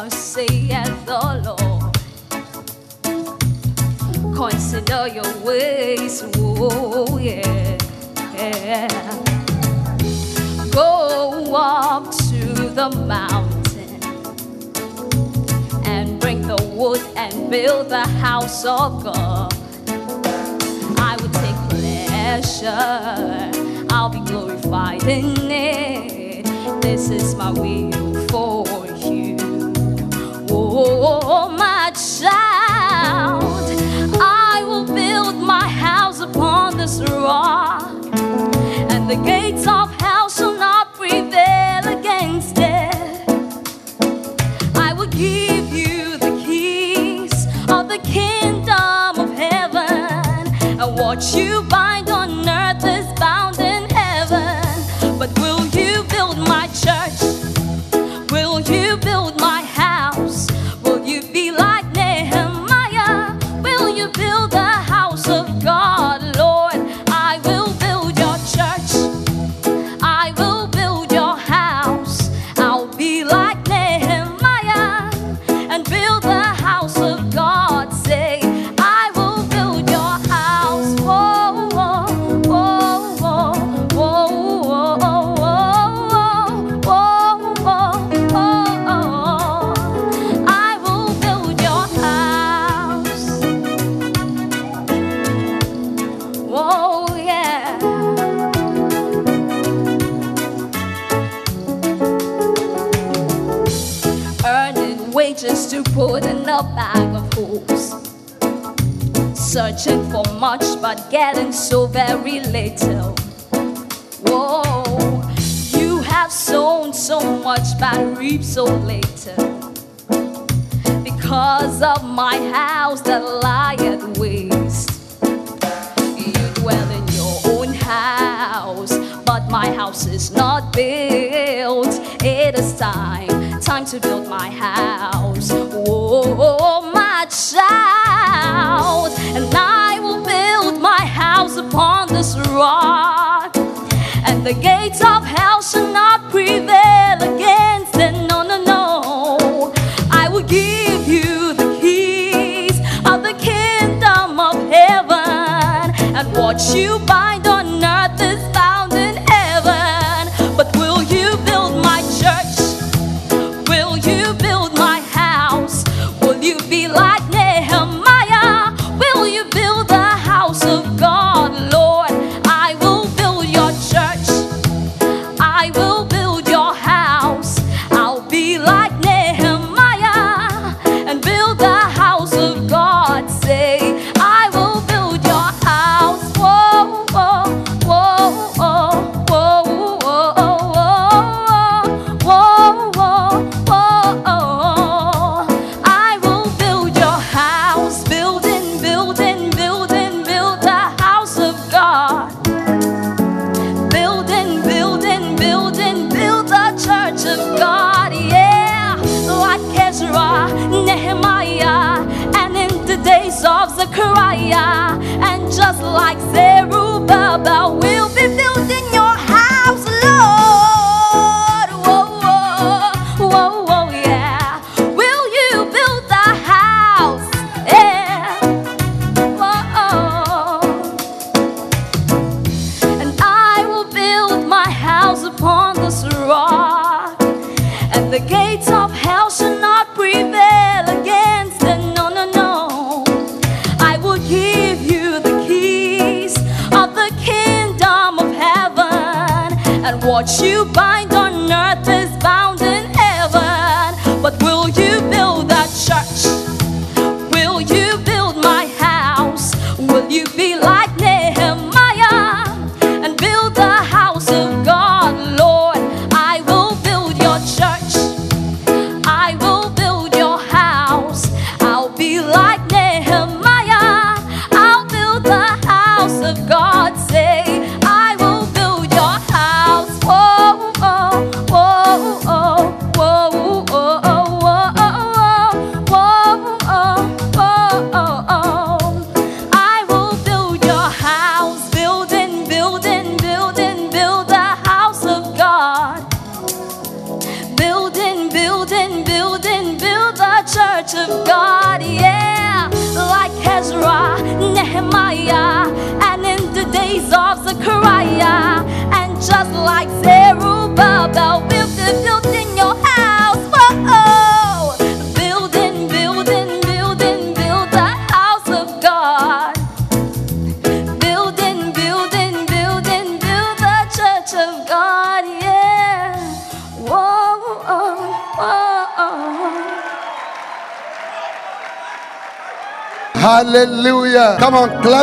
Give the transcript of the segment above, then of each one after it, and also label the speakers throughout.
Speaker 1: Thus saith the Lord. Consider your ways, oh yeah, yeah. Go up to the mountain and bring the wood and build the house of God. I will take pleasure, I'll be glorified in it. This is my will for. Oh, my child, I will build my house upon this rock, and the gates of Searching for much but getting so very little. Whoa, you have sown so much but reap so little. Because of my house that lieth waste. You dwell in your own house, but my house is not built. It is time, time to build my house. Oh, the gates of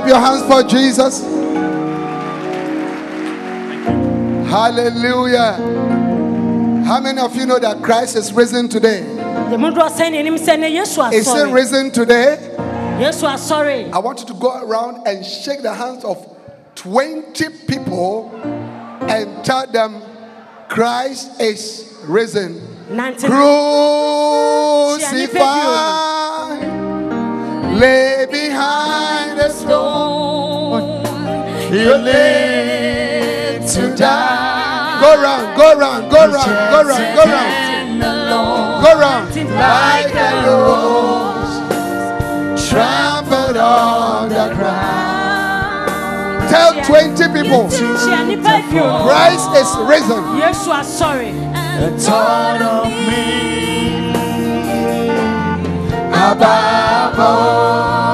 Speaker 1: your
Speaker 2: hands for Jesus. Hallelujah. How many of you know that Christ is risen today?
Speaker 3: deɛ modoɔ sɛn ne anim sɛ ne yesu
Speaker 2: Is he risen today?
Speaker 3: yesu asɔre
Speaker 2: I want you to go around and shake the hands of 20 people and tell them Christ is risen.
Speaker 3: nante
Speaker 2: You live to die. Go round, go round, go round, go round, go round, go round. Like a rose trampled on the ground. Tell 20 people
Speaker 3: hyia nnipa aduonu
Speaker 2: Christ is risen.
Speaker 3: yesu asɔre
Speaker 2: thought of me above all.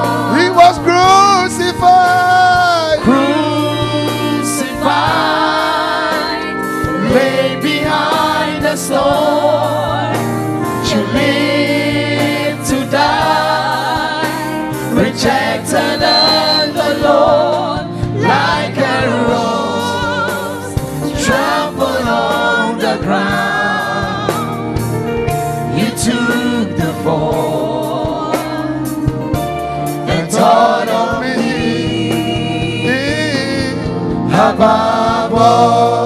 Speaker 2: Above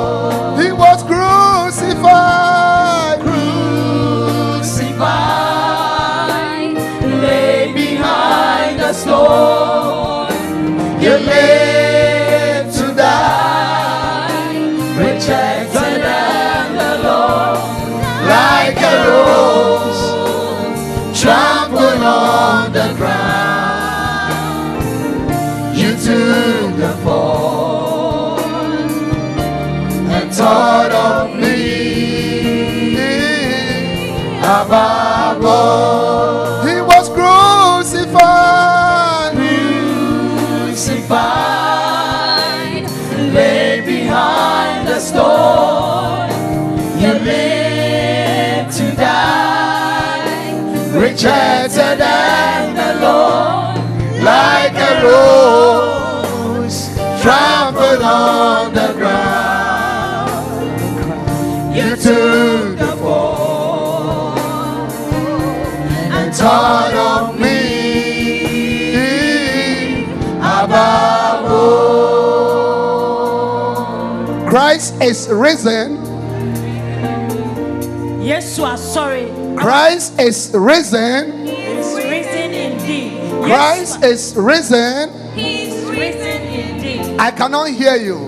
Speaker 2: He was crucified, crucified, lay behind the stone. You live to die, rejected and alone, like a rose trampled on the ground. You took is risen.
Speaker 3: yesu asɔre
Speaker 2: Christ is risen.
Speaker 3: He is risen indeed
Speaker 2: Christ is risen.
Speaker 3: He is risen indeed
Speaker 2: I cannot hear you.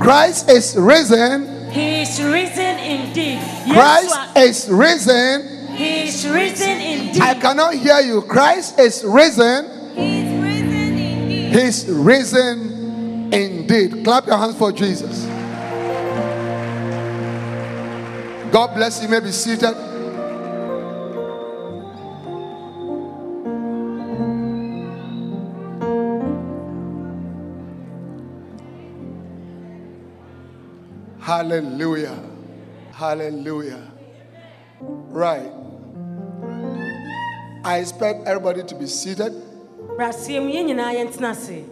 Speaker 2: Christ is risen.
Speaker 3: he is risen indeed
Speaker 2: Christ is risen.
Speaker 3: he is risen indeed
Speaker 2: I cannot hear you. Christ is risen. He He's risen indeed. Clap your hands for Jesus. God bless you. you may be seated.
Speaker 4: Hallelujah. Hallelujah. Right. I expect everybody to be seated.
Speaker 3: Braseɛ mu yɛn nyinaa yɛntena ase.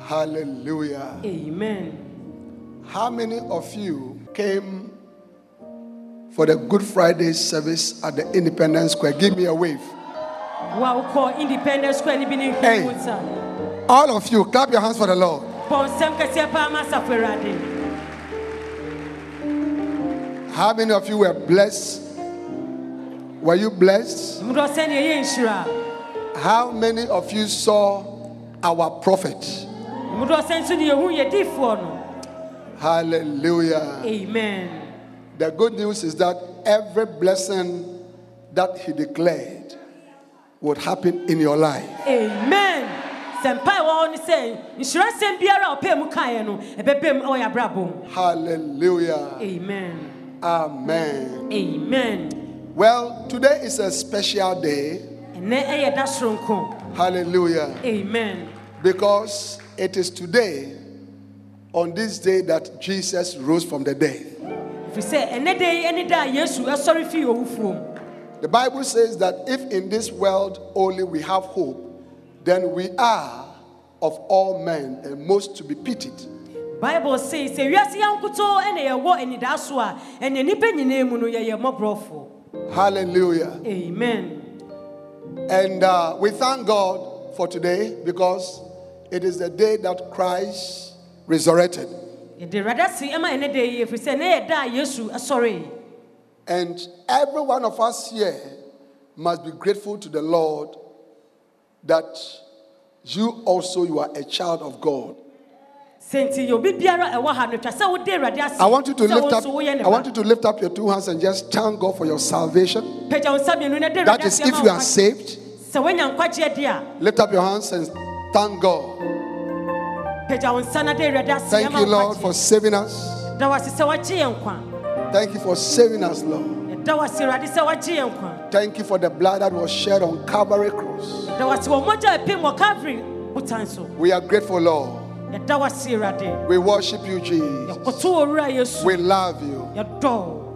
Speaker 4: Hallelujah.
Speaker 3: Amen.
Speaker 4: How many of you came for the Good Friday service at the Independence Square? Give me a wave.
Speaker 3: Wa wokɔ Independence Square ne bi ne
Speaker 4: Hey.
Speaker 3: nhwɛ mu nsa.
Speaker 4: All of you, clap your hands for the Lord.
Speaker 3: Bɔ nsɛm kɛseɛ paa ma Asafo Awurade.
Speaker 4: How many of you were blessed? Were you blessed?
Speaker 3: Mmorɔ sɛnea ɛyɛ nhyira.
Speaker 4: How many of you saw our prophet?
Speaker 3: Mmorɔ sɛn nso ne yɛhu yɛ diifoɔ no.
Speaker 4: Hallelujah.
Speaker 3: Amen.
Speaker 4: The good news is that every blessing that he declared would happen in your life.
Speaker 3: Amen. Sɛ mpa ɛwɔ hɔ ne sɛ nhyirasɛm biara a ɔpɛɛ mu kaeɛ no ɛbɛbɛ mu ɛwɔ yɛ abrabɔ mu.
Speaker 4: Hallelujah.
Speaker 3: Amen.
Speaker 4: Amen.
Speaker 3: Amen.
Speaker 4: Well, today is a special day.
Speaker 3: Ɛnɛ ɛyɛ da soronko.
Speaker 4: Hallelujah.
Speaker 3: Amen.
Speaker 4: Because it is today, on this day, that Jesus rose from the dead. The Bible says that if in this world only we have hope, then we are of all men and most to be pitied.
Speaker 3: Bible says sɛ wiase yankotɔ ɛna yɛwɔ anidaa so a ɛnɛ nnipa nyinaa mu no yɛyɛ mmɔborɔfo.
Speaker 4: Hallelujah.
Speaker 3: Amen.
Speaker 4: And uh, we thank God for today because it is the day that Christ resurrected.
Speaker 3: Yɛde Awurade ase ɛma ɛnɛ da yi ɛfiri sɛ ɛnɛ yɛ da a Yesu ɛsɔre.
Speaker 4: And every one of us here must be grateful to the Lord that you also you are a child of God.
Speaker 3: Sɛ nti obi biara ɛwɔ ha no twa sɛ wode Awurade ase.
Speaker 4: I want you to lift up
Speaker 3: nso woyɛ ne
Speaker 4: I want you to lift up your two hands and just thank God for your salvation.
Speaker 3: That is, wo nsa mmienu na de
Speaker 4: That
Speaker 3: Awurade
Speaker 4: is
Speaker 3: ase
Speaker 4: if you are saved,
Speaker 3: Sɛ woanya nkwagyeɛ di a,
Speaker 4: lift up your hands and thank God. Thank you, Lord, for saving us.
Speaker 3: Da wo ase sɛ woagye yɛn nkwa.
Speaker 4: Thank you for saving us, Lord.
Speaker 3: Yɛda wo ase Awurade sɛ woagye yɛn nkwa.
Speaker 4: Thank you for the blood that was shed on Calvary cross.
Speaker 3: Da wo ase wɔ mogya a Calvary botan.
Speaker 4: We are grateful, Lord.
Speaker 3: Yɛda wo ase Awurade.
Speaker 4: We worship you, Jesus.
Speaker 3: Yɛkoto wɔ wura Yesu.
Speaker 4: We love you.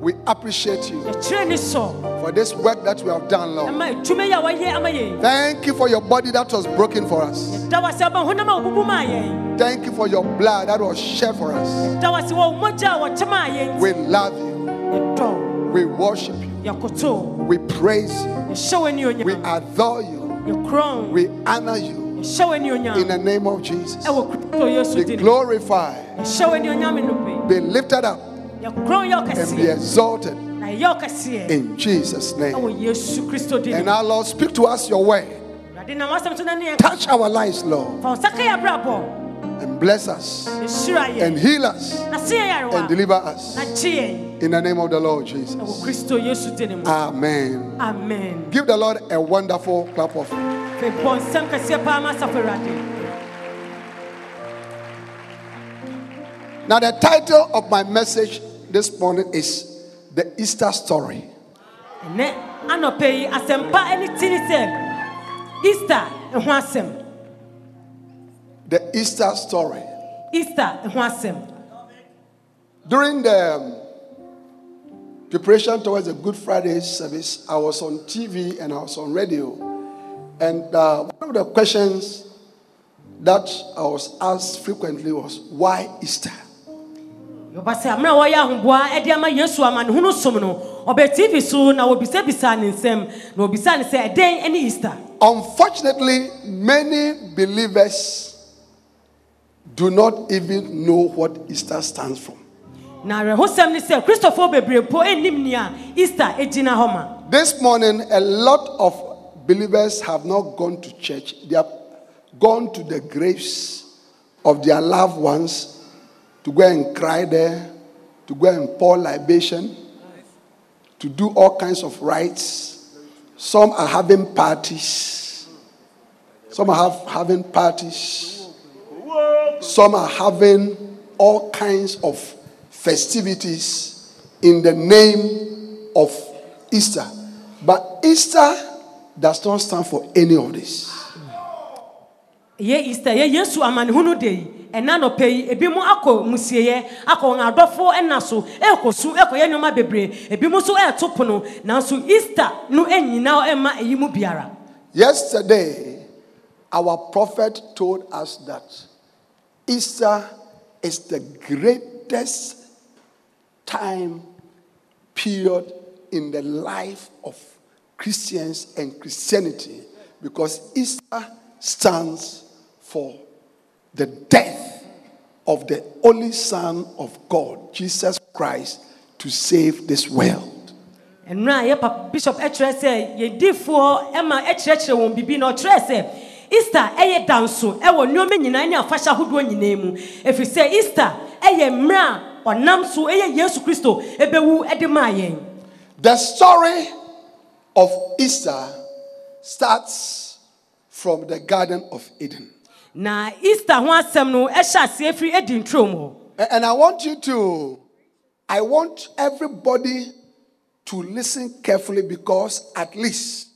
Speaker 4: We appreciate you
Speaker 3: Yɛkyerɛ ne sɔ.
Speaker 4: for this work that we have done, Lord.
Speaker 3: Ɛma adwuma yi a wɔayɛ ama yɛn.
Speaker 4: Thank you for your body that was broken for us.
Speaker 3: Da wo ase aba honam a wɔbubu maa yɛn.
Speaker 4: Thank you for your blood that was shed for us.
Speaker 3: Da wo ase wɔ wo mogya a wɔkyɛ maa yɛn.
Speaker 4: We love you. We worship you. We praise you. We adore you. We honor you in the name of Jesus.
Speaker 3: Ɛwɔ Kristo Yesu
Speaker 4: Be glorified,
Speaker 3: Yɛhyɛ wo animuonyam nnope.
Speaker 4: be lifted up, and be exalted
Speaker 3: Na yɛ ɔkɛseɛ.
Speaker 4: in Jesus' name.
Speaker 3: Ɛwɔ Yesu Kristo din.
Speaker 4: And our Lord, speak to us your word.
Speaker 3: Awurade nam asɛm so na ne yɛn
Speaker 4: Touch our lives, Lord,
Speaker 3: fa wo nsa ka yɛ abrabɔ.
Speaker 4: and bless us, and heal us,
Speaker 3: Na se yɛn
Speaker 4: and deliver us. In the name of the Lord Jesus.
Speaker 3: Kristo Yesu din mu.
Speaker 4: Amen.
Speaker 3: Amen.
Speaker 4: Give the Lord a wonderful clap of
Speaker 3: Fɛ bɔ nsɛm kɛseɛ paa ma Asafo Awurade.
Speaker 4: Now, the title of my message this morning is The Easter Story.
Speaker 3: Ɛnɛ anɔpɛ yi asɛmpa ɛne ti Easter.
Speaker 4: The Easter Story.
Speaker 3: Easter.
Speaker 4: During the um, preparation towards the Good Friday service, I was on TV and I was on radio. And uh, one of the questions that I was asked frequently was, Why Easter?
Speaker 3: Yɔba sɛ amena wɔyɛ ahoboa ɛde ama Yesu amanehunu som no ɔbɛ TV so na wɔbisabisa ne nsɛm na ne sɛ ɛdɛn ɛne Easter.
Speaker 4: Unfortunately, many believers do not even know what Easter stands for.
Speaker 3: Na awerɛhosɛm ne sɛ Kristofoɔ bebree po ɛnnim nea Easter ɛgyina hɔ ma.
Speaker 4: This morning, a lot of believers have not gone to church. They have gone to the graves of their loved ones to go and cry there, to go and pour libation, to do all kinds of rites. Some are having parties. Some are have, having parties. Some are having all kinds of festivities in the name of Easter. But Easter does not stand for any of this.
Speaker 3: Yeah, Easter Yesu amanehunu de yi ɛna nɔpɛ yi ebi mu akɔ musieɛ akɔ wɔn adɔfo ɛna so ɛkɔ su ɛkɔyɛ nneɛma bebree. Ebi mu nso ɛɛto pono nanso easter no ɛnyina ɛma eyi mu biara.
Speaker 4: Yesterday, our prophet told us that Easter is the greatest time period in the life of Christians and Christianity because Easter stands for the death of the only Son of God, Jesus Christ, to save this world.
Speaker 3: nnura yɛ papa bishop ɛkyerɛ sɛ yɛdifoɔ ɛma ɛkyerɛkyerɛ wɔn bibi na ɔkyerɛ sɛ easter ɛyɛ danso ɛwɔ nneɛma nyinaa ne afahyɛ ahodoɔ nyinaa mu efiri sɛ easter ɛyɛ mmerɛ a ɔnam so ɛyɛ yesu kristo ɛbɛwu ɛde maa yɛn
Speaker 4: The story of Easter starts from the Garden of Eden.
Speaker 3: Na easter ho asɛm no ɛhyɛ aseɛ firi edi nturom hɔ
Speaker 4: And I want you to, I want everybody to listen carefully because at least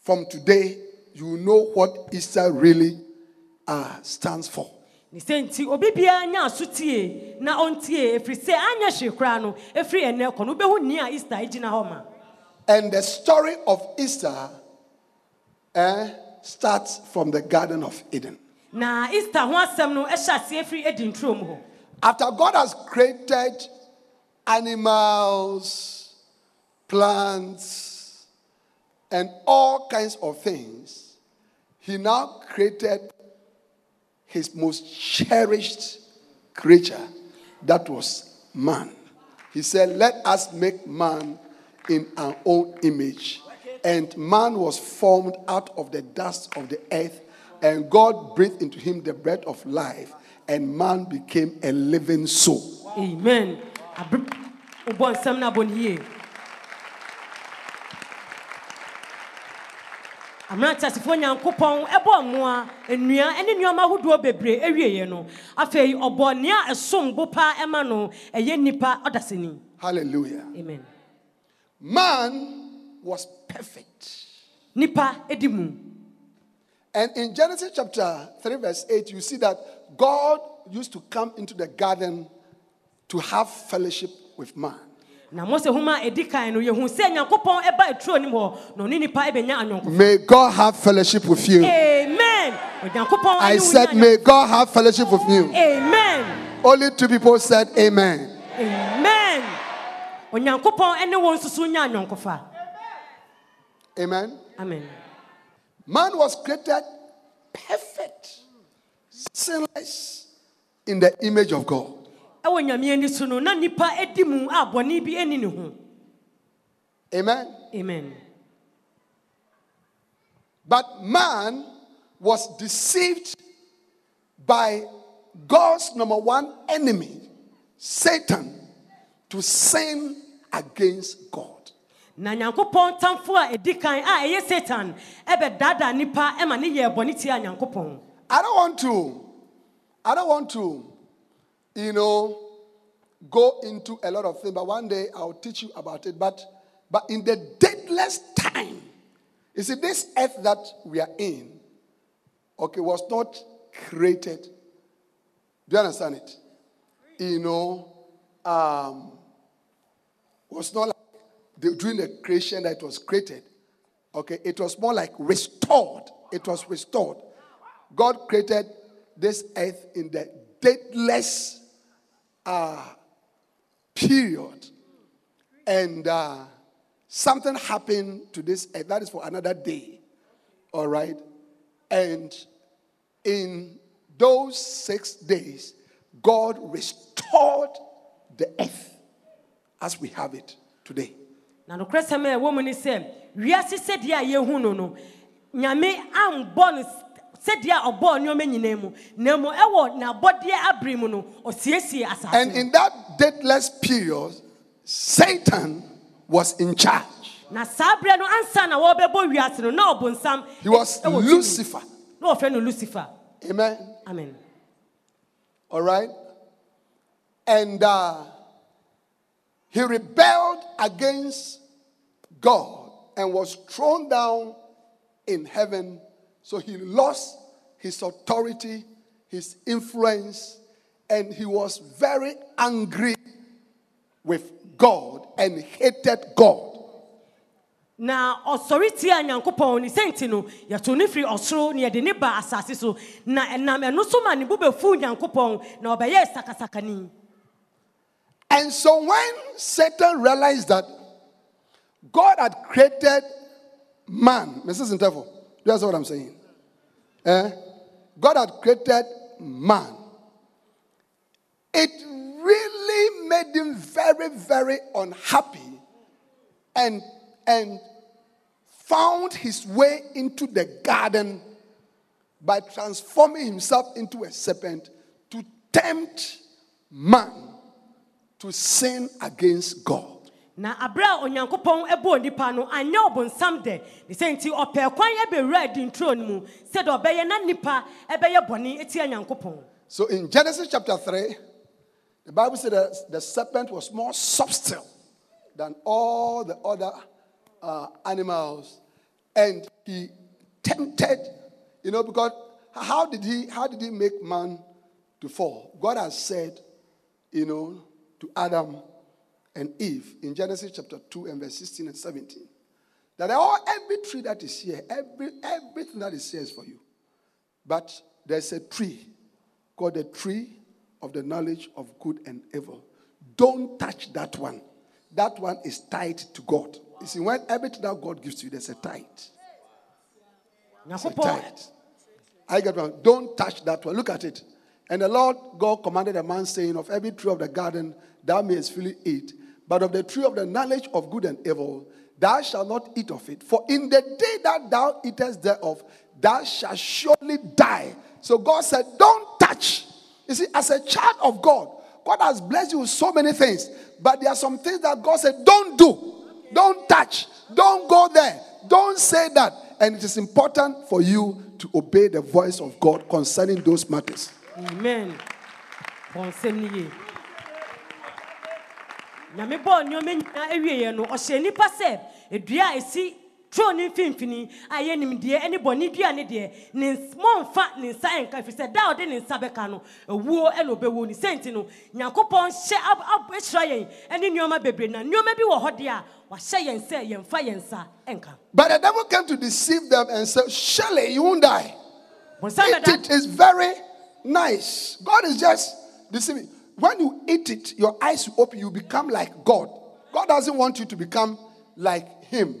Speaker 4: from today, you know what Easter really uh, stands for.
Speaker 3: ne sɛ nti obi biara nya aso tie na ɔntie efiri sɛ anyɛ hwee koraa no efiri ɛnɛ kɔ no wobɛhu ni a easter gyina hɔ ma
Speaker 4: And the story of Easter eh, starts from the Garden of Eden.
Speaker 3: na easter ho asɛm no ɛhyɛ aseɛ firi edi nturom hɔ
Speaker 4: After God has created animals, plants, and all kinds of things, He now created His most cherished creature, that was man. He said, Let us make man in our own image. And man was formed out of the dust of the earth, and God breathed into him the breath of life, and man became a living soul.
Speaker 3: amen. Abre- wobɔ nsɛm no abɔ no yie amerɛntasefoɔ nyankopɔn ɛbɔ mmoa nnua ne nneɔma ahodoɔ bebree awieeɛ no. Afei ɔbɔ nea ɛsom bo paa ɛma no ɛyɛ nnipa ɔdasani. Amen.
Speaker 4: Man was perfect.
Speaker 3: nnipa di mu
Speaker 4: And in Genesis chapter 3, verse 8, you see that God used to come into the garden to have fellowship with man.
Speaker 3: na mose homa a ɛdi kan no yɛhu sɛ nyankopɔn ɛba aturo nim hɔ na ɔne nnipa ɛbɛnya anyɔnkofa
Speaker 4: May God have fellowship with you.
Speaker 3: amen
Speaker 4: I said, May God have fellowship with you.
Speaker 3: amen
Speaker 4: Only two people said, Amen.
Speaker 3: amen onyankopɔn ne wɔn nsusu nya anyɔnkofa
Speaker 4: Amen.
Speaker 3: amen
Speaker 4: Man was created perfect, sinless, in the image of God.
Speaker 3: ɛwɔ nyame ani so no na nnipa adi mu a bɔne bi ani ne ho
Speaker 4: Amen.
Speaker 3: amen
Speaker 4: But man was deceived by God's number one enemy, Satan, to sin against God.
Speaker 3: Na nyankopɔn tamfo a ɛdi kan a ɛyɛ satan nnipa ɛma ne yɛ tia nyankopɔn
Speaker 4: I don't want to, I don't want to, you know, go into a lot of things, but one day I'll teach you about it. But but in the deathless time, you see, this earth that we are in, okay, was not created. Do you understand it? You know, um, was not the, during the creation that was created. Okay, it was more like restored. It was restored. God created this earth in the deathless uh, period. And uh, something happened to this earth. That is for another day. All right? And in those six days, God restored the earth as we have it today.
Speaker 3: Na nokorɛ sɛm a ɛwɔ mu ne sɛ wiase sɛdeɛ a yɛhu no no nyame ambɔ no sɛdeɛ a ɔbɔɔ nneɔma nyinaa mu na mmom ɛwɔ n'abɔdeɛ abere mu no ɔsiesie asase
Speaker 4: And in that deathless period, Satan was in charge.
Speaker 3: na saa berɛ no ansa na wɔbɛbɔ wiase no na ɔbonsam
Speaker 4: He was
Speaker 3: tumi.
Speaker 4: Lucifer.
Speaker 3: na wɔfrɛ no lucifer
Speaker 4: Amen.
Speaker 3: amen
Speaker 4: All right? And uh, he rebelled against God and was thrown down in heaven. So he lost his authority, his influence, and he was very angry with God and hated God.
Speaker 3: na ɔsɔre tia nyankopɔn ne sɛnti no yɛto ne firi ɔsoro ne yɛde ne ba asase so na ɛnam ɛno so ma ne bo bɛfu nyankopɔn na ɔbɛyɛ sakasakani
Speaker 4: And so when Satan realized that God had created man, Mrs. Interval, that's what I'm saying. Eh? God had created man. It really made him very, very unhappy and, and found his way into the garden by transforming himself into a serpent to tempt man to sin against God.
Speaker 3: na abere a onyankopɔn bɔɔ nipa no anyɛ ɔbonsam dɛ ne sɛ nti ɔpɛɛ kwan bɛwura adi nturo no mu sɛdeɛ ɔbɛyɛ na nipa bɛyɛ bɔne atia nyankopɔn
Speaker 4: So in Genesis chapter 3, the Bible said that the serpent was more subtle than all the other uh, animals. And he tempted, you know, because how did he how did he make man to fall? God has said, you know, to Adam and Eve in Genesis chapter 2 and verse 16 and 17. That all every tree that is here, every everything that is here is for you. But there's a tree called the tree of the knowledge of good and evil. Don't touch that one. That one is tied to God. You see, when everything that God gives to you, there's a tithe. A tithe. I get one. Don't touch that one. Look at it. And the Lord God commanded a man, saying, Of every tree of the garden thou mayest freely eat, but of the tree of the knowledge of good and evil thou shalt not eat of it. For in the day that thou eatest thereof, thou shalt surely die. So God said, Don't touch. You see, as a child of God, God has blessed you with so many things, but there are some things that God said, Don't do, don't touch, don't go there, don't say that. And it is important for you to obey the voice of God concerning those matters.
Speaker 3: amen bɔ nsɛm no yie nyame bɔɔ nneɔma nyinaa awieeɛ no ɔhyɛ nnipa sɛ dua a ɛsi turo ne mfimfini a ɛyɛ nimdeɛ ne bɔne dua ne deɛ ne mɔmfa ne nsa ɛnka ɛfiri sɛ da a ɔde ne nsa bɛka no ɛwuo ɛna ɔbɛwu ne sɛnti no nyankopɔn hyɛ ahyira yɛn ne nneɔma bebree na nneɔma bi wɔ hɔ deɛ a wahyɛ yɛn sɛ yɛmfa yɛn nsa ɛnka
Speaker 4: But the devil came to deceive them and said, Surely you won't die.
Speaker 3: bɛda
Speaker 4: it is very nice. God is just deceiving. When you eat it, your eyes will open, you become like God. God doesn't want you to become like Him.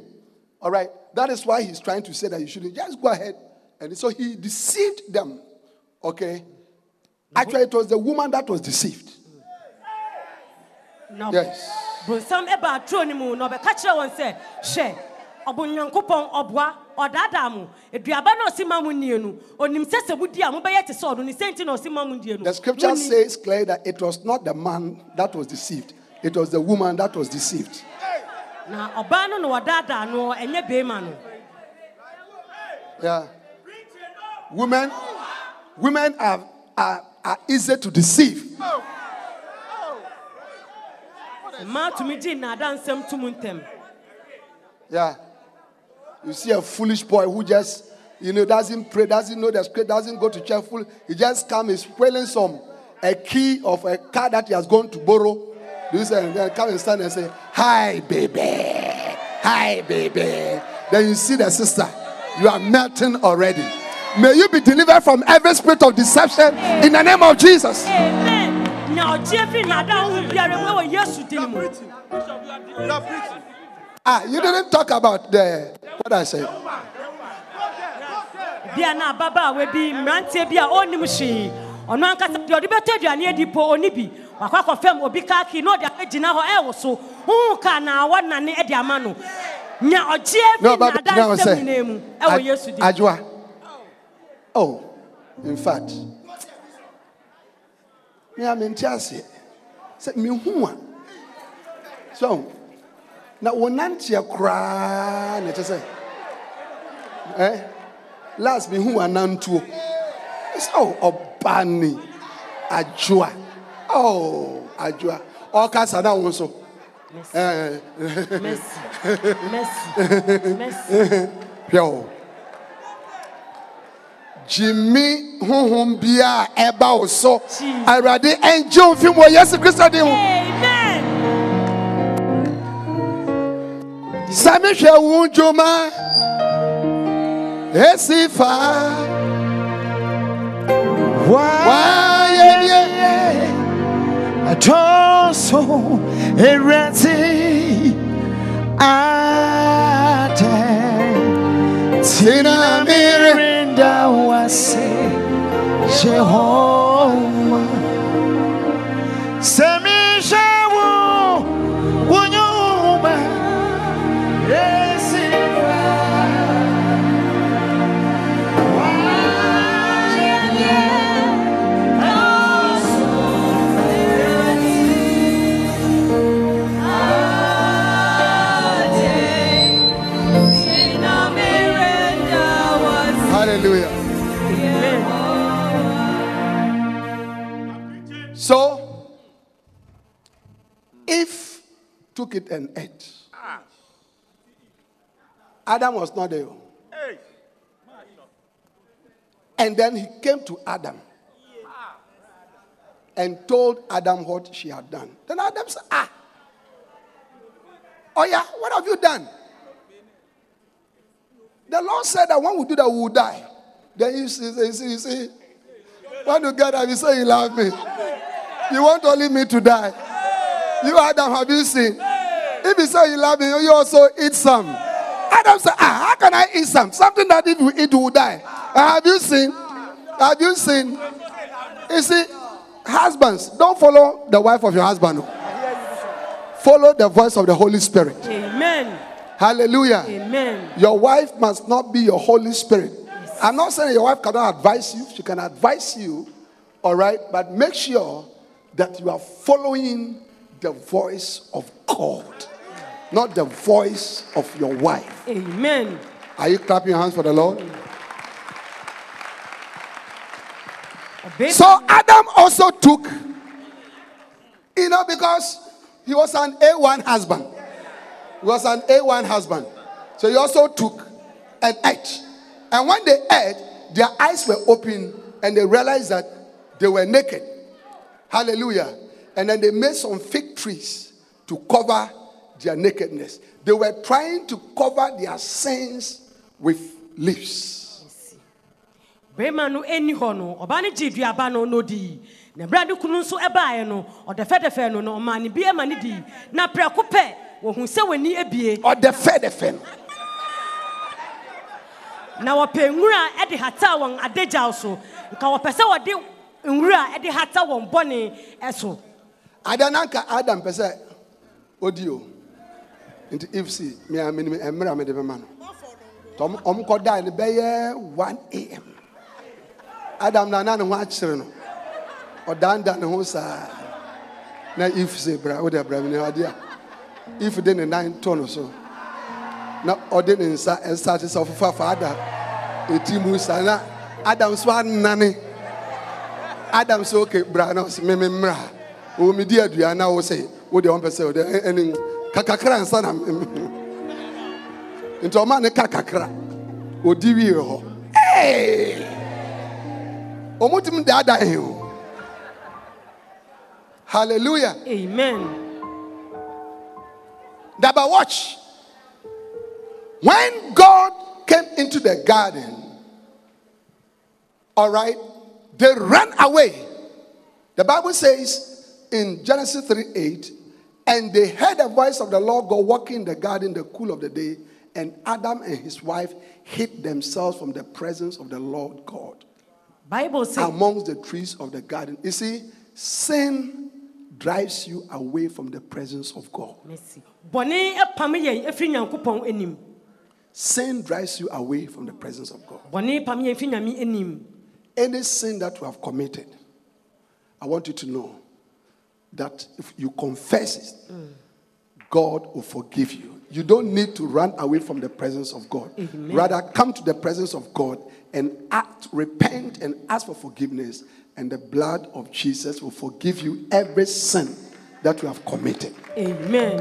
Speaker 4: All right? That is why He's trying to say that you shouldn't just go ahead. And so He deceived them. Okay? Actually, it was the woman that was deceived. Yes.
Speaker 3: Bonsam ɛba aturo no mu na ɔbɛka kyerɛ wɔn sɛ hwɛ ɔbonyankopɔn ɔboa ɔdaadaa mo aduaba na ɔsi ma mo nie no onim sɛ sɛ modi a mobɛyɛ te sɛ ɔno ne sɛ nti na ɔsi ma mo die no
Speaker 4: The scripture says clearly that it was not the man that was deceived, it was the woman that was deceived.
Speaker 3: na ɔbaa no na ɔdaadaa no ɛnyɛ bɛrima no
Speaker 4: Yeah. Women, women are, are, are easy to deceive.
Speaker 3: mmaa tumi gye nnaada nsɛm to ntɛm
Speaker 4: Yeah. You see a foolish boy who just, you know, doesn't pray, doesn't know the script, doesn't go to church full. He just come, he's spoiling some a key of a car that he has gone to borrow. Do you say and then come and stand and say, Hi, baby. Hi, baby. Then you see the sister. You are melting already. May you be delivered from every spirit of deception in the name of Jesus.
Speaker 3: amen na ɔgye afiri nnaada ho biara mu ɛwɔ yesu din mu
Speaker 4: Ah, you didn't talk about the what I said.
Speaker 3: bia na ababaawa bi mmeranteɛ bi a ɔnnim hwee. Ɔno ankasa deɛ ɔde bɛtɔ aduane adi po ɔni bi. Wakɔ akɔfam obi kaaki na ɔde agyina hɔ ɛwo so. Huhu ka na awa nane ama no. Nya ɔgye
Speaker 4: No,
Speaker 3: afi
Speaker 4: but now
Speaker 3: nadansɛm nyinaa mu. Ɛwɔ yesu.
Speaker 4: Oh, in fact, me am in Chelsea. Say me who So, now one auntie cry, let us say, eh? Last me who nantu. So, Obani, Ajwa. Oh, Ajwa. All cats are down also. Eh,
Speaker 3: mercy mercy mercy
Speaker 4: Yo. gyimi honhom bia a ɛba wo so
Speaker 3: Jesus.
Speaker 4: awurade ɛngye wo mfi mu wɔ yesu kristo din mu mehwɛ wo dwuma ɛsi fa wayɛyɛ
Speaker 2: Atoso erati ate
Speaker 4: tina mere
Speaker 2: Rinda wase Jehovah Semishawo
Speaker 4: took it and ate. Adam was not there. And then he came to adam and told adam what she had done. Then adam said ah. Oh yeah what have you done? The Lord said that when we do that, we will die. Then you see, you see, you see when you get up, you say you love me. You want only me to die. You, Adam, have you seen? If you say you love me, you also eat some. Adam said, ah, how can I eat some? Something that if you eat, you will die. Ah, have you seen? Have you seen? You see, husbands, don't follow the wife of your husband. oh. Follow the voice of the Holy Spirit.
Speaker 3: amen
Speaker 4: Hallelujah.
Speaker 3: amen
Speaker 4: Your wife must not be your Holy Spirit. I'm not saying your wife cannot advise you, she can advise you, all right, but make sure that you are following the voice of God, not the voice of your wife.
Speaker 3: amen
Speaker 4: Are you clapping your hands for the Lord? So Adam also took, you know, because he was an A1 husband. He was an A1 husband. So he also took and ate. And when they ate, their eyes were open and they realized that they were naked. Hallelujah. And then they made some fig trees to cover their nakedness. They were trying to cover their sins with leaves.
Speaker 3: bɛrima no ɛni hɔ no ɔbaa no gye duaba no na ɔdi na berɛ ne kunu nso no ɔdɛfɛdɛfɛ no no ɔmaa ne bi ma ne di na prɛko pɛ wɔhu sɛ w'ani abie
Speaker 4: Or the fair, the fair.
Speaker 3: na wɔpɛ nwura ɛde hata wɔn adagyaw so nka wɔpɛ sɛ wɔde nwura hata wɔn bɔne ɛso
Speaker 4: adananka adam pɛ sɛ odi o. Nti if si mea mmerɛ a mede bɛma no. Nti ɔm- ɔm kɔdae no bɛyɛ 1 am adam na na ne ho akyere no. Ɔdanda ne ho saa. Na if sɛ bra wode bra mene ɔde a. If de ne nan to no so na ɔde ne nsa ɛsa te sɛ ɔfofa fa ada. Ɛti mu saa na adam so anane. Adam sɛ oke bra na ɔsɛ meme mmra ɔwɔ medi adua na wo sɛ wode ɔmpɛ sɛ wode ɛne kakakra nsa na nti ɔma ne ka kakra ɔdi wie hɔ. Ɔmotumi daadaa he o. Hallelujah.
Speaker 3: Amen.
Speaker 4: Daba, watch. When God came into the garden, all right, they ran away. The Bible says in Genesis 3 8, and they heard the voice of the Lord God walking in the garden in the cool of the day, and Adam and his wife hid themselves from the presence of the Lord God
Speaker 3: bible sɛ
Speaker 4: amongst the trees of the garden. You see, sin drives you away from the presence of God.
Speaker 3: Mercy. bɔne apam yɛn ɛfiri
Speaker 4: Sin drives you away from the presence of God.
Speaker 3: bɔne pam yɛn firi
Speaker 4: Any sin that you have committed, I want you to know that if you confess it, God will forgive you. You don't need to run away from the presence of God. Rather, come to the presence of God and act, repent, and ask for forgiveness, and the blood of Jesus will forgive you every sin that you have committed.
Speaker 3: amen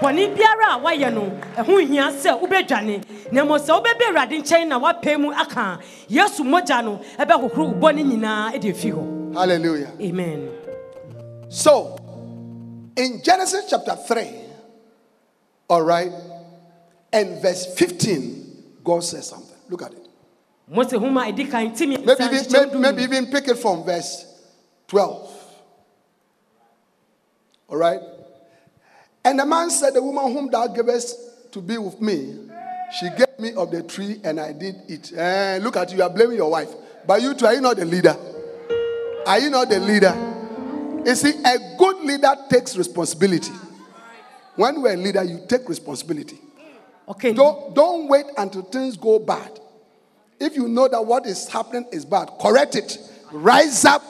Speaker 3: bɔne biara a wayɛ no ɛho hia sɛ wobɛdwane na mmom sɛ wobɛbɛ awurade nkyɛn na woapae mu aka yesu mogya no ɛbɛhohoro wo bɔne nyinaa de afi hɔ
Speaker 4: Hallelujah.
Speaker 3: amen
Speaker 4: So, in Genesis chapter 3, all right, and verse 15, God says something. Look at it.
Speaker 3: mose homa ɛdi kan timi
Speaker 4: Maybe, even- maybe, maybe even pick it from verse 12. All right? And the man said, The woman whom thou gavest to be with me, she gave me of the tree and I did eat. Eh, look at you, you are blaming your wife. But you two, are you not the leader? Are you not the leader? You see, a good leader takes responsibility. When you're a leader, you take responsibility.
Speaker 3: okay
Speaker 4: Don't, don't wait until things go bad. If you know that what is happening is bad, correct it. Rise up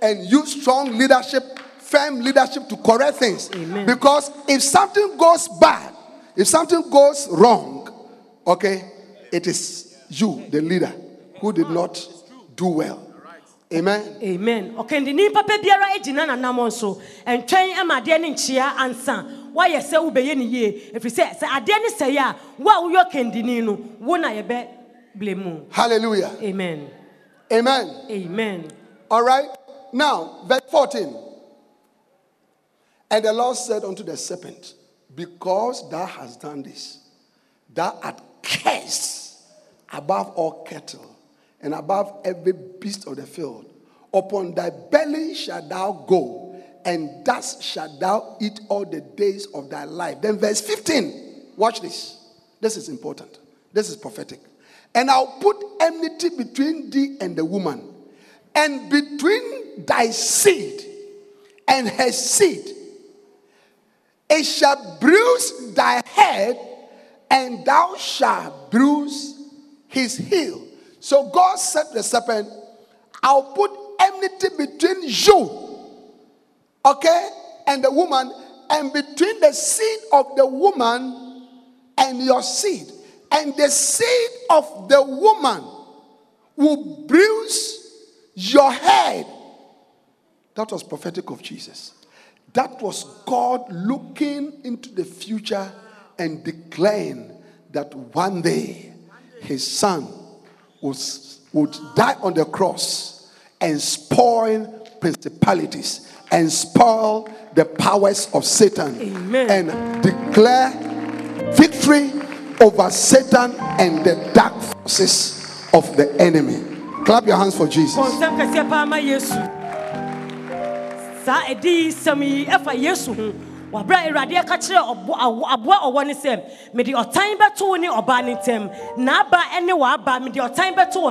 Speaker 4: and use strong leadership, firm leadership to correct things.
Speaker 3: Amen.
Speaker 4: Because if something goes bad, if something goes wrong, okay, it is you, the leader, who did not do well. Amen.
Speaker 3: amen ɔkɛndini papa biara gyina nanam so ntwɛn ma adeɛ no nkyea ansa woayɛ sɛ wobɛyɛ ne yie ɛfiri sɛ sɛ adeɛ no sɛe a wo a woyɛ ɔkɛndini no wo na yɛbɛ ble mu
Speaker 4: Hallelujah.
Speaker 3: amen
Speaker 4: Amen.
Speaker 3: amen
Speaker 4: All right. Now, verse 14. And the Lord said unto the serpent, Because thou hast done this, thou art cursed above all cattle and above every beast of the field. Upon thy belly shalt thou go, and thus shalt thou eat all the days of thy life. Then, verse 15. Watch this. This is important. This is prophetic. And I'll put enmity between thee and the woman, and between thy seed and her seed. It shall bruise thy head, and thou shalt bruise his heel. So God said to the serpent, I'll put enmity between you, okay, and the woman, and between the seed of the woman and your seed. And the seed of the woman will bruise your head. That was prophetic of Jesus. That was God looking into the future and declaring that one day his son was, would die on the cross and spoil principalities and spoil the powers of Satan
Speaker 3: Amen.
Speaker 4: and declare victory over Satan and the dark forces of the enemy. Clap your hands for Jesus.
Speaker 3: Saa ɛdi sɛm yi ɛfa yesu ho wabrɛ awurade kyerɛ aboa ɔwɔ ne mede ɔtan bɛto ne ɔbaa ne ntam n'aba ne w'aba mede ɔtan bɛto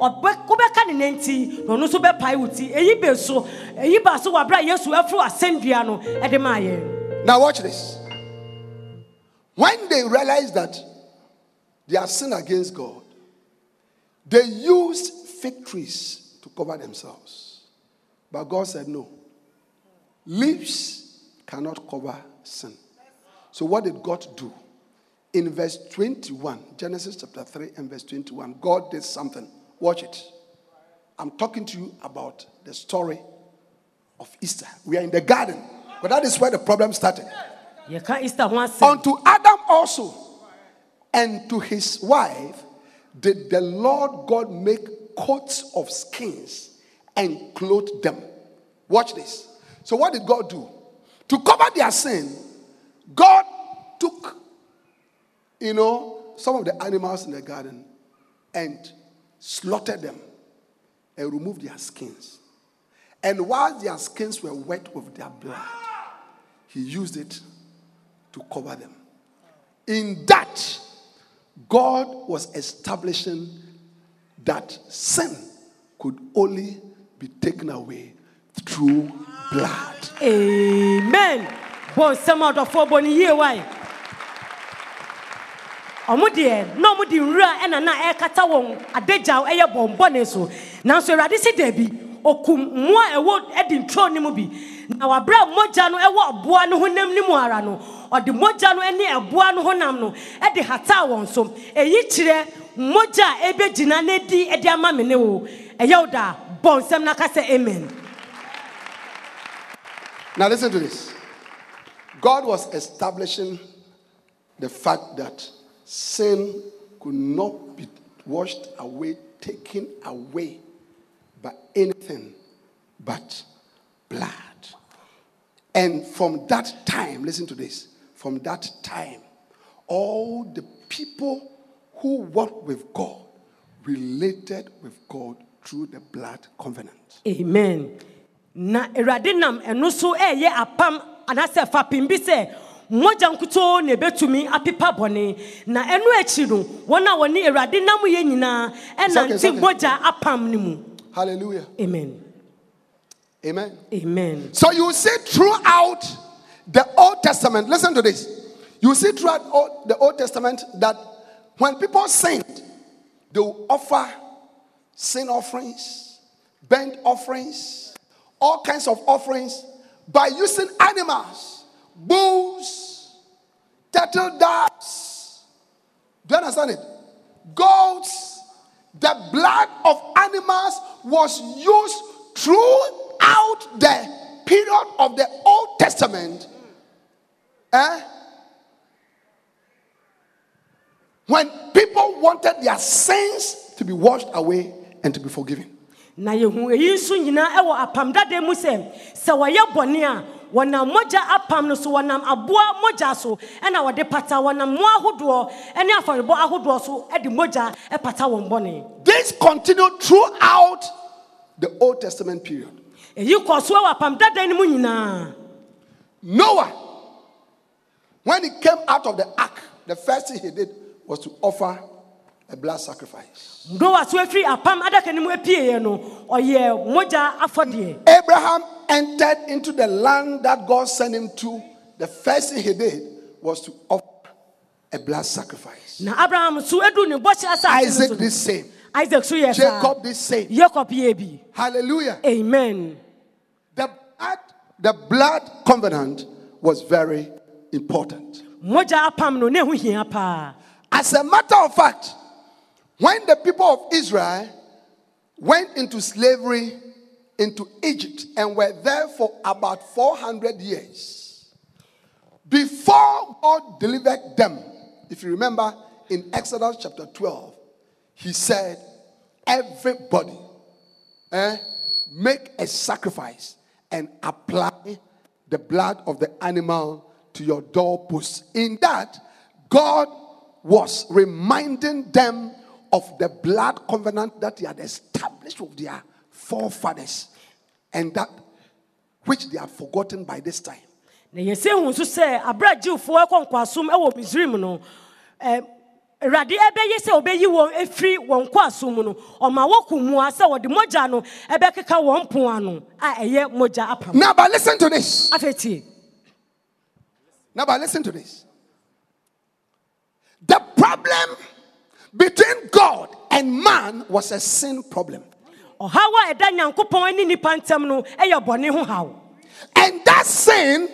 Speaker 3: Ɔbɛ- wobɛka ne nanti na ɔno nso bɛpae wo ti bɛ so eyi ba so wabrɛ yesu asɛndua no ɛde maa
Speaker 4: Now, watch this. When they realized that they have sinned against God, they used fig trees to cover themselves. But God said, No. Leaves cannot cover sin. So, what did God do? In verse 21, Genesis chapter 3 and verse 21, God did something. Watch it. I'm talking to you about the story of Easter. We are in the garden, but that is where the problem started.
Speaker 3: yɛka easter ho asɛm
Speaker 4: Unto Adam also and to his wife did the Lord God make coats of skins and clothe them. Watch this. So, what did God do? To cover their sin, God took, you know, some of the animals in the garden and slaughtered them and removed their skins. And while their skins were wet with their blood, he used it to cover them. In that, God was establishing that sin could only be taken away through blood.
Speaker 3: amen. Bɔ nsɛm adɔfoɔ bɔ ne yie wae ɔmo deɛ na ɔmo de nwura ɛna na ɛrekata wɔn adagyaw ɛyɛ bɔnbɔne so. Nanso awurade si daabi okum mmoa a ɛwɔ ɛdi nturo ne mu bi. Na wabrɛ mogya no ɛwɔ ɔboa no honam ne mu ara no. Ɔde mogya no ne ɛboa no honam no. Ɛde hataa wɔn so. Eyi kyerɛ mogya a ɛbɛgyina n'adi ɛde ama me ne wo. Ɛyɛ wo da bɔ nsɛm na ka sɛ amen
Speaker 4: Now, listen to this God was establishing the fact that sin could not be washed away, taken away by anything but blood. And from that time, listen to this, from that time, all the people who walked with God related with God through the blood covenant.
Speaker 3: amen na awurade nam ɛno so ɛyɛ apam anaasɛ fapem bi sɛ mmogya nkutoo na ɛbɛtumi apepa bɔne na ɛno akyi no wɔn a wɔne awurade nam yɛ nyinaa ɛnante
Speaker 4: It's okay, it's okay.
Speaker 3: mogya apam no mu
Speaker 4: Hallelujah.
Speaker 3: amen
Speaker 4: Amen.
Speaker 3: amen
Speaker 4: So you see throughout the Old Testament, listen to this. You see throughout all- the Old Testament that when people sinned, they will offer sin offerings, burnt offerings, all kinds of offerings by using animals, bulls, turtle doves. Do you understand it? Goats. The blood of animals was used throughout the period of the Old Testament. Eh? When people wanted their sins to be washed away and to be forgiven.
Speaker 3: Na yɛhu eyi nso nyinaa ɛwɔ apam dada mu sɛ sɛ wɔyɛ bɔne a wɔnam mogya apam no so wɔnam aboa mogya so ɛna wɔde pata wɔnam mmoa ahodoɔ ɛne afɔrebɔ ahodoɔ so ɛde mogya ɛpata wɔn bɔne
Speaker 4: This continued throughout the Old Testament period.
Speaker 3: eyi kɔ so ɛwɔ apam dada no mu nyinaa
Speaker 4: Noah, when he came out of the ark, the first thing he did was to offer a blood sacrifice.
Speaker 3: noa so afiri apam adaka no mu apieeɛ no ɔyɛ mogya afɔdeɛ
Speaker 4: Abraham entered into the land that God sent him to. The first thing he did was to offer a blood sacrifice.
Speaker 3: na abraham so adu ne bɔhyɛ asase no
Speaker 4: Isaac the same.
Speaker 3: isaac
Speaker 4: Jacob the same.
Speaker 3: jacob
Speaker 4: Hallelujah.
Speaker 3: amen
Speaker 4: The blood, the blood covenant was very important.
Speaker 3: mogya apam no ne ho hia paa
Speaker 4: As a matter of fact, when the people of Israel went into slavery into Egypt and were there for about 400 years, before God delivered them, if you remember in Exodus chapter 12, he said, Everybody eh, make a sacrifice and apply the blood of the animal to your doorposts. In that, God was reminding them of the blood covenant that He had established with their forefathers and that which they have forgotten by this time.
Speaker 3: na yɛsɛ hu nso sɛ abera gyewofoɔ ɛkɔ nkwasom ɛwɔ misrim no ɛm, awurade ɛbɛyɛ sɛ ɔbɛyi wɔn afiri wɔn nkwasom mu no ɔma wɔko mua sɛ wɔde mogya no ɛbɛkeka wɔn po ano a ɛyɛ mogya apam
Speaker 4: Now, but listen to this. Now, but listen to this. The problem between God and man was a sin problem.
Speaker 3: ɔhaw a ɛda nyankopɔn ne nnipa ntam no ɛyɛ bɔne ho haw
Speaker 4: And that sin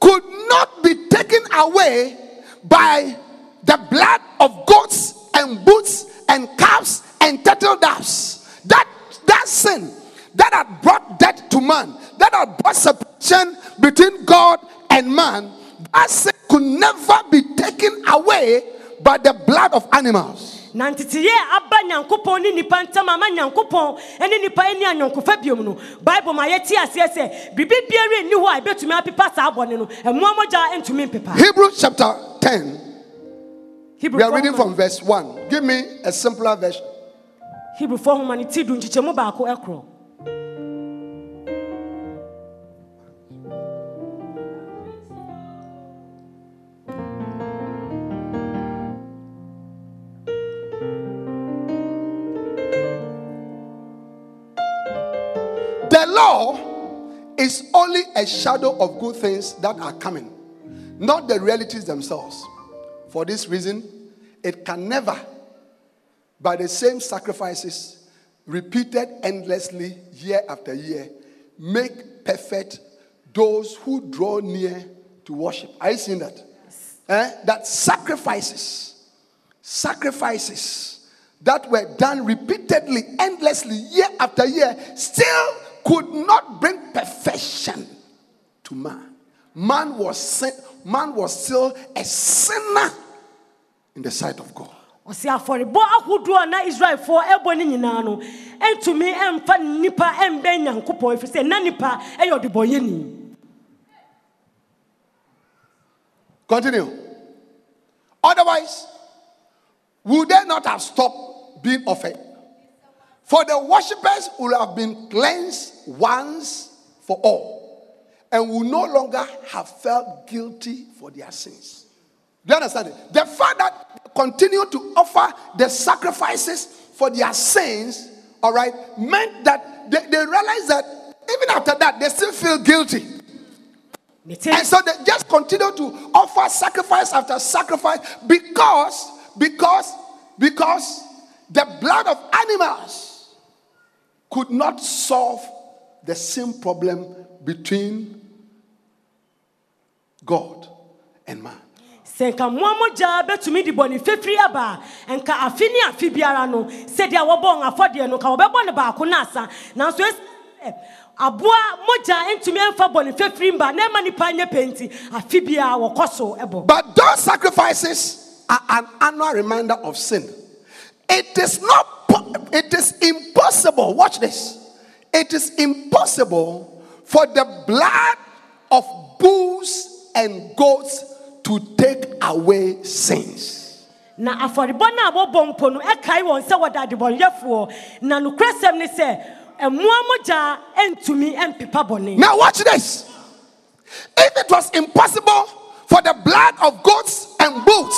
Speaker 4: could not be taken away by the blood of goats and boots and calves and turtle doves. That, that sin that had brought death to man, that had brought separation between God and man, that sin could never be taken away by the blood of animals.
Speaker 3: na nteteyɛ aba nyankopɔn ne nnipa ntam ama nyankopɔn ne nnipa ani anyɔnkofa biom no bible ma yɛte aseɛ sɛ biribi biara nni hɔ a ɛbɛtumi apepa saa bɔne no ɛmmoa mogya ntumi mpepa
Speaker 4: Hebrews chapter 10,
Speaker 3: Hebrew
Speaker 4: we are reading from verse 1. Give me a simpler version.
Speaker 3: hebrewfoɔ homa no ti du nkyekyɛmu baako ɛkorɔ
Speaker 4: is only a shadow of good things that are coming, not the realities themselves. For this reason, it can never, by the same sacrifices repeated endlessly year after year, make perfect those who draw near to worship. Are you seeing that? Eh? That sacrifices, sacrifices that were done repeatedly, endlessly, year after year, still could not bring perfection to man. man was sin, man was still a sinner in the sight of God.
Speaker 3: ɔsi afɔrebɔ ahodoɔ na israelfoɔ ɛbɔ ne nyinaa no ɛntumi ɛmfa nipa ɛmbɛ nyankopɔn efiri sɛ na nipa ɛyɛ ɔdebɔyɛni
Speaker 4: Continue. Otherwise, would they not have stopped being offered? For the worshippers would have been cleansed once for all and will no longer have felt guilty for their sins. Do you understand it? The fact that they continue to offer the sacrifices for their sins, all right, meant that they, they realized that even after that, they still feel guilty. And so they just continue to offer sacrifice after sacrifice because, because, because the blood of animals could not solve the same problem between God and man.
Speaker 3: sɛ nka mmoa mogya bɛtumi de bɔne fɛfiri aba a nka afe ne afe biara no sɛdeɛ wɔbɔ wɔn afɔdeɛ no nka wɔbɛbɔ ne baako no asa nanso ɛsi sɛ aboa mogya ntumi ɛmfa bɔne fɛfiri mba na ɛma nipa nyɛ pɛ nti afe biara wɔkɔ so ɛbɔ
Speaker 4: But those sacrifices are an annual reminder of sin. It is not, po- it is impossible. Watch this. It is impossible for the blood of bulls and goats to take away sins.
Speaker 3: na afɔrebɔ no a wɔbɔ mpo no ɛkae wɔn sɛ wɔda adebɔnyɛfoɔ na nokorɛsɛm ne sɛ mmoa mogya ntumi mpepa bɔne
Speaker 4: Now, watch this. If it was impossible for the blood of goats and bulls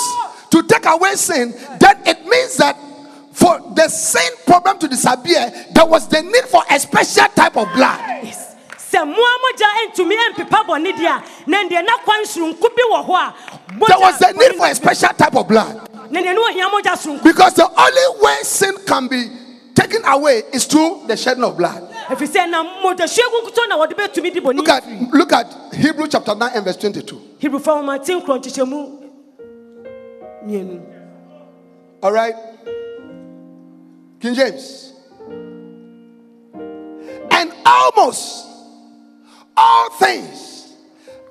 Speaker 4: to take away sin, then it means that for the sin problem to disappear, there was the need for a special type of blood.
Speaker 3: Yes. sɛ mmoa mogya ntumi mpepa bɔne deɛ a na deɛ na kwan soronko bi wɔ hɔ a mogya-
Speaker 4: There was the need for a special type of blood.
Speaker 3: na deɛ ne wɔhia mogya soronko
Speaker 4: Because the only way sin can be taken away is through the shedding of blood.
Speaker 3: ɛfiri sɛ na mogyahwie nkoto na wɔde bɛtumi de bɔne
Speaker 4: Look at look at Hebrew chapter 9 and verse 22.
Speaker 3: hebrewfo nwoma te nkorɔ nkyekyɛmu mmienu
Speaker 4: All right. King James. And almost all things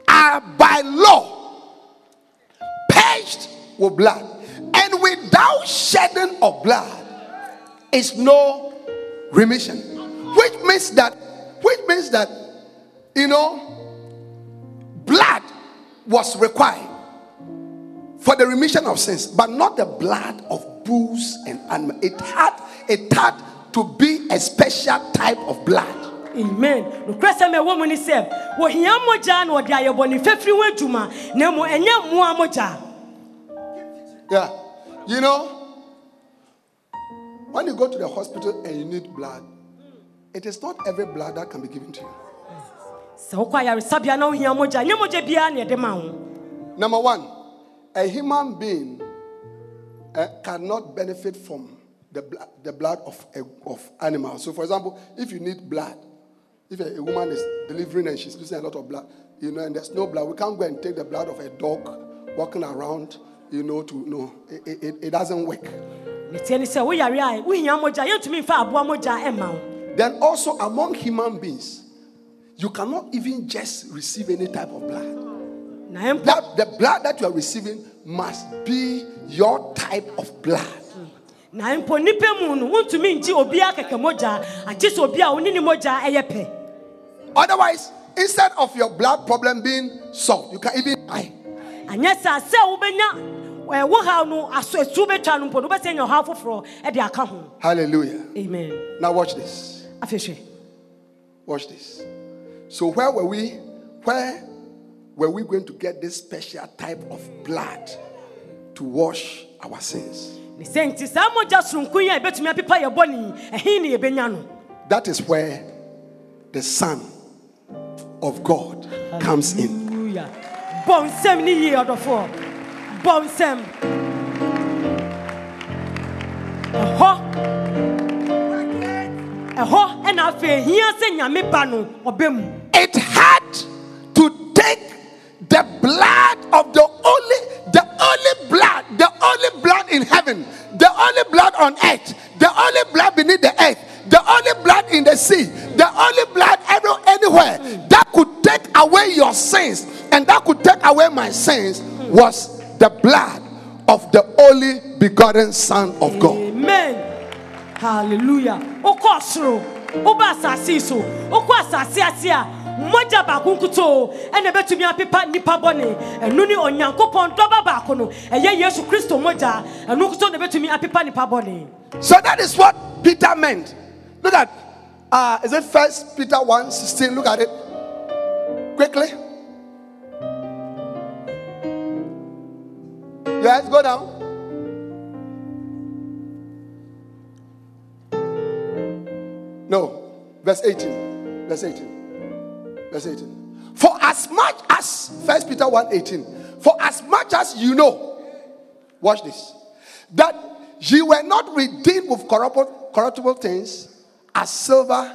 Speaker 4: are by law purged with blood. And without shedding of blood is no remission. Which means that, which means that, you know, blood was required for the remission of sins, but not the blood of bulls and animals. It had it had to be a special type of blood.
Speaker 3: amen nokorɛsɛm a ɛwɔ mu ne sɛ wɔhia mogya na wɔde ayɛ bɔne fɛfiri ho adwuma na mmom ɛnyɛ mmoa mogya
Speaker 4: Yeah, you know, when you go to the hospital and you need blood, it is not every blood that can be given to you.
Speaker 3: sɛ wokɔ ayaresabea na wohia mogya nyɛ mogya biara na ɛde ma wo
Speaker 4: Number one, a human being uh, cannot benefit from the blood, the blood of, a, of animals. So, for example, if you need blood, if a, a woman is delivering and she's losing a lot of blood, you know, and there's no blood, we can't go and take the blood of a dog walking around, you know, to no, it, it, it doesn't work.
Speaker 3: ne tie ne sɛ woyare a wohia mogya yɛntumi mfa aboa mogya ɛma wo
Speaker 4: Then also among human beings, you cannot even just receive any type of blood. That the blood that you are receiving must be your type of blood.
Speaker 3: Na mpo nnipa mu no wontumi nkyi obiara kɛkɛ mogya agye sɛ obi a wo ne ne mogya ɛyɛ pɛ
Speaker 4: Otherwise, instead of your blood problem being solved, you can even die.
Speaker 3: anyɛ saa sɛ wobɛnya ɛɛ, wo haw no aso esu bɛtwa no mpo no wobɛsɛ nya ɔhaw foforɔ ɛde aka ho
Speaker 4: Hallelujah.
Speaker 3: amen
Speaker 4: Now watch this.
Speaker 3: afei
Speaker 4: Watch this. So where were we? Where were we going to get this special type of blood to wash our sins?
Speaker 3: Ne sɛ nti saa mogya soronko yi a ɛbɛtumi apepa yɛ bɔne ɛhe ne yɛbɛnya no.
Speaker 4: That is where the Son of God comes in.
Speaker 3: Hallelujah. bɔ nsɛm ne yie ɔdɔfoɔ bɔ nsɛm. Ɛhɔ. Ɛhɔ. Ɛna afei hia sɛ nyame ba no ɔbɛ mu.
Speaker 4: It had to take the blood of the only, the only blood, only blood in heaven, the only blood on earth, the only blood beneath the earth, the only blood in the sea, the only blood every, anywhere that could take away your sins and that could take away my sins was the blood of the only begotten Son of God.
Speaker 3: amen. Hallelujah wokɔ soro woba asase yi so wokɔ asase ase a mmɔgya baako nkutoo ɛna ɛbɛtumi apepa nnipa bɔne ɛno ne onyankopɔn dɔba baako no ɛyɛ yesu kristo mmɔgya ɛno nkoto na ɛbɛtumi apepa nnipa bɔne
Speaker 4: So that is what Peter meant. Look at, uh, is it First Peter 1 16? Look at it quickly. Yes, go down. No, verse 18. Verse 18. Verse 18. For as much as First Peter 1 18, for as much as you know, watch this, that ye were not redeemed with corruptible things as silver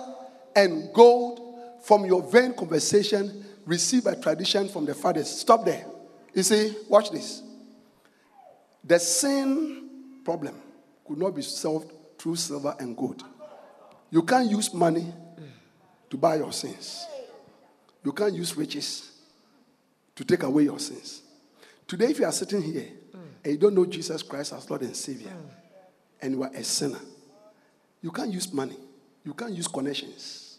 Speaker 4: and gold from your vain conversation received by tradition from the fathers. Stop there. You see, watch this. The sin problem could not be solved through silver and gold. You can't use money to buy your sins. You can't use riches to take away your sins. Today, if you are sitting here and you don't know Jesus Christ as Lord and Savior, and you are a sinner, you can't use money. You can't use connections.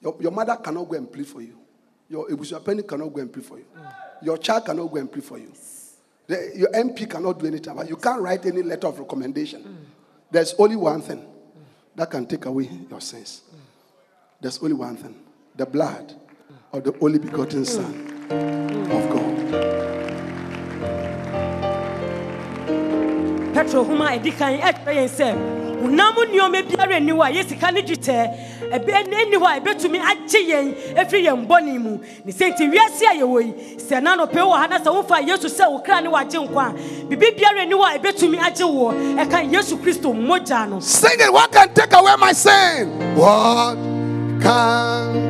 Speaker 4: Your, your mother cannot go and plead for you. Your Ebusuapeni cannot go and plead for you. Your child cannot go and plead for you. The- your MP cannot do anything about. You can't write any letter of recommendation. There's only one thing that can take away your sins. There's only one thing the blood of the only begotten Son mm. Mm. of God.
Speaker 3: petro homa a ɛdi kan ɛkyerɛ yɛn sɛ honam nneɔma biara nni hɔ a yɛ sika ne dwetɛ ɛbɛ nni hɔ a ɛbɛtumi agye yɛn ɛfiri yɛn bɔne mu ne sɛ nti wiase a yɛwɔ yi sɛ na nɔpɛ wɔ ha na sɛ wofa yesu sɛ wo kra ne wagye nkwa a biribi biara nni hɔ a ɛbɛtumi agye woɔ ɛka yesu kristo mmogya no
Speaker 4: Sing it. What can take away my sin? What can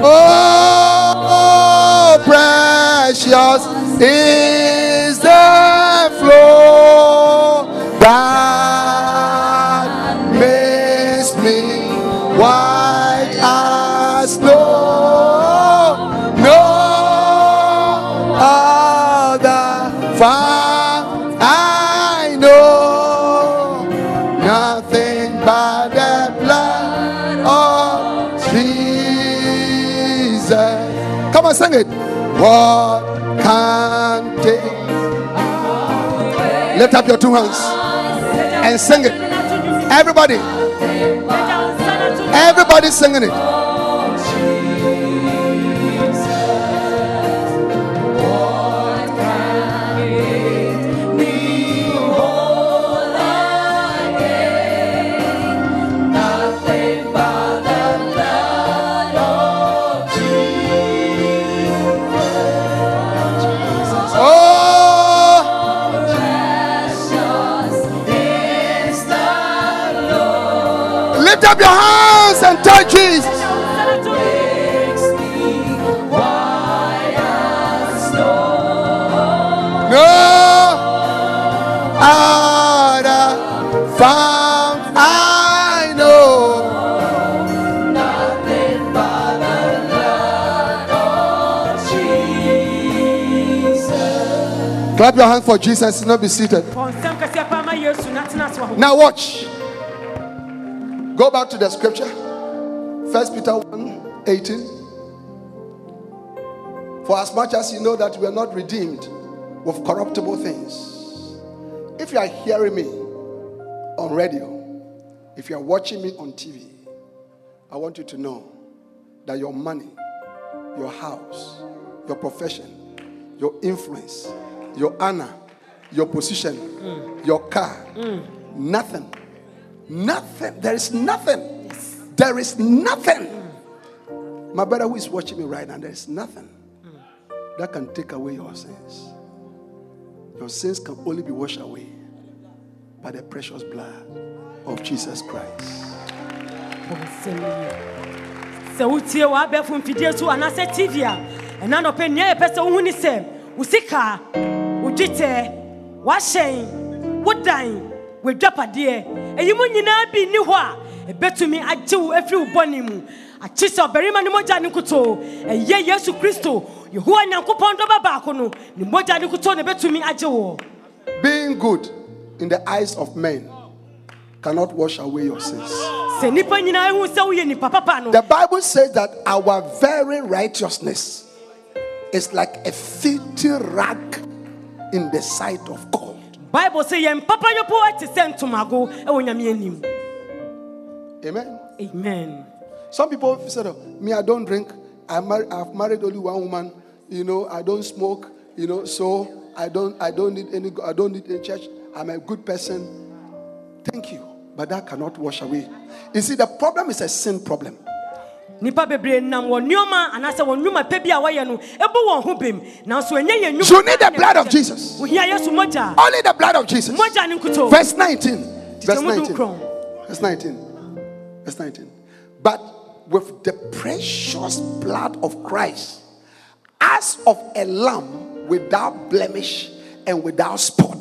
Speaker 4: Oh, precious is the on, sing it. What can take? Lift up your two hands and sing it. Everybody, everybody singing it. Up your hands and tell Jesus. No other found I know. Clap your hand for Jesus. Not be seated. Now nsɛm Go back to the scripture. First Peter 1 18. For as much as you know that we are not redeemed with corruptible things. If you are hearing me on radio, if you are watching me on TV, I want you to know that your money, your house, your profession, your influence, your honor, your position, mm. your car, mm. nothing, nothing, there is nothing, there is nothing. My brother who is watching me right now, there is nothing that can take away your sins. Your sins can only be washed away by the precious blood of Jesus Christ.
Speaker 3: sɛ wotie mfidie so anaasɛ a ɛna nɔpɛ yɛpɛ sɛ wohu ne sɛ wo sika wo w'ahyɛn wo dan w'adwapadeɛ ɛyi mu nyinaa bi nni hɔ a ɛbɛtumi agye wo afiri wo bɔne mu akye sɛ ɔbarima ne mogya ne nkotoo ɛyɛ yesu kristo yehowa nyankopɔn dɔba baako no ne mogya ne nkotoo na ɛbɛtumi agye wo
Speaker 4: Being good in the eyes of men cannot wash away your sins.
Speaker 3: sɛ nnipa nyinaa hu sɛ woyɛ nnipa papa no
Speaker 4: The Bible says that our very righteousness is like a filthy rag in the sight of God.
Speaker 3: Bible sɛ yɛn papayɔpo te sɛ ntomago ɛwɔ nyame anim
Speaker 4: Amen.
Speaker 3: amen
Speaker 4: Some people said, "Me, I don't drink. I mar- I've married only one woman. You know, I don't smoke. You know, so I don't. I don't need any. I don't need a church. I'm a good person. Thank you, but that cannot wash away. You see, the problem is a sin problem.
Speaker 3: Nipa bebree nam wɔ nneɛma anaasɛ wɔn nnwuma pɛ bi a wɔyɛ no ebu wɔn ho bem nanso enye yɛn nnwuma
Speaker 4: You need the blood of Jesus.
Speaker 3: ohia yesu mogya
Speaker 4: Only the blood of Jesus.
Speaker 3: mogya ne nkuto
Speaker 4: Verse 19. Verse
Speaker 3: Titɛ mu du
Speaker 4: 19. Verse 19. Verse 19. But with the precious blood of Christ, as of a lamb without blemish and without spot.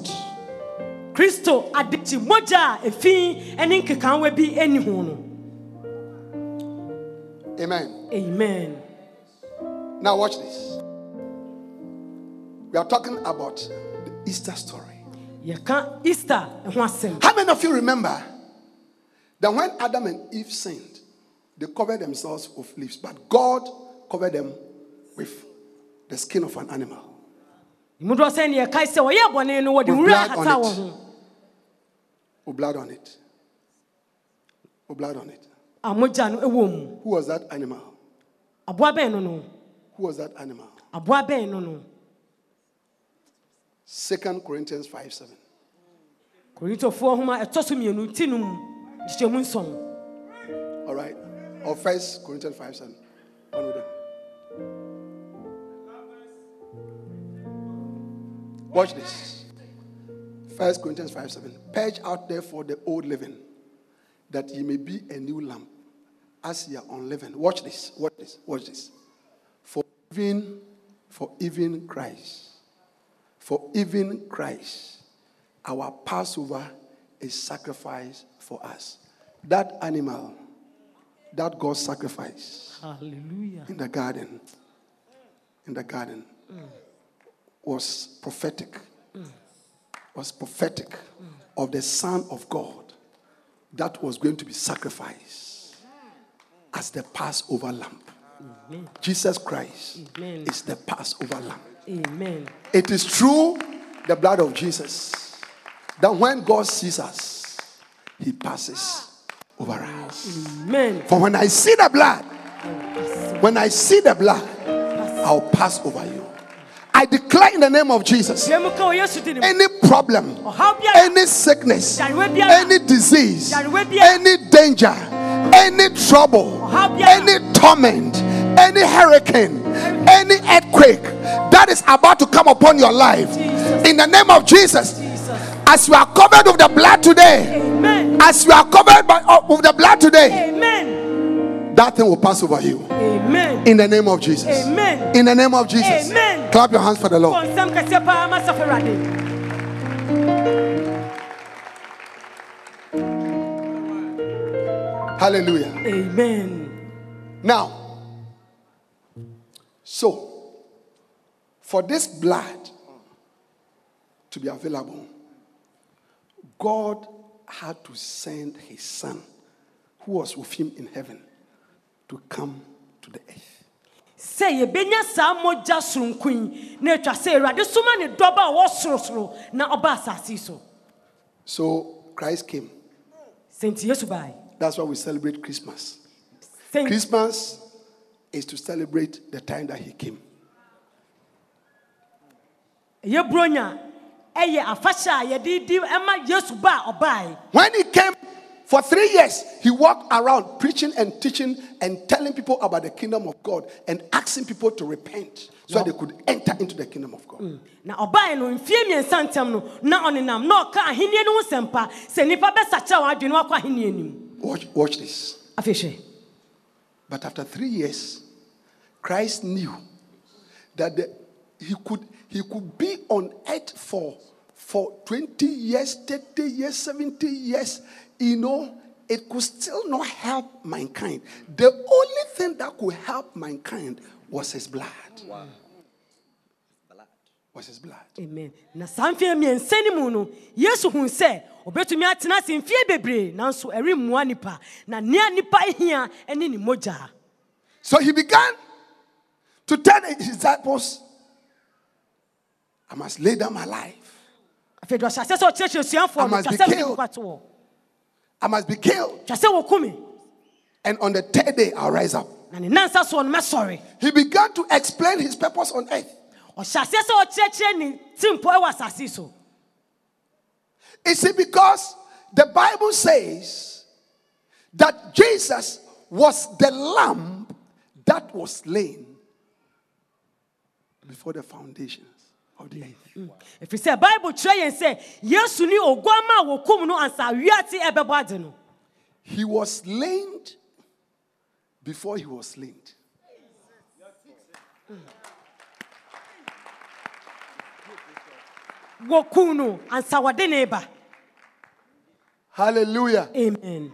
Speaker 3: kristo adekyi mogya a efi ne nkekawa bi ani ho no
Speaker 4: Amen.
Speaker 3: amen
Speaker 4: Now, watch this. We are talking about the Easter story.
Speaker 3: easter
Speaker 4: How many of you remember that when Adam and Eve sinned, they covered themselves with leaves, but God covered them with the skin of an animal?
Speaker 3: mudoɔ sɛ ne yɛkae sɛ wɔyɛ bɔne no wɔde
Speaker 4: With blood on it. With blood on it. With blood on it.
Speaker 3: A mogya no wɔ mu
Speaker 4: Who was that animal?
Speaker 3: aboa bɛn no no
Speaker 4: Who was that animal?
Speaker 3: aboa bɛn no no
Speaker 4: Second Corinthians 5 7.
Speaker 3: korintofoɔ homa ɛtɔ so mmienu ti no mu nson
Speaker 4: All right. Or First Corinthians 5 7. One of them. Watch this. First Corinthians 5 7. Purge out therefore the old leaven, that ye may be a new lamp, as ye are unleavened. Watch this. Watch this. Watch this. For even for even Christ, for even Christ, our Passover is sacrificed for us. That animal that God sacrifice
Speaker 3: hallelujah
Speaker 4: in the garden, in the garden, was prophetic. Mm. Was prophetic of the Son of God that was going to be sacrificed as the Passover lamb. Jesus Christ
Speaker 3: Amen.
Speaker 4: is the Passover lamb.
Speaker 3: amen
Speaker 4: It is through the blood of Jesus that when God sees us, he passes over us.
Speaker 3: amen
Speaker 4: For when I see the blood, when I see the blood, I'll pass over you. I declare in the name of Jesus
Speaker 3: deɛ mu ka wɔ yesu di ne mu
Speaker 4: any problem, any sickness, any disease, any danger, any trouble, any torment, any hurricane, any earthquake that is about to come upon your life, in the name of Jesus,
Speaker 3: Jesus.
Speaker 4: as you are covered with the blood today, as you are covered by, uh, with the blood today,
Speaker 3: amen
Speaker 4: that thing will pass over you.
Speaker 3: amen
Speaker 4: In the name of Jesus.
Speaker 3: Amen.
Speaker 4: In the name of Jesus.
Speaker 3: Amen.
Speaker 4: Clap your hands for the Lord.
Speaker 3: bɔ nsɛm kɛseɛ paa ma sɔfo awurade
Speaker 4: Hallelujah.
Speaker 3: amen
Speaker 4: Now, so for this blood to be available, God had to send his son, who was with him in heaven, to come to the earth.
Speaker 3: sɛ yɛbɛnya saa mogya soronko yi na atwa sɛ awurade soma ne dɔba a ɔwɔ sorosoro na ɔba asase yi so
Speaker 4: So Christ came.
Speaker 3: sɛ nti yesu bae
Speaker 4: That's why we celebrate Christmas.
Speaker 3: sɛ
Speaker 4: Christmas is to celebrate the time that he came.
Speaker 3: ɛyɛ buronya ɛyɛ afahyɛ a yɛde di ɛma yesu ba a ɔbae
Speaker 4: When he came For three years, he walked around preaching and teaching and telling people about the kingdom of God and asking people to repent so they could enter into the kingdom of God. Mm.
Speaker 3: na ɔbaeɛ no mfie mmiɛnsa ntɛm no na ɔnenam na ɔka ahenni no ho sɛmpa sɛ nnipa bɛsakyera wɔn adwene wakɔ ahenni anim
Speaker 4: Watch, watch this. But after three years, Christ knew that the, he could he could be on earth for for 20 years, 30 years, 70 years. You know, it could still not help mankind. The only thing that could help mankind was his blood. Wow. Was his blood.
Speaker 3: amen na saa mfeɛ mmiɛnsa no mu no yesu hu sɛ ɔbɛtumi atena ase mfeɛ bebree nanso ɛremmua nipa na nea nipa hia ne ne mogyaa
Speaker 4: So he began to tell his disciples, I must lay down my life.
Speaker 3: afei de ɔhyɛ aseɛ sɛ ɔkyerɛkyerɛ suafoɔ
Speaker 4: I
Speaker 3: no
Speaker 4: must
Speaker 3: twa
Speaker 4: be
Speaker 3: sɛ mede
Speaker 4: killed.
Speaker 3: nkwa to wɔ
Speaker 4: I must be killed.
Speaker 3: twa sɛ wɔku me
Speaker 4: And on the third day, I'll rise up.
Speaker 3: na ne nansa soɔ no mɛsɔre
Speaker 4: He began to explain his purpose on earth.
Speaker 3: ɔhyɛ aseɛ sɛ ɔkyerɛkyerɛ ne timpɔ wɔ asase yi so
Speaker 4: You see, because the Bible says that Jesus was the lamb that was slain before the foundations of the earth.
Speaker 3: Ɛfiri mm. sɛ bible kyerɛ yɛn sɛ yesu ne oguama a wɔkum no ansa wiate ɛbɛbɔ ade no.
Speaker 4: He was slain before he was slain.
Speaker 3: wɔkum no ansa wɔde ne ba.
Speaker 4: Hallelujah.
Speaker 3: amen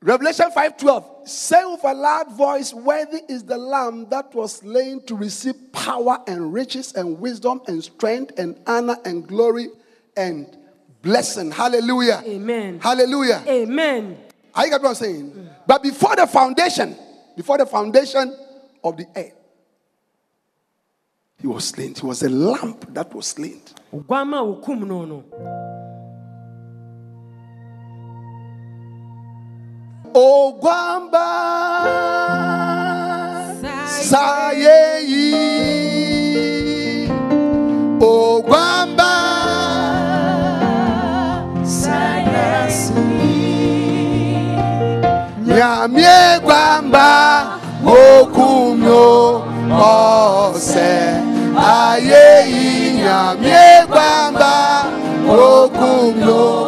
Speaker 4: Revelation 5:12 say with a loud voice worthy is the lamb that was slain to receive power and riches and wisdom and strength and honor and glory and blessing. Hallelujah.
Speaker 3: Amen.
Speaker 4: hallelujah.
Speaker 3: Amen.
Speaker 4: Are you get what I'm saying? But before the foundation before the foundation of the earth he was slain. He was a lamb that was slain
Speaker 3: Ogbamba Sayeyi
Speaker 4: Ogbamba Sayeyi Nyamie Gwamba. Okumyo Ose. Ayeyi Nyamie Gwamba. Okumyo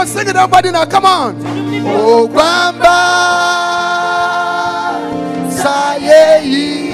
Speaker 4: on, sing it, everybody now. Come on. Oh, Gwamba Sayeyi.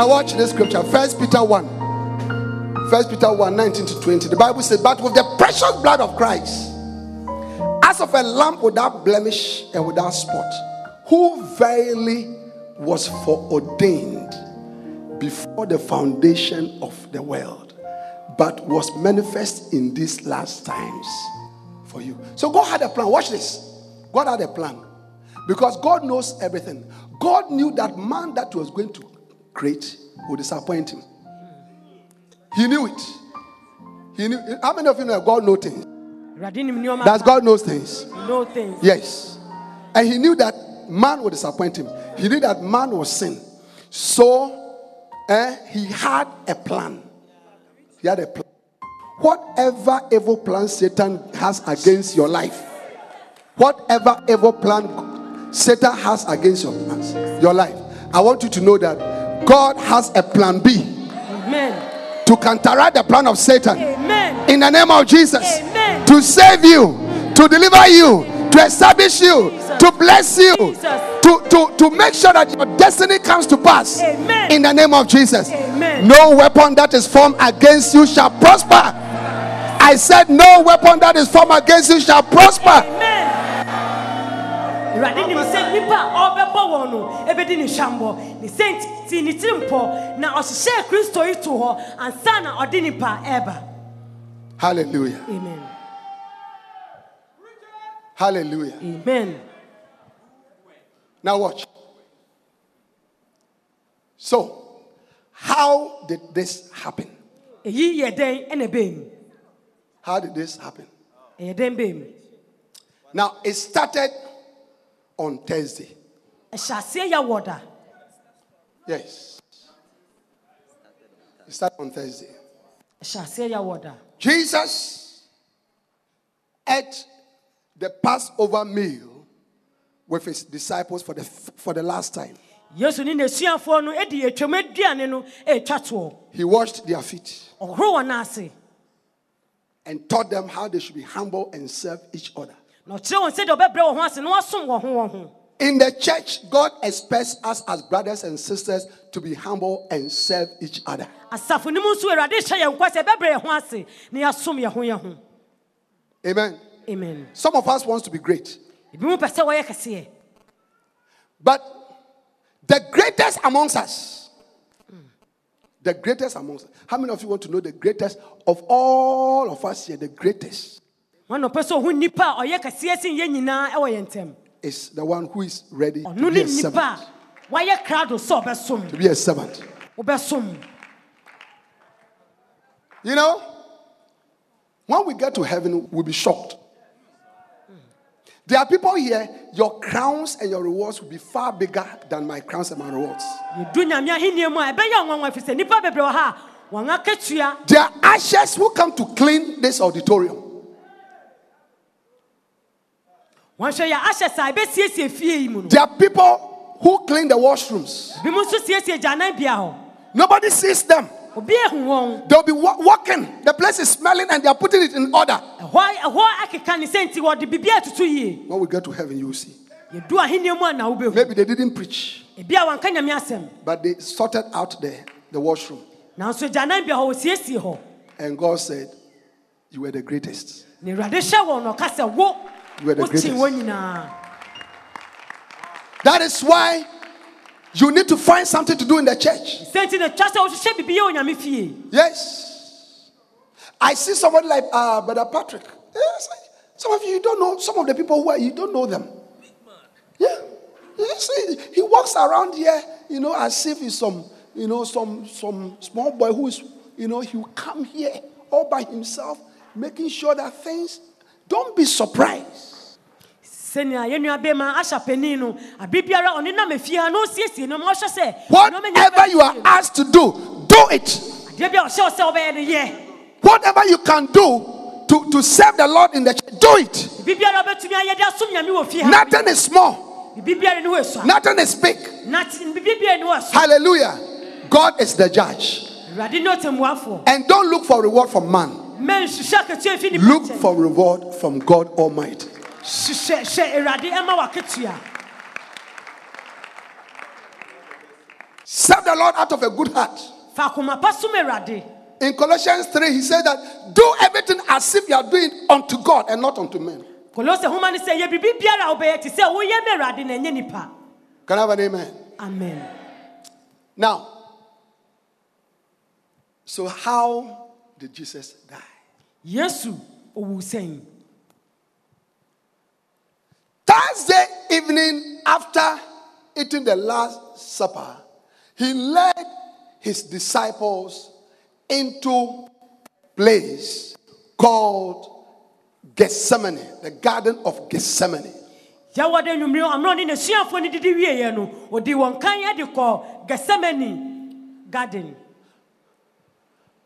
Speaker 4: Now watch this scripture. First Peter 1. First Peter 1, 19 to 20. The Bible says, But with the precious blood of Christ, as of a lamb without blemish and without spot, who verily was foreordained before the foundation of the world, but was manifest in these last times for you. So God had a plan. Watch this. God had a plan. Because God knows everything. God knew that man that was going to create would disappoint him. He knew it. He knew. How many of you know God knows things?
Speaker 3: awurade nim nneɔma
Speaker 4: That God knows things.
Speaker 3: no things
Speaker 4: Yes. And he knew that man would disappoint him. He knew that man was sin. So eh, he had a plan. He had a plan. Whatever evil plan Satan has against your life, whatever evil plan Satan has against your plans, your life, I want you to know that God has a plan B
Speaker 3: amen
Speaker 4: to counteract the plan of Satan
Speaker 3: amen
Speaker 4: in the name of Jesus
Speaker 3: Amen.
Speaker 4: to save you, to deliver you, to establish you,
Speaker 3: Jesus.
Speaker 4: to bless you,
Speaker 3: Jesus.
Speaker 4: to, to, to make sure that your destiny comes to pass
Speaker 3: Amen.
Speaker 4: in the name of Jesus.
Speaker 3: Amen.
Speaker 4: No weapon that is formed against you shall prosper. I said, No weapon that is formed against you shall prosper.
Speaker 3: amen awurade nim sɛ nnipa a ɔbɛbɔ wɔn no ɛbɛdi ne hwammɔ ne sɛ nti ne tiri mpɔ na ɔhyehyɛɛ kristo yi to hɔ ansa na ɔde nipa ɛreba
Speaker 4: Hallelujah.
Speaker 3: amen
Speaker 4: Hallelujah.
Speaker 3: amen
Speaker 4: Now watch. So, how did this happen?
Speaker 3: èyí yɛ dɛn ɛna ɛbɛn mu
Speaker 4: How did this happen?
Speaker 3: ɛyɛ dɛn bɛn mu
Speaker 4: Now, it started on Thursday.
Speaker 3: ɛhyɛ aseɛ yɛ wɔ da
Speaker 4: Yes. It started on Thursday.
Speaker 3: ɛhyɛ aseɛ yɛ wɔ da
Speaker 4: Jesus ate the Passover meal with his disciples for the, for the last time.
Speaker 3: yesu ne n'asuafoɔ no adi atwam aduane no ɛretwa toɔ
Speaker 4: He washed their feet
Speaker 3: ɔhoro wɔn ase
Speaker 4: and taught them how they should be humble and serve each other.
Speaker 3: Na ɔkyerɛ wɔn sɛdeɛ ɔbɛbrɛ wɔn ho ase na wɔasom wɔn ho wɔn ho
Speaker 4: In the church, God expects us as brothers and sisters to be humble and serve each other.
Speaker 3: asafo no mu nso awurade hyɛ yɛn nkwa sɛ ɛbɛbrɛ yɛn ho ase na yɛasom yɛn ho yɛn ho
Speaker 4: Amen.
Speaker 3: amen
Speaker 4: Some of us wants to be great,
Speaker 3: ebi mu pɛ sɛ wɔyɛ kɛseɛ
Speaker 4: but the greatest amongst us, the greatest amongst us. How many of you want to know the greatest of all of us here? The greatest is the one who is ready to be a servant.
Speaker 3: a wayɛ krado sɛ
Speaker 4: To be a servant. You know, when we get to heaven, we'll be shocked. There are people here, your crowns and your rewards will be far bigger than my crowns and my rewards.
Speaker 3: yɛdu nyame ahenni mu a ɛbɛyɛ nwanwa ɛfiri sɛ nipa bebree wɔ ha a wɔn akatua
Speaker 4: There are ushers who come to clean this auditorium.
Speaker 3: wɔnhwɛ yɛ ahyɛ saa ɛbɛsiesie fie yi mu no
Speaker 4: There are people who clean the washrooms.
Speaker 3: bi mu nso siesie gyanan bia hɔ
Speaker 4: Nobody sees them.
Speaker 3: obi ehu wɔn
Speaker 4: They'll be wa- walking. The place is smelling and they are putting it in order.
Speaker 3: ɛhɔ ɛhɔ akeka ne sɛ nti wɔde biribi
Speaker 4: When we get to heaven, you will see.
Speaker 3: yɛdu ahenni mu a na wobɛhu
Speaker 4: Maybe they didn't preach,
Speaker 3: ebi a wɔnka nyame
Speaker 4: but they sorted out the, the washroom.
Speaker 3: nanso gyanan bia hɔ wɔsiesie hɔ
Speaker 4: And God said, You were the greatest.
Speaker 3: Na awurade hyɛ wɔn na ɔka sɛ wo
Speaker 4: You are the greatest. That is why you need to find something to do in the church.
Speaker 3: sɛ nti na twa sɛ wohyehyɛ biribi yɛ onyame fie
Speaker 4: Yes. I see somebody like uh, Brother Patrick. Yes, some of you, you don't know, some of the people who are, you don't know them. Yeah. You see, he walks around here, you know, as if he's some, you know, some, some small boy who is, you know, he will come here all by himself, making sure that things, don't be surprised.
Speaker 3: sɛnea yɛn nua bɛma ahyɛ panin no abe biara ɔne nam efie ha na osiesie no ma ɔhwɛ sɛ nneɛma nyinaa
Speaker 4: Whatever you are asked to do, do it.
Speaker 3: adeɛ bi a ɔhyɛ wo sɛ wobɛyɛ no yɛ
Speaker 4: Whatever you can do to, to serve the Lord in the church, do it.
Speaker 3: biribi biara wobɛtumi ayɛ de asom nyame wɔ fie ha
Speaker 4: Nothing is small,
Speaker 3: biribi biara ne wo esua
Speaker 4: nothing is big.
Speaker 3: na biribi biara ne wo ɛso
Speaker 4: Hallelujah. God is the judge.
Speaker 3: awurade ne ɔtɛmmuafoɔ
Speaker 4: And don't look for reward from man,
Speaker 3: mɛnhyehyɛ akatua mfi nipa
Speaker 4: look for reward from God Almighty.
Speaker 3: hyehyɛ hyɛ awurade ɛma wakatua
Speaker 4: Serve the Lord out of a good heart.
Speaker 3: fa akoma pa som awurade
Speaker 4: In Colossians 3, he said that do everything as if you are doing unto God and not unto men.
Speaker 3: kolose homa ne sɛ yɛ biribi biara a wobɛyɛ te sɛ woyɛ ma awurade na ɛnyɛ nipa
Speaker 4: Can I have an amen?
Speaker 3: amen
Speaker 4: Now, so how did Jesus die?
Speaker 3: yesu sɛn
Speaker 4: Thursday evening, after eating the Last Supper, he led his disciples into a place called Gethsemane, the Garden of Gethsemane.
Speaker 3: yɛwɔ de nwumire ɔmmerɛ ɔne n'asuafoɔ no didi wieɛ no ɔdi wɔn kan de kɔ gethsemane garden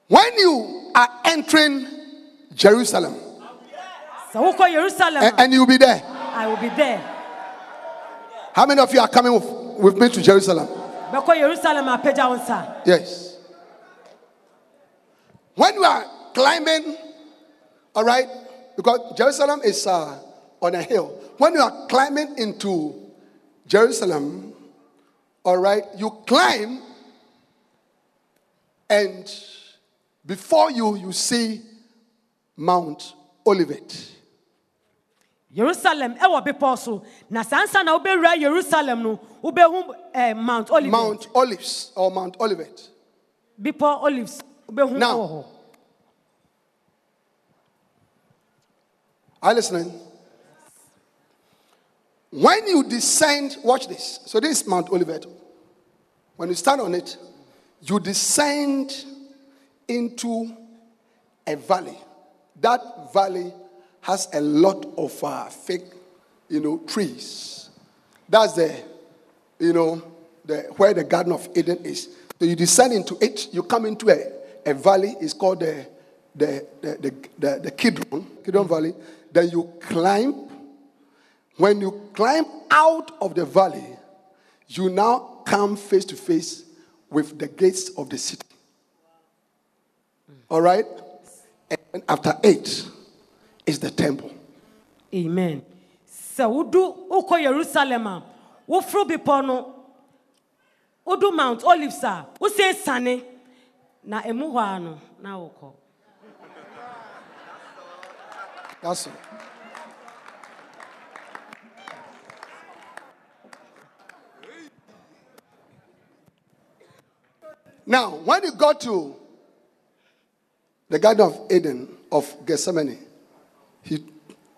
Speaker 4: When you are entering Jerusalem,
Speaker 3: sɛ wokɔ yerusalem
Speaker 4: and, and you'll be there,
Speaker 3: I will be there
Speaker 4: how many of you are coming with, with me to Jerusalem?
Speaker 3: bɛkɔ yerusalem apagya wo nsa
Speaker 4: Yes. When you are climbing, all right, because Jerusalem is uh, on a hill. When you are climbing into Jerusalem, all right, you climb, and before you, you see Mount Olivet.
Speaker 3: yerusalem ɛwɔ bepɔ so na saa nsa na wobɛwura yerusalem no wobɛhu eh, mount olivet
Speaker 4: Mount Olives or Mount Olivet.
Speaker 3: bepɔ olives wobɛhu
Speaker 4: Now.
Speaker 3: ɛwɔ hɔ
Speaker 4: Are you listening? When you descend, watch this. So this is Mount Olivet. When you stand on it, you descend into a valley. That valley has a lot of uh, fake, you know, trees. That's the, you know, the where the Garden of Eden is. So you descend into it. You come into a, a valley. It's called the the the the, the, the Kidron Kidron Valley. Then you climb. When you climb out of the valley, you now come face to face with the gates of the city. All right? And after eight is the temple.
Speaker 3: amen So wodu wokɔ yerusalem a woforo bepɔ no wodu mount olives wosie sane na emu hɔ na wokɔ
Speaker 4: That's all. Now, when you got to the Garden of Eden of Gethsemane, he,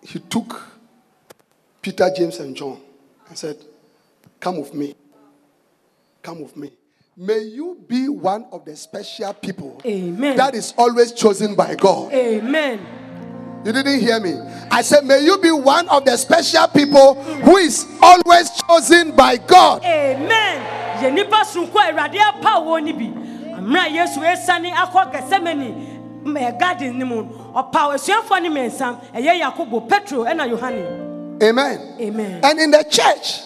Speaker 4: he took Peter, James, and John and said, Come with me. Come with me. May you be one of the special people
Speaker 3: Amen.
Speaker 4: that is always chosen by God.
Speaker 3: amen
Speaker 4: You didn't hear me. I said, May you be one of the special people who is always chosen by God.
Speaker 3: amen yɛ nipa sonko a awurade apa wɔ ni bi mmerɛ a yesu esiane akɔ gɛsɛmani ɛ garden mu no, ɔpa asuafoɔ ne mmiɛnsa ɛyɛ yakobo petro ɛna yohane
Speaker 4: Amen.
Speaker 3: amen
Speaker 4: And in the church,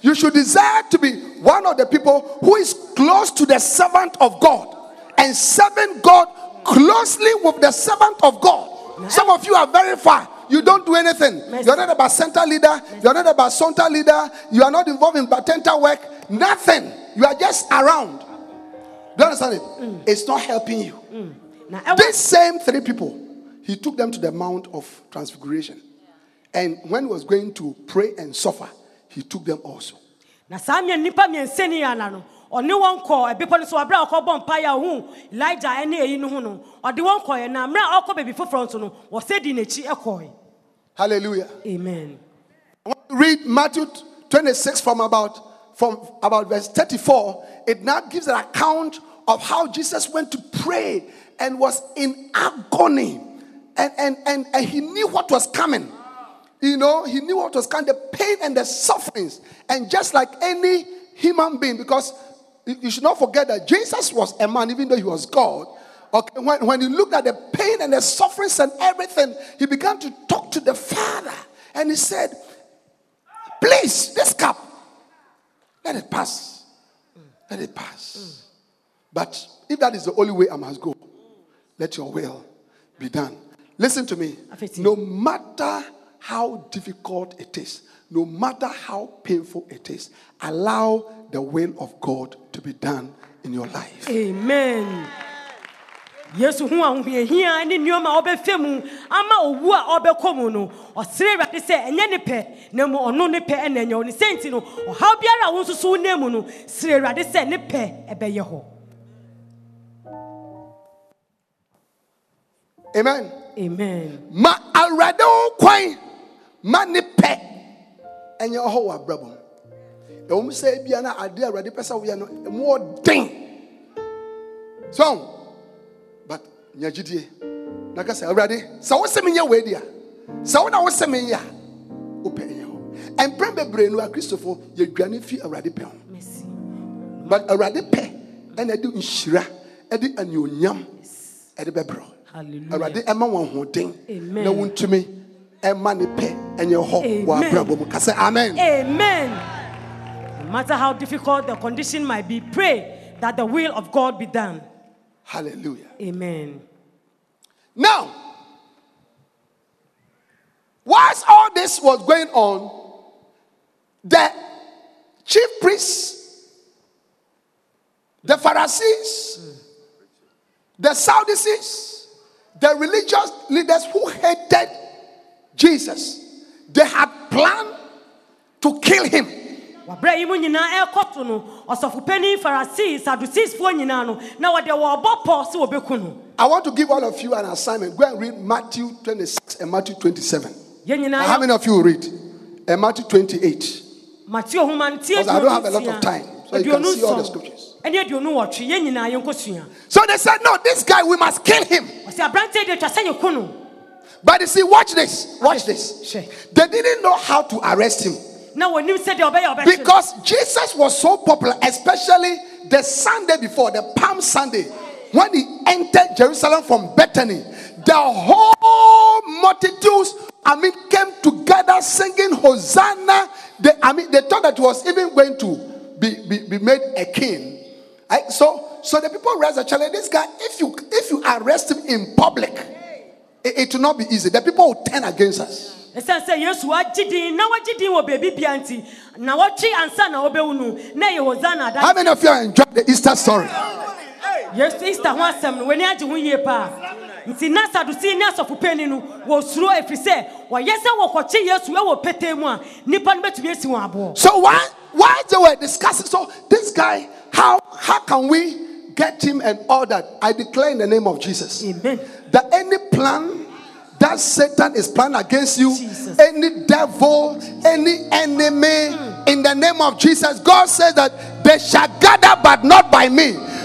Speaker 4: you should desire to be one of the people who is close to the servant of God and serving God closely with the servant of God. Some of you are very far. You don't do anything. You're not about center leader. You're not about center leader. You are not involved in batenta work. Nothing. You are just around. Do you understand it? Mm. It's not helping you.
Speaker 3: ɛwɔ
Speaker 4: These same three people, he took them to the Mount of Transfiguration. And when he was going to pray and suffer, he took them also.
Speaker 3: na saa mmea nipa mmiɛnsa ni ana no ɔne wɔn kɔ ɛbepɔ no so abere a ɔkɔbɔ mpaeɛ a ohun elija ɛne eyi no ho no ɔde wɔn kɔɛ na mmerɛ ɔkɔ baabi foforɔ nso no wɔsɛ di n'akyi ɛkɔɛ
Speaker 4: Hallelujah.
Speaker 3: amen
Speaker 4: I want to read Matthew 26 from about from about verse 34. It now gives an account of how Jesus went to pray and was in agony. And, and, and, and he knew what was coming. You know, he knew what was coming, the pain and the sufferings. And just like any human being, because you should not forget that Jesus was a man, even though he was God. Okay, when, when he looked at the pain and the sufferings and everything, he began to talk to the Father. And he said, Please, this cup, let it pass. Let it pass. But if that is the only way I must go, let your will be done. Listen to me. No matter how difficult it is, no matter how painful it is, allow the will of God to be done in your life.
Speaker 3: amen. Yes, yesu ho ahohiahia ne nneɛma a ɔbɛfɛ mu. Ama owu a ɔbɛkɔ mu no. Ɔsere awurade sɛ ɛnyɛ ne pɛ na mu ɔno ne pɛ ɛna ɛnyɛ wo ne sɛ nti no ɔhaw biara a wo
Speaker 4: Amen.
Speaker 3: amen
Speaker 4: Ma awurade wo kwan ma ne pɛ ɛnyɛ ɔhɔ wɔ abrabɔ mu. Ɛwɔ mu sɛ ebia na ade awurade pɛ sɛ woyɛ no ɛmu ɔden. So, but nya gyidie na ka sɛ awurade sɛ wo sɛ menyɛ wei di a sɛ wo na wo sɛ menyɛ a wopɛ ɛnyɛ hɔ. Ɛmpɛn bebree no akristofo yɛdwane fi awurade pɛ ho. But awurade pɛ ɛna ɛde nhyira ɛde anuonyam ɛde bɛbrɛ. Awurade ɛma wɔn ahoɔden na wɔntumi ɛma ne pɛ ɛnyɛ hɔ wɔ abrabɔ mu. Ka sɛ amen.
Speaker 3: Amen. No matter how difficult the condition might be, pray that the will of God be done.
Speaker 4: hallelujah.
Speaker 3: Amen.
Speaker 4: now whilst all this was going on the chief priests the pharisees the sadducees the religious leaders who hated jesus they had planned to kill him
Speaker 3: Wabrɛ yi mu nyinaa ɛrekɔ no ɔsɔfopanin Pharisee Sadduceesfoɔ nyinaa no na wɔde wɔrebɔ pɔ sɛ wɔbɛku no.
Speaker 4: I want to give all of you an assignment. Go and read Matthew 26 and Matthew 27.
Speaker 3: Yɛn nyinaa
Speaker 4: how many of you read? and Matthew 28.
Speaker 3: mateo homa
Speaker 4: Because I don't have a lot of time, so you can see all the scriptures.
Speaker 3: Ɛne aduonu wɔtwe yɛn nyinaa yɛnkɔsua
Speaker 4: So they said, No, this guy, we must kill him.
Speaker 3: ɔsɛ aberanteɛ deɛ twa sɛ yɛko no
Speaker 4: But you see, watch this. Watch this. They didn't know how to arrest him
Speaker 3: na wɔnim sɛdeɛ
Speaker 4: because Jesus was so popular, especially the Sunday before, the Palm Sunday, when he entered Jerusalem from Bethany. The whole multitudes, I mean, came together singing Hosanna. They, I mean, they thought that he was even going to be, be, be made a king. I- so, so the people realized challenge. this guy, if you if you arrest him in public, it, it will not be easy. The people will turn against us.
Speaker 3: ɛsiane sɛ yesu wagye din na wagye din wɔ oh, baabi bia nti na wɔtwe ansa oh, na wɔbɛwu no na ɛyɛ hosana
Speaker 4: How many of you enjoyed the Easter story?
Speaker 3: yesu easter ho asɛm no w'ani agye ho yie paa nti na sadusi ne asɔfopani no wɔsuro ɛfiri sɛ wɔyɛ sɛ wɔkɔkye yesu ɛwɔ petee mu a nnipa no bɛtumi asi wɔn aboɔ
Speaker 4: So why why they were discussing? So this guy, how how can we get him and all that? I declare in the name of Jesus
Speaker 3: amen
Speaker 4: that any plan that Satan is planning against you,
Speaker 3: Jesus.
Speaker 4: any devil, any enemy, in the name of Jesus, God says that they shall gather, but not by me.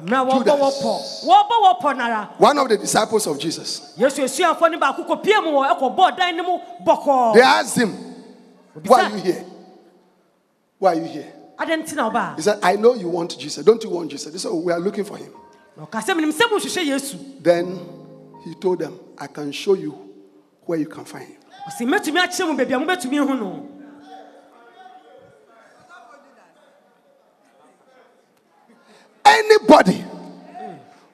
Speaker 4: Judas.
Speaker 3: wɔpɔ wɔbɔ wɔpɔ nara
Speaker 4: One of the disciples of Jesus.
Speaker 3: yesu asuafoɔ no baako kɔpie mu wɔ ɛkɔbɔɔ dan no mu bɔkɔɔ
Speaker 4: They asked him, Why are you here? Why are you here?
Speaker 3: adɛn nti na ɔbaa
Speaker 4: He said, I know you want Jesus. Don't you want Jesus? They said, oh, We are looking for him.
Speaker 3: na ɔka sɛ menim sɛ mohwehwɛ yesu
Speaker 4: Then he told them, I can show you where you can find him.
Speaker 3: ɔsi mɛtumi akyerɛ mu baabi a mobɛtumi hu no
Speaker 4: Anybody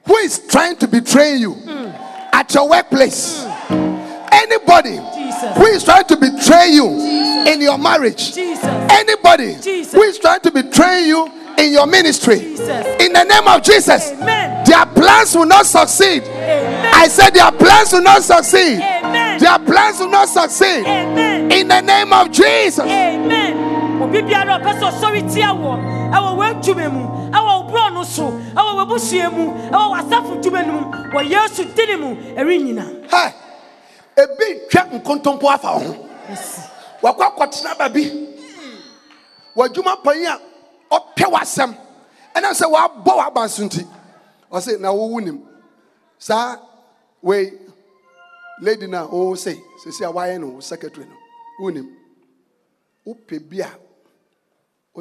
Speaker 4: who is trying to betray you at your workplace, anybody
Speaker 3: Jesus.
Speaker 4: who is trying to betray you in your marriage,
Speaker 3: jesus
Speaker 4: anybody
Speaker 3: Jesus.
Speaker 4: who is trying to betray you in your ministry,
Speaker 3: Jesus.
Speaker 4: in the name of Jesus,
Speaker 3: Amen.
Speaker 4: their plans will not succeed.
Speaker 3: Amen.
Speaker 4: I said their plans will not succeed.
Speaker 3: Amen.
Speaker 4: Their plans will not succeed. In the name of Jesus.
Speaker 3: amen ɛwɔ w'adwuma mu ɛwɔ wo borɔ no so ɛwɔ w'abusua mu ɛwɔ w'asafo dwuma no mu wɔ yesu dini mu ɛrenyina
Speaker 4: Hi. Ebi twa nkontompo afa ho. Wakɔ akɔtena baabi. W'adwuma panyin a ɔpɛ w'asɛm. Ɛnam sɛ wabɔ w'abanso nti. Ɔse na wowu nim. Saa wei lady na o se sisi a wayɛ no secretary no. Wonim. Wopɛ bi a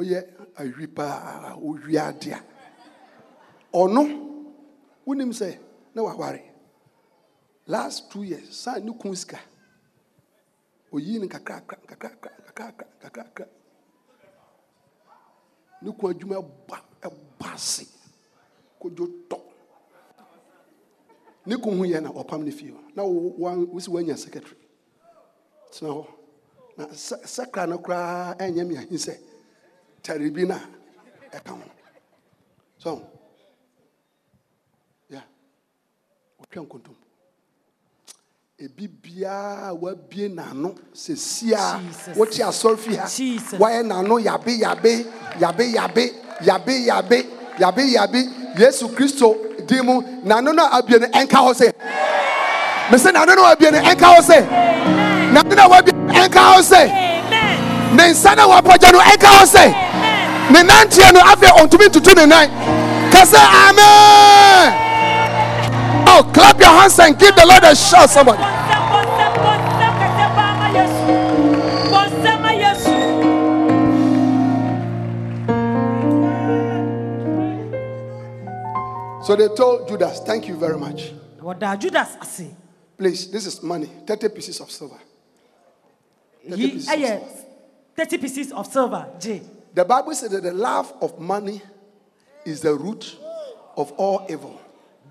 Speaker 4: ɔyɛ awi paa owi ade a. Ɔno wonim sɛ na waware. last two years saa ne kun sika oyi ne kakrakra kakrakra kakrakra kakrakra ne kun adwuma ɛba ɛba ase kodwo tɔ ne kun ho yɛ na ɔpam ne fie na wo- wo- wosi wanya secretary. Tena hɔ. Na sakra no koraa ɛnyɛ me ahi sɛ tare bi no a ɛka ho so ya ɔtwa nkontom ebi biara wabie n'ano sisi a
Speaker 3: Jesus.
Speaker 4: wote asɔrfi ha.
Speaker 3: Jesus.
Speaker 4: wayɛ n'ano yabe yabe yabe yabe yabe yabe yabe yabe. Yesu kristo di mu. N'ano na abie no ɛnka hɔ sɛ mese n'ano na wabie no ɛnka hɔ sɛ n'ano na wabie no ɛnka hɔ sɛ ne nsa na wapagya no ɛnka hɔ sɛ ne nanteɛ no afei ɔntumi tutu ne nan kɛsɛ amen oh clap your hands and give the lord a shout somebody. So they told Judas, Thank you very much.
Speaker 3: judas ase
Speaker 4: Please, this is money 30 pieces of silver.
Speaker 3: yi
Speaker 4: pieces.
Speaker 3: ɛyɛ eh, thirty pieces of silver gye
Speaker 4: The Bible says that the love of money is the root of all evil.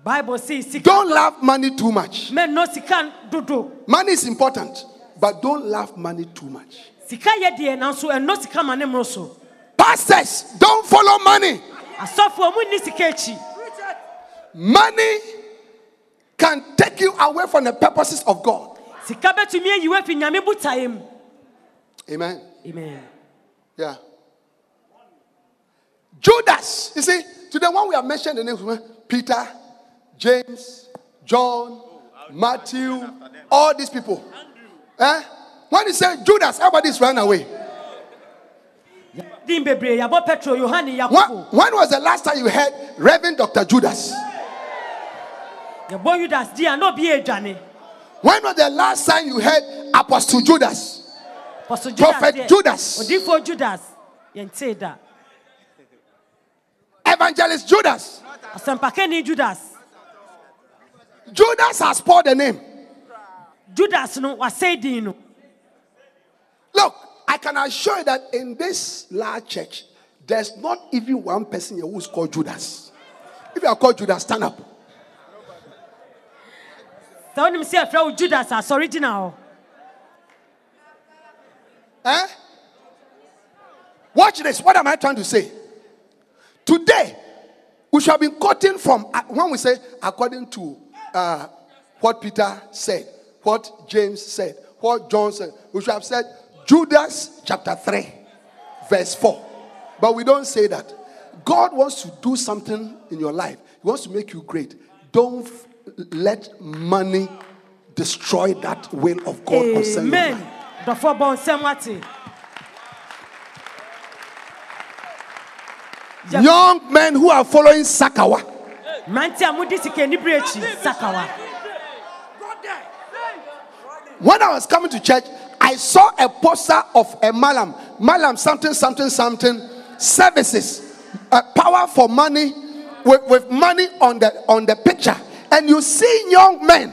Speaker 3: bible says,
Speaker 4: Don't love money too much.
Speaker 3: mɛnɔ sika dodo
Speaker 4: Money is important, but don't love money too much.
Speaker 3: sika yɛ deɛ nanso sika ma ne mmoro so
Speaker 4: Pastors, don't follow money.
Speaker 3: asɔfoɔ mu nni sika
Speaker 4: Money can take you away from the purposes of God.
Speaker 3: sika bɛtumi ayi wo afi nyame botaeɛ mu
Speaker 4: Amen.
Speaker 3: amen
Speaker 4: Yeah. Judas, you see, today when we have mentioned the names Peter, James, John, Matthew, all these people. Eh? When you say Judas, everybody's run away.
Speaker 3: din bebree yɛabɔ petro yohane
Speaker 4: When, when was the last time you heard Reverend Dr. Judas?
Speaker 3: yɛbɔ yudas di a na obi yɛ adwane
Speaker 4: When was the last time you heard Apostle Judas?
Speaker 3: Apostle
Speaker 4: Prophet Judas.
Speaker 3: odiyifoɔ judas yɛntee da
Speaker 4: Evangelist Judas.
Speaker 3: judas
Speaker 4: Judas has spoiled the name.
Speaker 3: judas no wasɛe din no
Speaker 4: Look, I can assure you that in this large church, there's not even one person here who's called Judas. If you are called Judas, stand up.
Speaker 3: sɛ ɛfrɛ wo judas as original.
Speaker 4: Eh? Watch this. What am I trying to say? Today, we shall be quoting from uh, when we say according to uh, what Peter said, what James said, what John said. We should have said Judas chapter 3, verse 4. But we don't say that. God wants to do something in your life, He wants to make you great. Don't f- let money destroy that will of God concerning your
Speaker 3: amen
Speaker 4: life.
Speaker 3: dɔfoɔ bɔ nsɛm ate Yep.
Speaker 4: Young men who are following Sakawa.
Speaker 3: mmerante a mode sika sakawa.
Speaker 4: When I was coming to church, I saw a poster of a malam, malam something, something, something, services, uh, power for money, with, with money on the on the picture, and you see young men,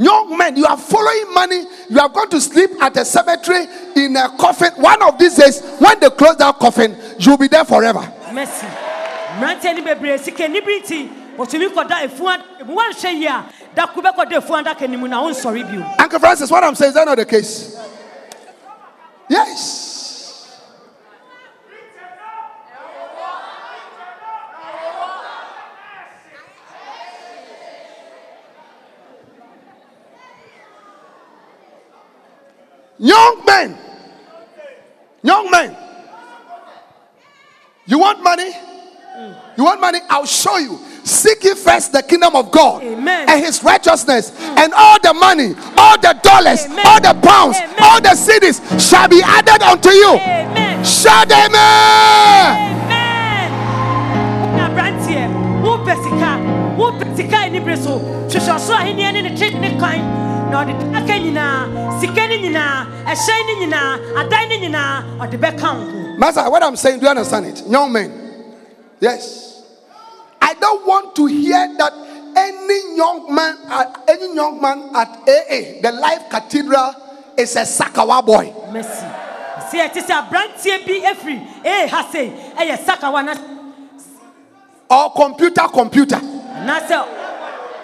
Speaker 4: young men, you are following money. You are going to sleep at a cemetery in a coffin. One of these days, when they close that coffin, you'll be there forever.
Speaker 3: mercy mmeranteɛ no bebree sika anibere nti wɔtumi kɔda efu adaka mu wanhwɛ yie a dako bɛkɔda efu adaka no mu na bio
Speaker 4: Uncle Francis, what I'm saying is that not the case? Yes. Young men, young men, you want money? You want money? I'll show you. Seek ye first the kingdom of God
Speaker 3: Amen.
Speaker 4: and his righteousness, and all the money, all the dollars,
Speaker 3: Amen.
Speaker 4: all the pounds,
Speaker 3: Amen.
Speaker 4: all the cities shall be added unto you.
Speaker 3: amen
Speaker 4: Shout amen.
Speaker 3: amen sika anibere so hwehwɛ ɔsoro ahenneɛ ne ne tre ne kwan na ɔde aka nyinaa sika ne nyinaa ɛhyɛn ne nyinaa adan ne nyinaa ɔde bɛka wo ho
Speaker 4: Master, what I'm saying, do you understand it? Young men. Yes. I don't want to hear that any young man at any young man at AA, the Life Cathedral, is a Sakawa boy.
Speaker 3: mercy sɛ yɛte sɛ aberanteɛ bi afiri ee ha sei ɛyɛ sakawa na
Speaker 4: Or computer computer.
Speaker 3: anaasɛ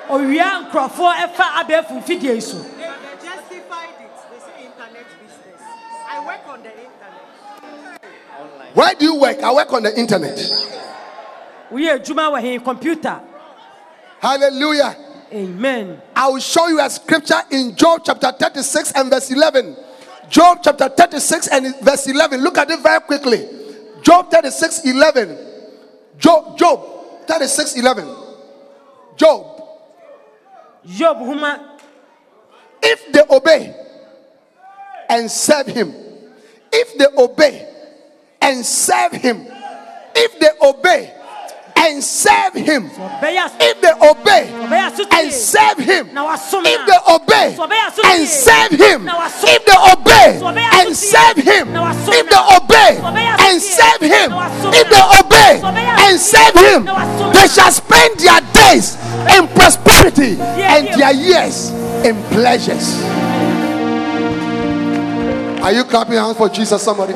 Speaker 3: owia nkurɔfoɔ ɛfa abɛɛfo mfidie yi so
Speaker 2: They, they justified it. They say internet business. I work on the internet.
Speaker 4: Where do you work? I work on the internet.
Speaker 3: woyɛ adwuma wɔ he computer
Speaker 4: Hallelujah.
Speaker 3: amen
Speaker 4: I will show you a scripture in Job chapter 36 and verse 11. Job chapter 36 and verse 11. Look at it very quickly. Job 36 11. Job, Job 36 11. Job,
Speaker 3: job homa
Speaker 4: if they obey and serve him, if they obey and serve him, if they obey and serve him, if they obey and serve him, if they obey
Speaker 3: So obey asotie.
Speaker 4: and serve him, if they obey and serve him, if they obey and serve him, if they obey and serve him, they shall spend their days in prosperity and their years in pleasures. Are you clapping hands for Jesus, somebody?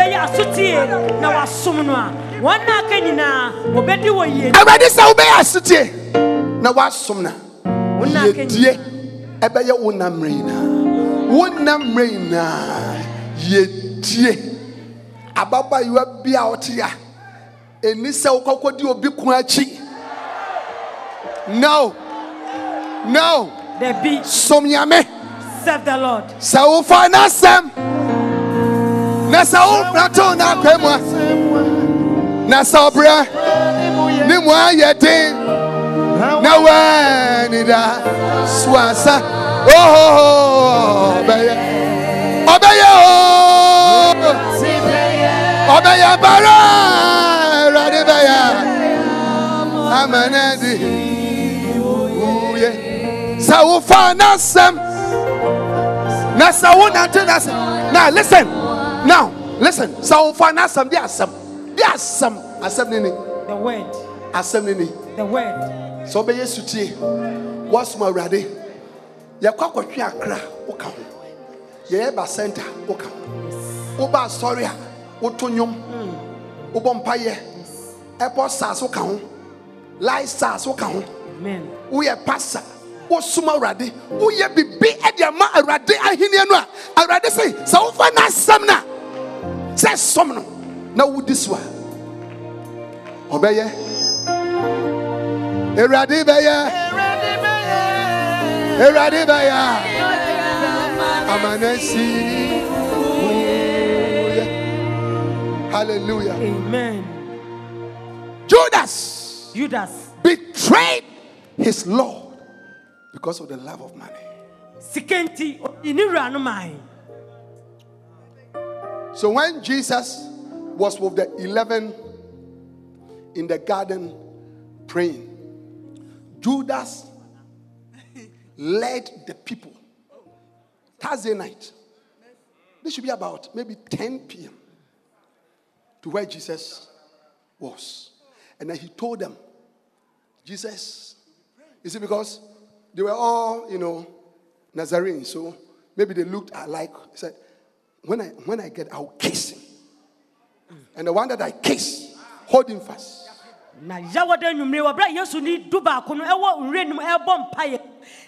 Speaker 3: Wɔbɛyɛ asotie na wasom no a wɔn a aka nyinaa wɔbɛdi wɔ yie.
Speaker 4: Awurade sɛ wobɛyɛ asetie na no
Speaker 3: Wona aka
Speaker 4: yɛdie ɛbɛyɛ wo nam mmerɛ nyinaa. Wo nam mmerɛ nyinaa yɛdie ababaayewa bi a ɔte a ɛni sɛ wokɔkɔdi obi ko akyi. No no.
Speaker 3: Be
Speaker 4: som nyame.
Speaker 3: Serve the Lord.
Speaker 4: sɛ wofa n'asɛm na sɛ wonato n'akwa mu a na sɛ ɔbrɛ ne mu ayɛ den na wani da suasa ohoho ɔbɛyɛ ɔbɛyɛ o ɔbɛyɛ bara. Awurade bɛyɛ amanadi uye sɛ wofa n'asɛm na sɛ wonante now listen now listen. Sɛ wofa n'asɛm de asɛm de asɛm asɛm ne ni
Speaker 3: The word.
Speaker 4: asɛm ne ni
Speaker 3: The word.
Speaker 4: sɛ wobɛyɛ sutie woasom awurade. Yɛkɔ akɔtwe akra woka ho. Yɛyɛ ba center woka ho. Woba asɔre a woto nnwom. Mm. Wobɔ mpayɛ ɛbɔ sars woka ho. Life stars woka ho.
Speaker 3: Amen.
Speaker 4: woyɛ pasa. Wosom awurade. Woyɛ bibi ɛde ama awurade ahenni no a. Awurade se sɛ wofa no a sɛ som no na wodi so a ɔbɛyɛ. Awurade bɛyɛ. Awurade bɛyɛ. Amanasi hallelujah.
Speaker 3: Amen.
Speaker 4: judas
Speaker 3: Judas.
Speaker 4: betrayed his lord because of the love of money So when Jesus was with the 11 in the garden praying, Judas led the people. Thursday night. This should be about maybe 10 p.m. to where Jesus was. And then he told them, Jesus, is it because they were all, you know, Nazarenes, so maybe they looked alike. He said, when I when I get, I'll kiss him. And the one that I kiss, hold him fast.
Speaker 3: na yawɔda nnwumire wɔbrɛ yesu ni du baako no ɛwɔ nwura nim ɛbɔ mpaeɛ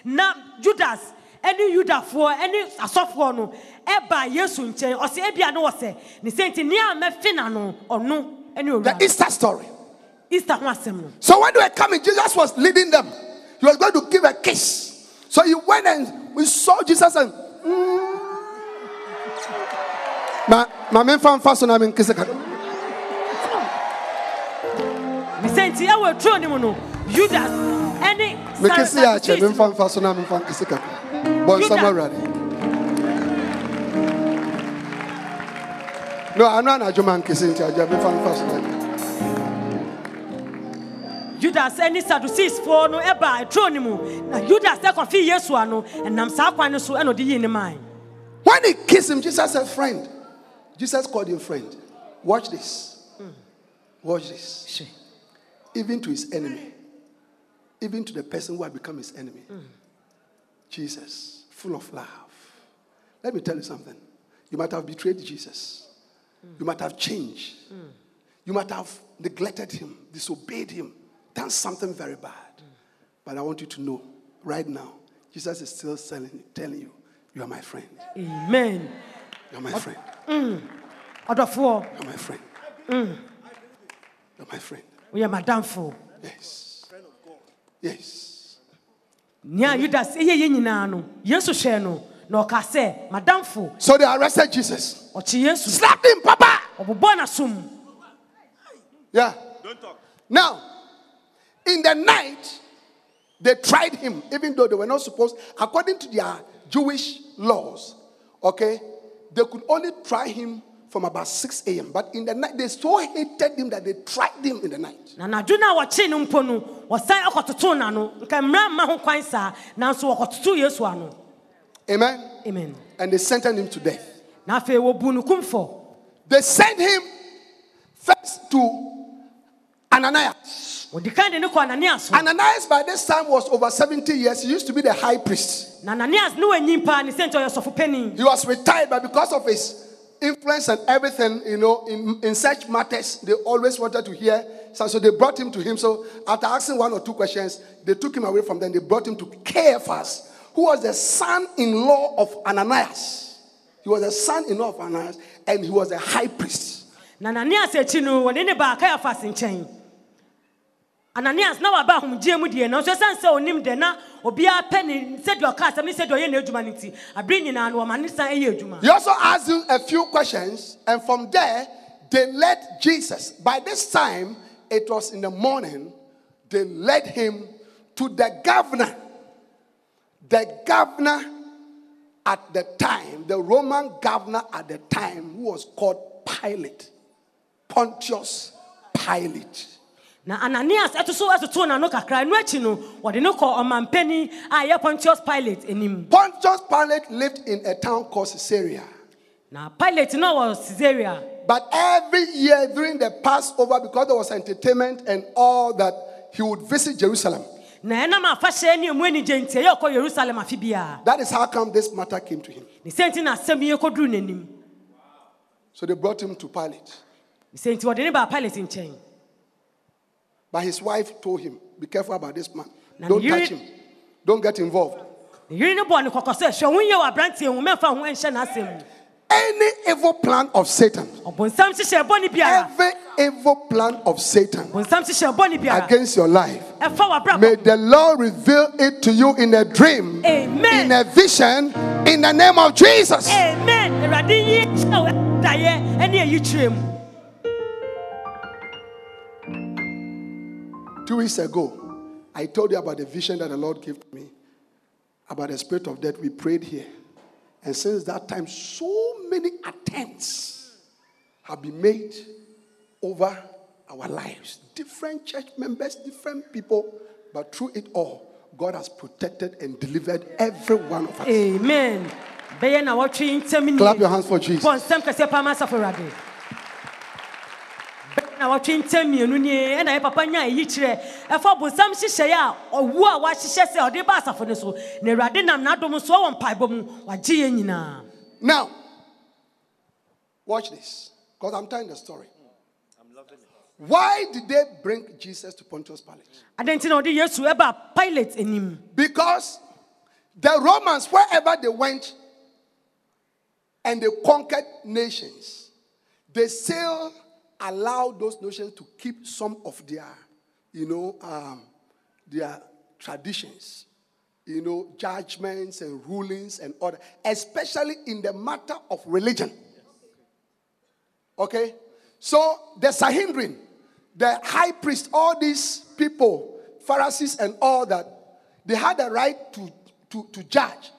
Speaker 3: na judas ɛne yudafoɔ ɛne asɔfoɔ no ɛba yesu nkyɛn ɔsɛ ebia no sɛ ne sɛnti nea mɛfe na no ɔno ɛne
Speaker 4: The
Speaker 3: owura
Speaker 4: Easter story.
Speaker 3: easter ho asɛm no
Speaker 4: So when they were coming, Jesus was leading them. He was going to give a kiss. So he went and we saw Jesus and. mm. Ma, men fan faso na men kese ka.
Speaker 3: ne sɛnti ɛwɔ turo no mu no judas ɛne
Speaker 4: Me kese ya che men
Speaker 3: Sadducees
Speaker 4: fan faso na men fan kese ka. Sama ready. No, I'm not a German kese nti aja men fan faso na.
Speaker 3: judas ɛne saduceesfoɔ no ɛba turo no mu na judas ɛkɔfe yesu ano ɛnam saa kwan no so ɛna ɔde yii ne man
Speaker 4: When he kissed him, Jesus said, Friend. Jesus called him friend. Watch this. Hmm. Watch this. Even to his enemy, even to the person who had become his enemy. Hmm. Jesus, full of love. Let me tell you something. You might have betrayed Jesus, hmm. you might have changed, you might have neglected him, disobeyed him, done something very bad. But I want you to know right now, Jesus is still telling, telling you, You are my friend.
Speaker 3: amen
Speaker 4: You're my friend. Mm.
Speaker 3: ɔdɔfoɔ
Speaker 4: You're my friend. Mm. You're my friend.
Speaker 3: woyɛ madamfo
Speaker 4: Yes. Yes.
Speaker 3: nea yudas ɛyɛ yɛ nyinaa no yesu hwɛ no na ɔka sɛ madamfo
Speaker 4: So they arrested Jesus.
Speaker 3: ɔkye yesu
Speaker 4: Slapped him, Papa.
Speaker 3: ɔbobɔ n'asom
Speaker 4: Yeah. Don't talk. Now, in the night, they tried him, even though they were not supposed, according to their Jewish laws, okay, they could only try him from about 6 a.m. But in the night, they so hated him that they tried him in the night.
Speaker 3: na n'adwo no a wɔkyee no mpo no wɔsan akɔtotoo n'ano nka mmara mma ho kwan saa nanso yesu ano
Speaker 4: Amen.
Speaker 3: amen
Speaker 4: And they sentenced him to death.
Speaker 3: na afei wɔbu no kumfɔ
Speaker 4: They sent him first to Ananias.
Speaker 3: wɔdi kan de ne kɔ ananias
Speaker 4: by this time was over 70 years. He used to be the high priest.
Speaker 3: na ananias ne wanyin paa ne sɛ nti ɔyɛ sɔfo panin
Speaker 4: He was retired, but because of his influence and everything, you know, in, in such matters, they always wanted to hear So, so they brought him to him. So after asking one or two questions, they took him away from them. They brought him to Caiaphas, who was the son-in-law of Ananias. He was the son-in-law of Ananias, and he was a high priest.
Speaker 3: na ananias akyi no wɔde ne baa kaiafas nkyɛn ananias na waba ahomgyeɛ mu deɛ nanso ɛsiane sɛ ɔnim dɛ na obiara pɛ ne ɔka asɛm ne ɔyɛ n'adwuma nyinaa no wɔma ne san adwuma
Speaker 4: He also asked him a few questions, and from there, they led Jesus. By this time, it was in the morning, they led him to the governor. The governor at the time, the Roman governor at the time, who was called Pilate, Pontius Pilate.
Speaker 3: Na ananias ɛto so ɛtoto n'ano kakra ɛno akyi no wɔde no kɔ ɔmampani a ɛyɛ pontius pilate anim
Speaker 4: Pontius Pilate lived in a town called Caesarea.
Speaker 3: na pilate no wɔ caesarea
Speaker 4: But every year during the Passover, because there was entertainment and all that, he would visit Jerusalem.
Speaker 3: na ɛnam afahyɛ ne ɛmu anigye nti ɛyɛ ɔkɔ yerusalem afe biara
Speaker 4: That is how come this matter came to him.
Speaker 3: ne sɛ nti na asɛm yi kɔduru n'anim
Speaker 4: So they brought him to Pilate.
Speaker 3: ne sɛ nti wɔde ne baa pilate nkyɛn
Speaker 4: But his wife told him, Be careful about this man. Don't touch him. Don't get involved.
Speaker 3: ne yere ne bɔɔ ne kɔkɔ sɛ hwɛ ho yɛ wɔ aberanteɛ ho mɛmfa ho nhyɛ n'asɛm mu
Speaker 4: Any evil plan of Satan,
Speaker 3: ɔbonsam hyehyɛ bɔne biara
Speaker 4: every evil plan of Satan
Speaker 3: bonsam hyehyɛ bɔne biara
Speaker 4: against your life, may the Lord reveal it to you in a dream,
Speaker 3: Amen.
Speaker 4: in a vision, in the name of Jesus.
Speaker 3: amen
Speaker 4: Two weeks ago, I told you about the vision that the Lord gave to me about the spirit of death. We prayed here. And since that time, so many attempts have been made over our lives. Different church members, different people, but through it all, God has protected and delivered every one of us.
Speaker 3: amen bɛyɛ na wɔtwe ntɛm nie
Speaker 4: Clap your hands for Jesus.
Speaker 3: bɔ nsɛm kɛseɛ paa ma asafo awurade bɛyɛ na wɔtwe ntɛm mmienu nie ɛna yɛ papa nya ayi kyerɛ ɛfa bonsam hyehyɛeɛ a ɔwu a wahyehyɛ sɛ ɔde ba asafo no so na awurade nam n'adom so mpaebɔ mu wagye yɛn nyinaa
Speaker 4: Now, watch this, because I'm telling the story. Why did they bring Jesus to Pontius Pilate?
Speaker 3: adɛn nti na ɔde yesu ɛba pilate anim
Speaker 4: Because the Romans, wherever they went and they conquered nations, they still allowed those nations to keep some of their, you know, um, their traditions, you know, judgments and rulings and order, especially in the matter of religion. Okay? So the Sanhedrin, the high priest, all these people, Pharisees and all that, they had the right to, to, to judge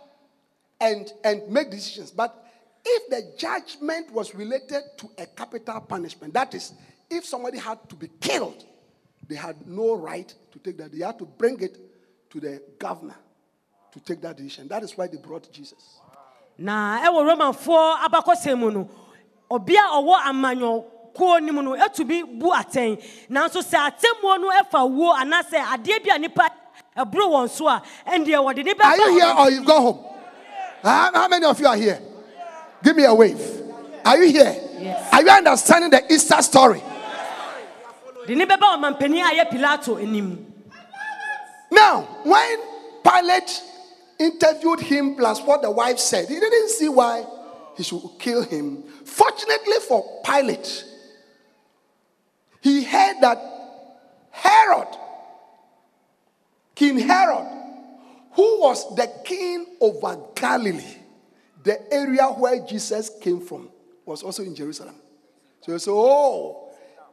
Speaker 4: and, and make decisions. But if the judgment was related to a capital punishment, that is, if somebody had to be killed, they had no right to take that. They had to bring it to the governor to take that decision. That is why they brought Jesus.
Speaker 3: na ɛwɔ romanfoɔ abakɔsɛm mu no ɔbea a ɔwɔ amanyɔkuo no mu no atumi bu atɛn nanso sɛ atemmuo no ɛfa wuo anaasɛ adeɛ bi a nipa ɛboro wɔn so a ɛndeɛ wɔde ne bɛba
Speaker 4: Are you here or you go home? How many of you are here? Give me a wave. Are you here?
Speaker 3: Yes.
Speaker 4: Are you understanding the Easter story?
Speaker 3: de ne bɛba ɔmampanin a ɛyɛ pilato anim
Speaker 4: Now, when Pilate interviewed him, plus what the wife said, he didn't see why he should kill him. Fortunately for Pilate, he heard that Herod, King Herod, who was the king over Galilee, the area where Jesus came from, was also in Jerusalem. So he said, Oh,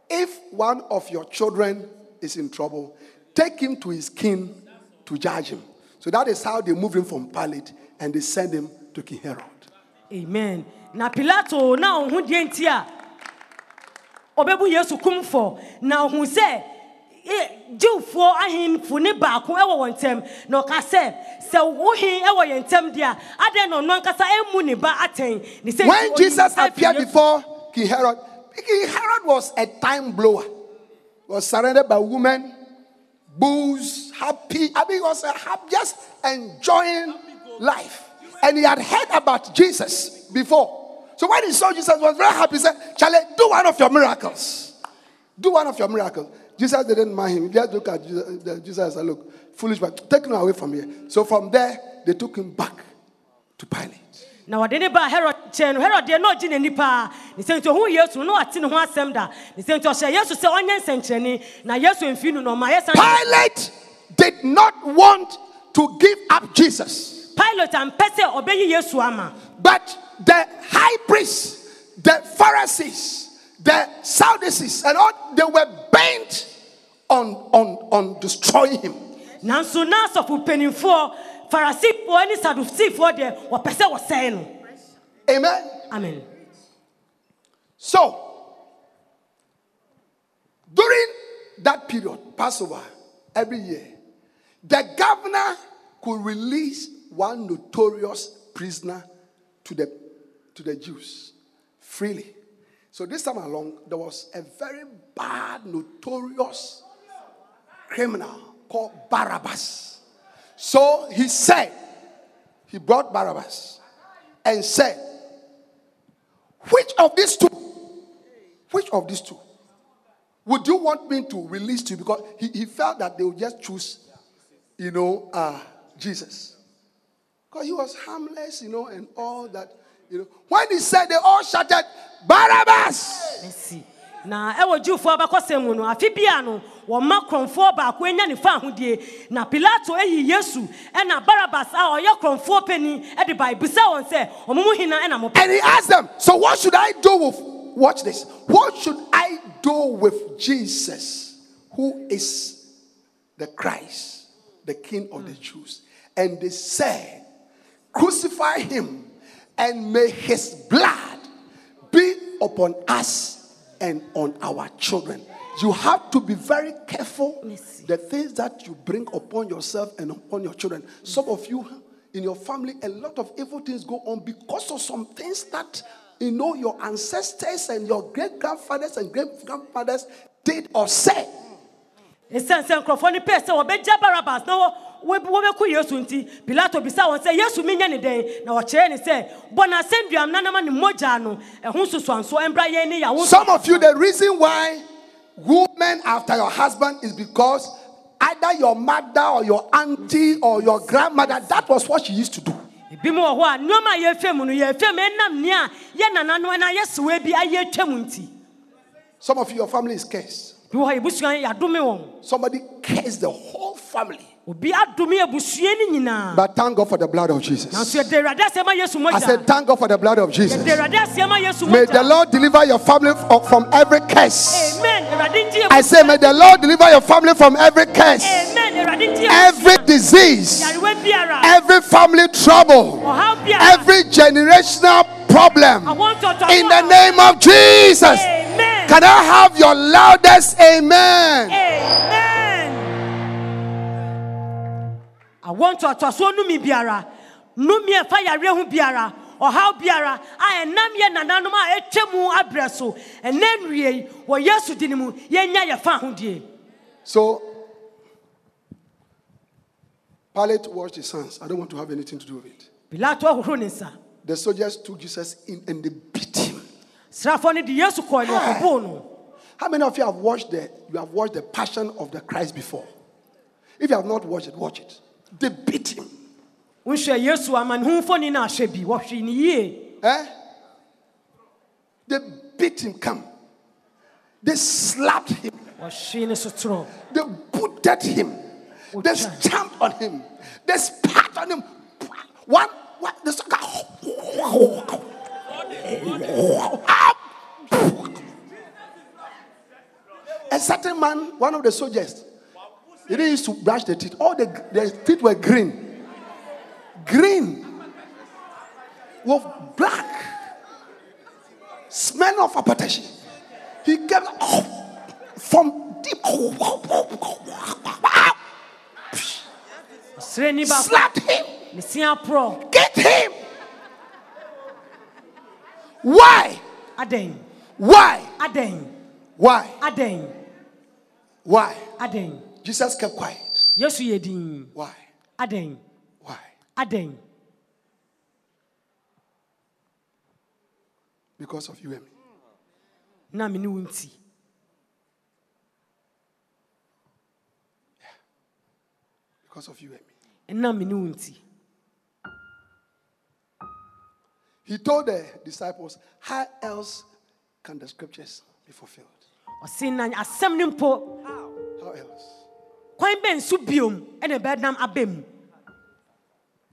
Speaker 4: if one of your children is in trouble, take him to his king to judge him. So that is how they moved him from Pilate and they sent him to King Herod.
Speaker 3: amen na pilato na nti a ɔbɛbu yesu na ɔhu sɛ jiwfoɔ ahemfo ne baako ɛwɔ wɔn ntam na ɔka sɛ sɛ wohen ɛwɔ yɛn ntam deɛ adɛn na ɔno ankasa ɛmu ne ba atɛn ne sɛ
Speaker 4: When Jesus appeared before King Herod, King Herod was a time blower. He was surrounded by women, booze, happy. I mean, he was a happy, just enjoying life. And he had heard about Jesus before. So when he saw Jesus, he was very happy. He said, Charlie, do one of your miracles. Do one of your miracles. Jesus didn't mind him. Just look at Jesus, Jesus said, Look, foolish, but take him away from here. So from there, they took him back to Pilate.
Speaker 3: na wɔde ne baa herod kyɛn no herod deɛ na ɔgye n'ani paa ne sɛ nti ɔhu yesu na ɔte ne ho asɛm da ne sɛ nti ɔhyɛ yesu sɛ ɔnyɛ nsɛnkyerɛnne na yesu mfi no na ɔma yɛ san
Speaker 4: Pilate did not want to give up Jesus,
Speaker 3: pilate ampɛ sɛ ɔbɛyi yesu ama
Speaker 4: but the high priests, the Pharisees, the Sadducees, and all they were bent on, on, on destroying him.
Speaker 3: nanso na asɔfo mpanimfoɔ farisifoɔ ne sadusifoɔ deɛ wɔpɛ sɛ wɔsɛe no
Speaker 4: Amen.
Speaker 3: amen
Speaker 4: So, during that period, Passover, every year, the governor could release one notorious prisoner to the, to the Jews freely. So, this time along, there was a very bad, notorious criminal called Barabbas. So, he said, he brought Barabbas and said, Which of these two which of these two would you want me to release you? Because he, he felt that they would just choose, you know, uh, Jesus. Because he was harmless, you know, and all that. You know, when he said, they all shouted, Barabbas!
Speaker 3: Mercy. Na ɛwɔ jufoɔ abakɔsɛm mu no afe bia no wɔma kurɔmfoɔ baako anya ne ahodie na pilato ayi yesu ɛna barabas a ɔyɛ kurɔmfoɔ pani ɛde ba ebisa wɔn sɛ ɔmo mu hina ɛna mo pɛ
Speaker 4: And he asked them, So what should I do with, watch this, what should I do with Jesus, who is the Christ, the King of the Jews? And they said, Crucify him, and may his blood be upon us and on our children. You have to be very careful the things that you bring upon yourself and upon your children. Some of you in your family, a lot of evil things go on because of some things that you know your ancestors and your great grandfathers and great grandfathers did or said.
Speaker 3: Yesu nti pilato bisa wɔn sɛ yesu menyɛ ne dɛn na wɔkyerɛ ne sɛ bɔ nanama ne mmogya no ɛho nsusuansoɔ ɛmbra yɛn ne yàwó
Speaker 4: Some of you, the reason why women after your husband is because either your mother or your auntie or your grandmother, that was what she used to do.
Speaker 3: ebi mu wɔ hɔ a nneɛma a yɛfɛ mu no yɛfɛ mu ɛnam nea yɛ nananom yɛ sewa bi ayɛ mu nti
Speaker 4: Some of you, your family is cursed.
Speaker 3: bi wɔ hɔ ebusua yɛadome wɔn
Speaker 4: Somebody cursed the whole family.
Speaker 3: Obi adome abusua no
Speaker 4: But thank God for the blood of Jesus.
Speaker 3: nanso yɛde awurade asɛm a yesu
Speaker 4: I said, thank God for the blood of Jesus.
Speaker 3: yɛde awurade asɛm
Speaker 4: May the Lord deliver your family from every curse.
Speaker 3: amen.
Speaker 4: I say, may the Lord deliver your family from every curse,
Speaker 3: amen.
Speaker 4: Every disease, every family trouble, every generational problem. In the name of Jesus.
Speaker 3: amen.
Speaker 4: Can I have your loudest amen?
Speaker 3: amen awɔ ntɔtɔsoɔ numi biara numi a ɛfa yareɛ ho biara ɔhaw biara a ɛnam yɛ nananom a ɛtwa mu abrɛ so ɛnɛ nwie yi wɔ yesu din mu yɛnya yɛfa ahodie
Speaker 4: So, Pilate washed his hands. I don't want to have anything to do with it.
Speaker 3: pilato ahohoro ne nsa
Speaker 4: The soldiers took Jesus in and they beat him.
Speaker 3: srafoɔ no de yesu kɔɔ ne ɔkɔboo no
Speaker 4: How many of you have watched the you have watched the Passion of the Christ before? If you have not watched it, watch it. They beat him.
Speaker 3: wohwɛ yesu amanehomfoni no ahwɛ bi wɔhwee ne yie
Speaker 4: Eh? They beat him. Come. They slapped him.
Speaker 3: wɔhwee ne sotorɔ
Speaker 4: They booted him. They stamped on him. They spat on him. One, one, the sucker. A certain man, one of the soldiers, he didn't used to brush the teeth. All the, the teeth were green. Green. With black. Smell of appetition. He kept from deep.
Speaker 3: srɛni baako
Speaker 4: Slapped him.
Speaker 3: ne sia porɔ
Speaker 4: Get him. Why?
Speaker 3: adɛn
Speaker 4: Why?
Speaker 3: adɛn
Speaker 4: Why?
Speaker 3: adɛn
Speaker 4: Why?
Speaker 3: adɛn
Speaker 4: Jesus kept quiet.
Speaker 3: yesu yɛ din
Speaker 4: Why?
Speaker 3: adɛn
Speaker 4: Why?
Speaker 3: adɛn
Speaker 4: Because of you and me.
Speaker 3: na me ne wo nti
Speaker 4: Because of you and me.
Speaker 3: ɛnam me ne wo nti
Speaker 4: He told the disciples, How else can the scriptures be fulfilled?
Speaker 3: ɔse na asɛm no mpo
Speaker 4: How else?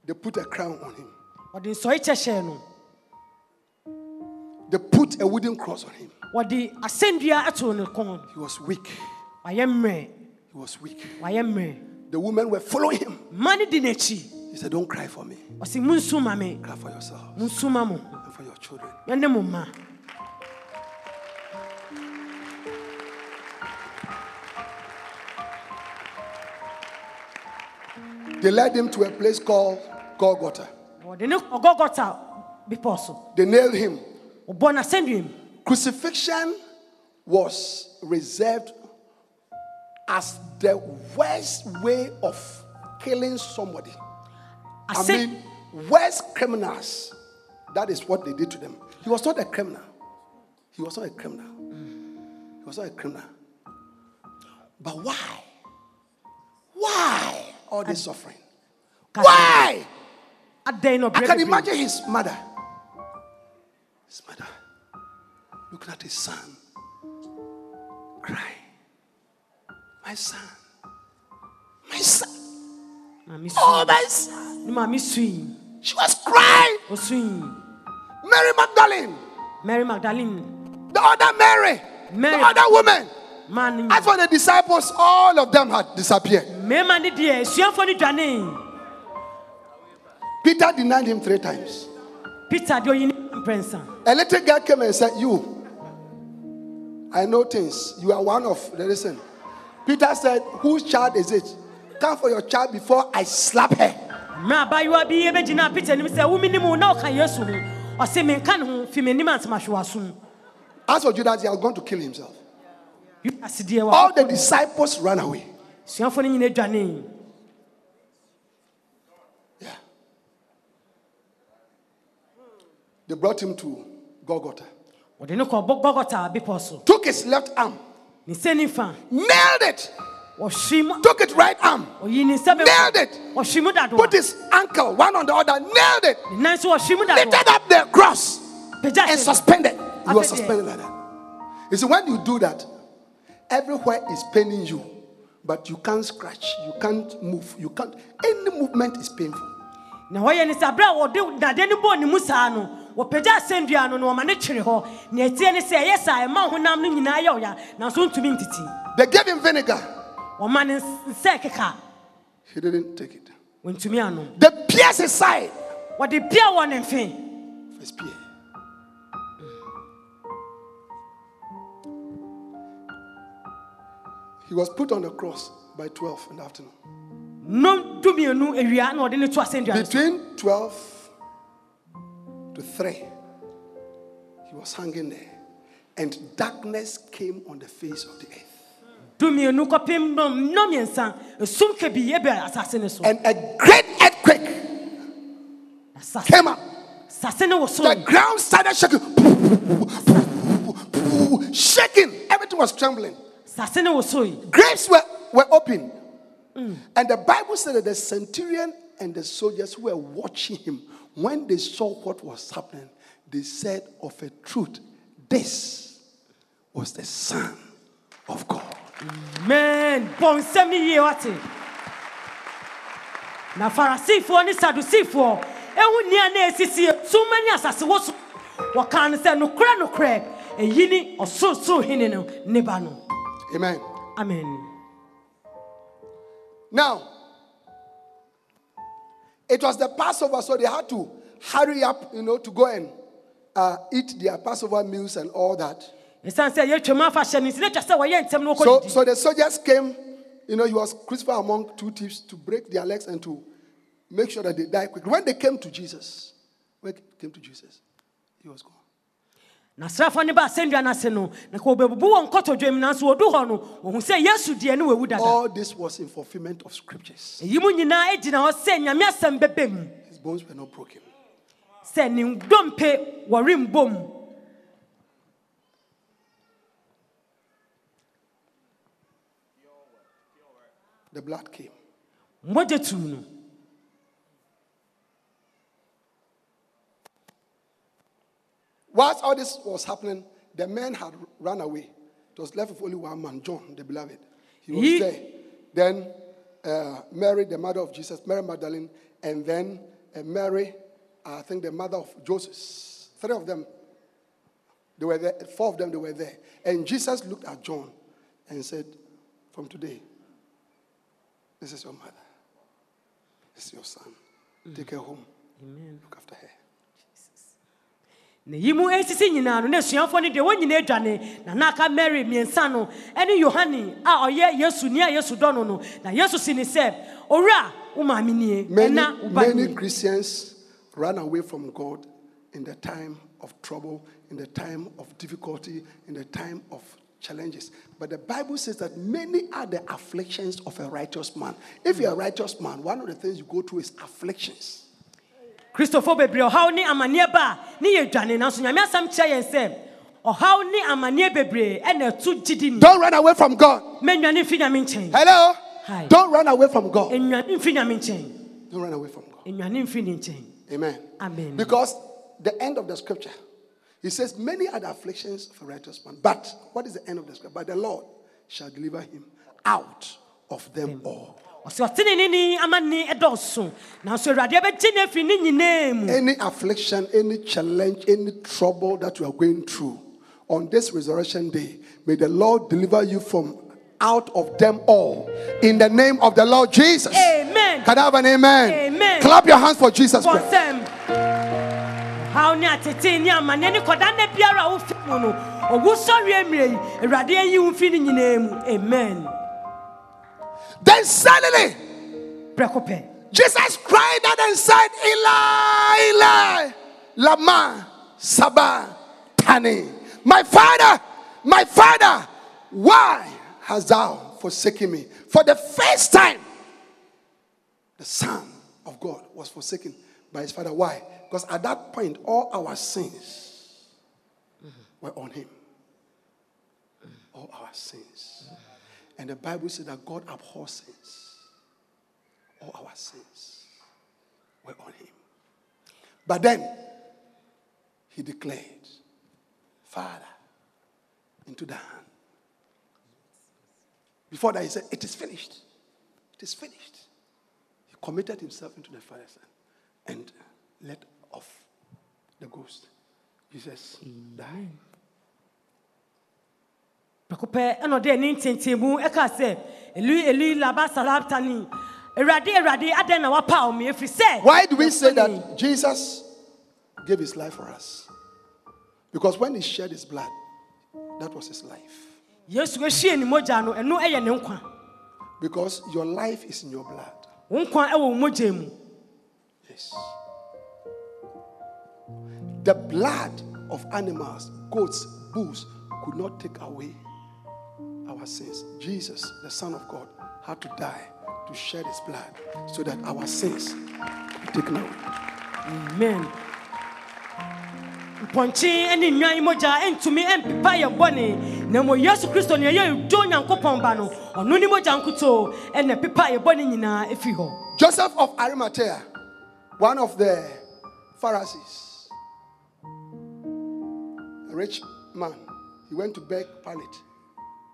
Speaker 4: They put a crown on him,
Speaker 3: wɔde nsɔre kyɛ hyɛɛ no
Speaker 4: they put a wooden cross on him.
Speaker 3: wɔde asɛnnua atoo ne kɔn
Speaker 4: He was weak.
Speaker 3: wayɛ mmerɛ
Speaker 4: He was weak.
Speaker 3: wayɛ mmerɛ
Speaker 4: The women were following him.
Speaker 3: mma no di n'akyi
Speaker 4: He said, Don't cry for me.
Speaker 3: ɔse monsu ma me
Speaker 4: Cry for yourself
Speaker 3: mo
Speaker 4: and for your children. They led him to a place called Golgotha.
Speaker 3: wɔde ne ɔgɔgɔta bepɔ so
Speaker 4: They nailed him.
Speaker 3: ɔbɔ n'asɛnnua mu
Speaker 4: Crucifixion was reserved as the worst way of killing somebody. I
Speaker 3: asɛn
Speaker 4: mean, worst criminals. That is what they did to them. He was not a criminal. He was not a criminal. He was not a criminal. But why? Why all this suffering? Why? I can imagine his mother. His mother looking at his son, crying. My son. My son. Oh, my son.
Speaker 3: ne maame sui
Speaker 4: She was crying. Mary Magdalene.
Speaker 3: mary magdalene
Speaker 4: The other Mary.
Speaker 3: Mary.
Speaker 4: The other woman. As for the disciples, all of them had disappeared.
Speaker 3: mmarima no deɛ asuafoɔ no dwane
Speaker 4: Peter denied him three times.
Speaker 3: peter deɛ ɔyi ne mprɛnsa
Speaker 4: A little girl came and said, You, I know things. You are one of the listen. Peter said, Whose child is it? Come for your child before I slap her.
Speaker 3: mmerɛ abayewa bi yɛ bɛgyina peter anim sɛ wo menim wo na ɔka yesu ho ɔse menka ne ho fi m'anim antemahwewasom
Speaker 4: As for Judas, he was going to kill himself. All the disciples ran away. Yeah. They brought him to Golgotha.
Speaker 3: wɔde ne kɔ bɔ- gɔgɔta bepɔ so
Speaker 4: Took his left arm,
Speaker 3: ne nsa nifa
Speaker 4: nailed it. Took his right arm,
Speaker 3: ɔyi ne nsa
Speaker 4: nailed it.
Speaker 3: wɔhwe mu dadoa
Speaker 4: Put his ankle one on the other, nailed it.
Speaker 3: ne nan so wɔhwe mu
Speaker 4: Lifted up the cross and suspended. He was suspended like that. You see, when you do that, everywhere is paining you, but you can't scratch, you can't move, you can't. Any movement is painful.
Speaker 3: na wɔyɛ ne sɛ berɛ a wɔde dade no bɔɔ ne mu saa no wɔpagya asɛndua no na wɔma no twere hɔ nea ɛtie ne sɛ ɛyɛ saa ɛma honam no nyinaa yɛ ɔya nanso ntumi ntiti
Speaker 4: They gave him vinegar.
Speaker 3: wɔma ne nsɛ keka
Speaker 4: He didn't take it.
Speaker 3: wɔntumi ano
Speaker 4: They pierced his side.
Speaker 3: wɔde pia wɔ ne mfe
Speaker 4: First spear. He was put on the cross by 12 in the afternoon.
Speaker 3: nom dumienu awia na ɔde ne to asɛndua no so
Speaker 4: Between 12 to 3, he was hanging there. And darkness came on the face of the earth.
Speaker 3: dumienu kɔpem nom nnɔmiɛnsa esum kabi ebɛ asase ne so
Speaker 4: And a great earthquake came up.
Speaker 3: asase ne wɔ
Speaker 4: The ground started shaking. shaking. Everything was trembling.
Speaker 3: Asase ne wɔ soro
Speaker 4: Graves were, were open. Mm. And the Bible said that the centurion and the soldiers who were watching him, when they saw what was happening, they said, Of a truth, this was the Son of God.
Speaker 3: men bɔ nsɛm ne yie wate. Na farisifoɔ ne sadusifoɔ ehu nea na esisi suma ne asase wɔ so wɔkaa no sɛ nokorɛ nokorɛ eyi ne ɔsorosoro hene no ne ba no
Speaker 4: Amen.
Speaker 3: amen
Speaker 4: Now, it was the Passover, so they had to hurry up, you know, to go and uh, eat their Passover meals and all that.
Speaker 3: ɛsiane sɛ yɛtwam afahyɛ no nti na twa sɛ wɔyɛ ntɛm no
Speaker 4: So, so the soldiers came, you know, he was crucified among two thieves to break their legs and to make sure that they die quickly. When they came to Jesus, when they came to Jesus, he was gone.
Speaker 3: Na ne ba asɛnnua no ase no na ka wɔbɛbubu wɔ nkɔtɔdwam nanso wɔdu hɔ no wɔhu sɛ yesu deɛ ne wawu dada
Speaker 4: All this was in fulfillment of scriptures.
Speaker 3: eyi mu nyinaa gyina hɔ sɛ nyame asɛm bɛbɛ mu
Speaker 4: His bones were not broken.
Speaker 3: sɛ ne dompe wɔrembom
Speaker 4: The blood came.
Speaker 3: mogya tuu no
Speaker 4: Whilst all this was happening, the men had run away. It was left with only one man, John, the beloved. He was
Speaker 3: He-
Speaker 4: there. Then uh, Mary, the mother of Jesus, Mary Magdalene, and then uh, Mary, I think the mother of Joseph. Three of them, they were there. Four of them, they were there. And Jesus looked at John and said, From today, this is your mother. This is your son. Take her home. Look after her.
Speaker 3: Na yi mu esisi nyinaa no na asuafoɔ no deɛ wɔn nyinaa adwane na n'aka mary mmiɛnsa no ɛne yohane a ɔyɛ yesu ni a yesu dɔ no no na yesu si ne sɛ owura wo maame nie
Speaker 4: Many,
Speaker 3: ɛna wo ba
Speaker 4: many
Speaker 3: nie
Speaker 4: Christians run away from God in the time of trouble, in the time of difficulty, in the time of challenges. But the Bible says that many are the afflictions of a righteous man. If you're a righteous man, one of the things you go through is afflictions.
Speaker 3: Kristofo bebree ɔhaw ne amanneɛ ba a ne yɛ dwane nanso nyame asɛm kyerɛ yɛn sɛ ɔhaw ne amanneɛ bebree ɛna ɛto gyidi ni
Speaker 4: Don't run away from God.
Speaker 3: mɛnwane mfi nyame nkyɛn
Speaker 4: Hello?
Speaker 3: Hi.
Speaker 4: Don't run away from God.
Speaker 3: ɛnwane mfi nyame nkyɛn
Speaker 4: Don't run away from God.
Speaker 3: ɛnwane mfi ne nkyɛn
Speaker 4: Amen.
Speaker 3: Amen.
Speaker 4: Because the end of the scripture, he says, Many are the afflictions of a righteous man. But what is the end of the scripture? But the Lord shall deliver him out of them all.
Speaker 3: Ɔsɛ ɔtene ne ni amanne ɛdɔɔso nanso awurade bɛgye no afiri ne nyinaa mu
Speaker 4: Any affliction, any challenge, any trouble that you are going through on this resurrection day, may the Lord deliver you from out of them all. In the name of the Lord Jesus.
Speaker 3: Amen.
Speaker 4: Can I have an amen?
Speaker 3: Amen.
Speaker 4: Clap your hands for Jesus
Speaker 3: for
Speaker 4: Christ.
Speaker 3: sɛm haw ne atete ne amanneɛ ne kɔda nna biara a wofi mu no ɔwo sɔre mmerɛ yi awurade ayi wo mfi ne nyinaa mu amen
Speaker 4: Then suddenly, Jesus cried out and said, Eli, Eli, Lama, Sabah, Tani. My father, my father, why hast thou forsaken me? For the first time, the Son of God was forsaken by his father. Why? Because at that point, all our sins were on him. All our sins. And the Bible says that God abhors sins all our sins were on him. But then he declared, Father, into the hand. Before that, he said, It is finished. It is finished. He committed himself into the Father's hand and let off the ghost. Jesus died.
Speaker 3: Prɛko pɛ ɛna ɔde ani nteateamu ɛka sɛ eli eli laba salabtani awurade awurade adɛn na wapaw me ɛfiri sɛ
Speaker 4: Why do we say that Jesus gave his life for us? Because when he shed his blood, that was his life.
Speaker 3: yesu ahyie ne mogya no ɛno ɛyɛ ne nkwa
Speaker 4: Because your life is in your blood.
Speaker 3: wo nkwa ɛwɔ wo mogya mu
Speaker 4: Yes. The blood of animals, goats, bulls, could not take away our sins. Jesus, the Son of God, had to die to shed his blood so that our sins could be taken away.
Speaker 3: amen. Mpɔnkye ne nnwan mogya ntumi mpepa yɛ bɔne na mmom yesu kristo ne ɛyɛ dwo onyankopɔn ba no ɔno ne mogya nkotoo ɛna pepa yɛ bɔne nyinaa ɛfiri hɔ
Speaker 4: Joseph of Arimathea, one of the Pharisees, a rich man, he went to beg Pilate,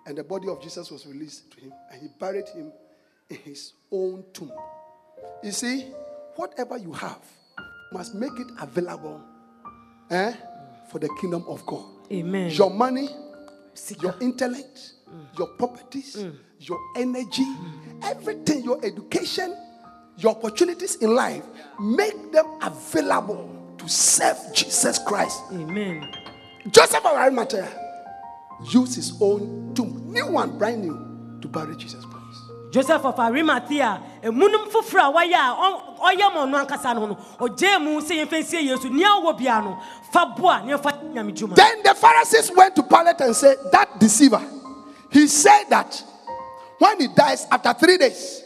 Speaker 4: and the body of Jesus was released to him, and he buried him in his own tomb. You see, whatever you have, you must make it available eh, for the kingdom of God.
Speaker 3: amen
Speaker 4: Your money,
Speaker 3: Sika.
Speaker 4: your intellect, mm. your properties, mm. your energy, mm. everything, your education, your opportunities in life, make them available to serve Jesus Christ.
Speaker 3: amen
Speaker 4: Joseph of Arimathea used his own tomb, new one, brand new, to bury Jesus Christ.
Speaker 3: joseph of arimathea emunum foforɔ a wɔyɛ a ɔ- ɔyɛ ma ɔno ankasa no no ɔgye mu sɛ yɛmfa nsie yesu nea wɔ bia no fa boa ne yɛmfa nyame
Speaker 4: Then the Pharisees went to Pilate and said, That deceiver, he said that when he dies after three days,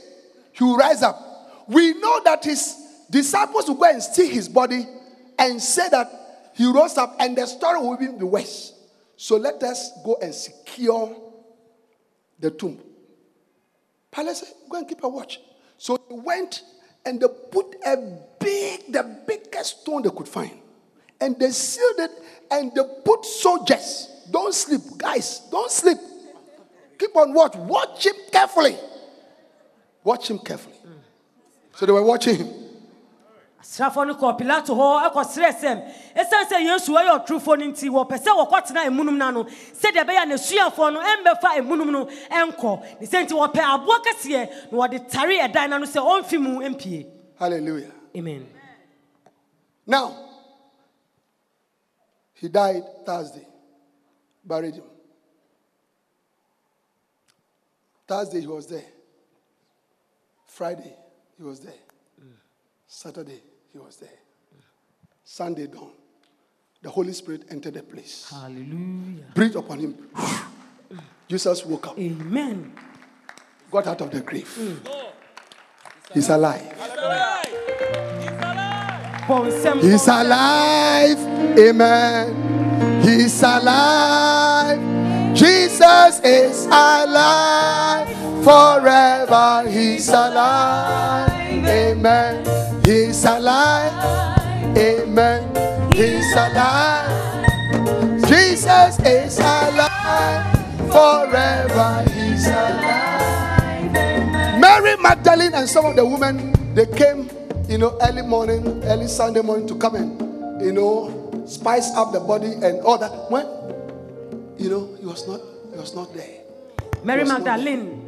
Speaker 4: he will rise up. We know that his disciples will go and steal his body and say that he rose up, and the story will be the worse. So let us go and secure the tomb. Pilate said, Go and keep a watch. So they went and they put a big, the biggest stone they could find. And they sealed it and they put soldiers. Don't sleep, guys, don't sleep. Keep on watch. Watch him carefully. Watch him carefully. So they were watching him.
Speaker 3: No kɔ pilato hɔ ɛkɔsrɛ sɛm ɛsiane sɛ yesu ɛyɛ ɔtorofoɔ no nti wɔpɛ sɛ wɔkɔtena emunum no ano sɛdeɛ ɛbɛyɛ a n'asuafoɔ no ɛmbɛfa emunum no ɛnkɔ ne sɛ nti wɔpɛ aboɔ kɛseɛ na wɔde tare ɛdan no ano sɛ ɔmfi mu mpie
Speaker 4: Hallelujah.
Speaker 3: amen
Speaker 4: Now, he died Thursday. Buried him. Thursday, he was there. Friday, he was there. Mm. Saturday, he was there. Sunday dawn, the Holy Spirit entered the place.
Speaker 3: hallelujah
Speaker 4: Breathed upon him. Jesus woke up,
Speaker 3: amen
Speaker 4: got out of the grave. Mm. He's alive.
Speaker 3: bɔ nsɛm
Speaker 4: He's alive. Amen. He's alive. Jesus is alive. Forever he's alive. Amen. He's alive. Amen. He's alive. Jesus is alive. Forever he's alive. Mary Magdalene and some of the women, they came, you know, early morning, early Sunday morning to come and, you know, spice up the body and all that. When, you know, he was not, he was not there.
Speaker 3: mary magdalene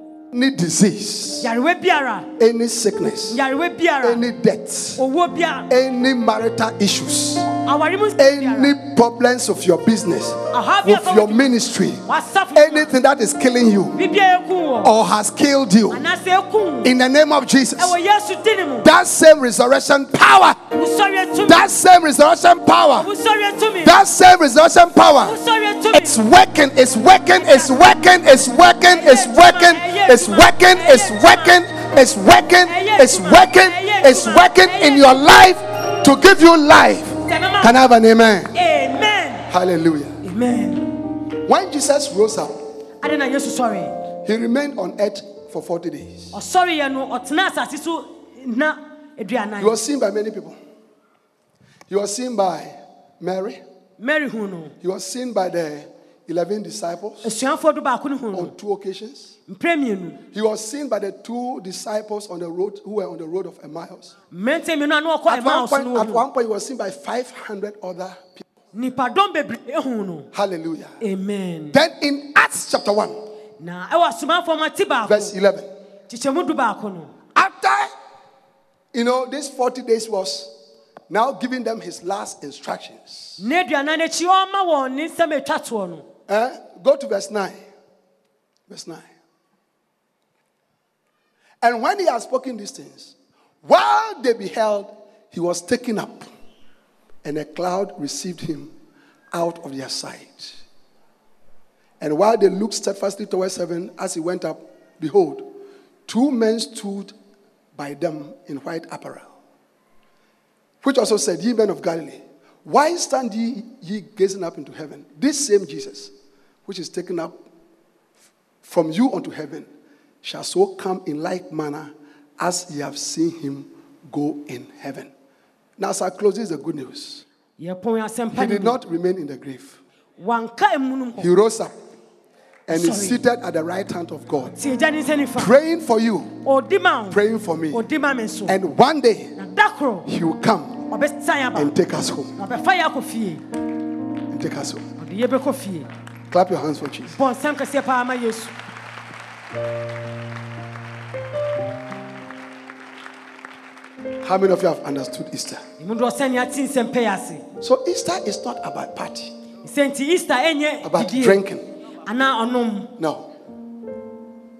Speaker 4: any disease, any sickness, any death, any marital issues, any problems of your business, of your ministry, anything that is killing you or has killed you, in the name of Jesus,
Speaker 3: that same resurrection power,
Speaker 4: that same resurrection power, that same resurrection power,
Speaker 3: it's working,
Speaker 4: it's working, it's working,
Speaker 3: it's working,
Speaker 4: it's working, it's working. It's working, it's working, it's working it's working, it's working, it's working, it's working, it's working in your life to give you life. Can I have an amen?
Speaker 3: amen
Speaker 4: Hallelujah.
Speaker 3: amen
Speaker 4: When Jesus rose up,
Speaker 3: ade na yesu sorry.
Speaker 4: he remained on earth for 40 days.
Speaker 3: Oh, ɔsɔre yɛ no ɔtena asase so na aduanan
Speaker 4: He was seen by many people. He was seen by Mary.
Speaker 3: mary who no
Speaker 4: He was seen by the 11 disciples
Speaker 3: asuafoɔ do baako no hu no
Speaker 4: on two occasions. He was seen by the two disciples on the road who were on the road of Emmaus.
Speaker 3: mmerɛntia mmienu a na ɔkɔ
Speaker 4: At one point, at one point, he was seen by 500 other people.
Speaker 3: nipadɔm bebree ehu no
Speaker 4: Hallelujah.
Speaker 3: amen
Speaker 4: Then in Acts chapter 1,
Speaker 3: na ɛwɔ asomafoɔ ma ti baako
Speaker 4: verse 11,
Speaker 3: kyekyɛmu du baako no
Speaker 4: after, you know, this 40 days was now giving them his last instructions. Eh? Go to verse 9. Verse 9. And when he had spoken these things, while they beheld, he was taken up, and a cloud received him out of their sight. And while they looked steadfastly towards heaven as he went up, behold, two men stood by them in white apparel, which also said, Ye men of Galilee, why stand ye, ye gazing up into heaven? This same Jesus, which is taken up from you unto heaven, shall so come in like manner as ye have seen him go in heaven. Now, as I close, this is the good news. He did not remain in the grave. He rose up and is seated at the right hand of God,
Speaker 3: tie agya ne nsa nifa
Speaker 4: praying for you, praying for me.
Speaker 3: ɔdi ma me nso
Speaker 4: And one day he will come and take us home.
Speaker 3: na ɔbɛfa yɛ akɔ fie
Speaker 4: And take us home. Clap your hands for Jesus.
Speaker 3: Bon, sem kasiye pa ama Yesu.
Speaker 4: How many of you have understood Easter? So Easter is not about party. About drinking. No.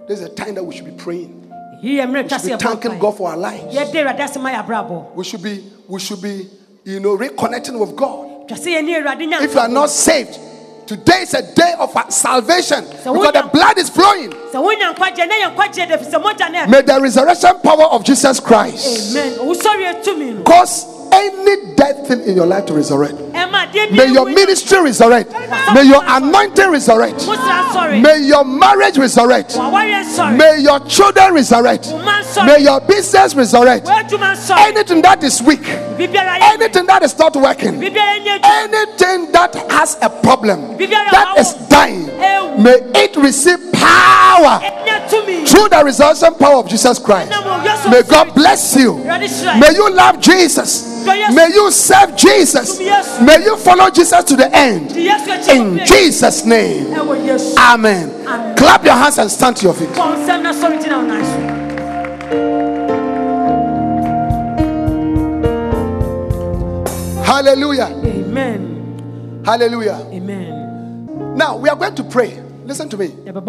Speaker 4: There's a time that we should be praying. We should be thanking God for our lives. We should be, we should be, you know, reconnecting with God. If you are not saved, today is a day of salvation because the blood is flowing.
Speaker 3: sɛ wonya nkwagyeɛ na yɛ nkwagyeɛ de fi sɛ mogya ne
Speaker 4: May the resurrection power of Jesus Christ
Speaker 3: amen no
Speaker 4: cause any dead thing in your life to resurrect. May your ministry resurrect. May your anointing resurrect. May your marriage resurrect. May your children resurrect. May your business resurrect. Anything that is weak, anything that is not working,
Speaker 3: biribiara nyɛ adwuma
Speaker 4: anything that has a problem, that is dying, may it receive power through the resurrection power of Jesus Christ. May God bless you. May you love Jesus. May you serve Jesus. May you follow Jesus to the end.
Speaker 3: Di Yesu akyi
Speaker 4: In Jesus' name. Amen. Clap your hands and stand to your feet.
Speaker 3: kɔ nsɛm na sɔre gyina wo nan so
Speaker 4: Hallelujah.
Speaker 3: amen
Speaker 4: Hallelujah.
Speaker 3: amen
Speaker 4: Now we are going to pray. Listen to me. We are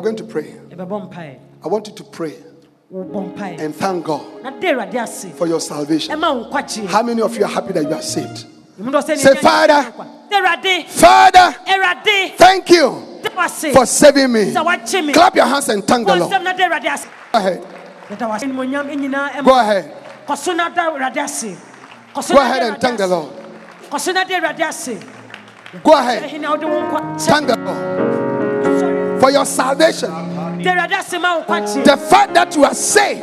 Speaker 4: going to pray. I want you to pray and thank God for your salvation. How many of you are happy that you are saved? Say, Father, Father, thank you for saving me. Clap your hands and thank the Lord. Go ahead. Go ahead. Go ahead and thank the Lord. Go ahead. Thank the Lord for your salvation. The fact that you are saved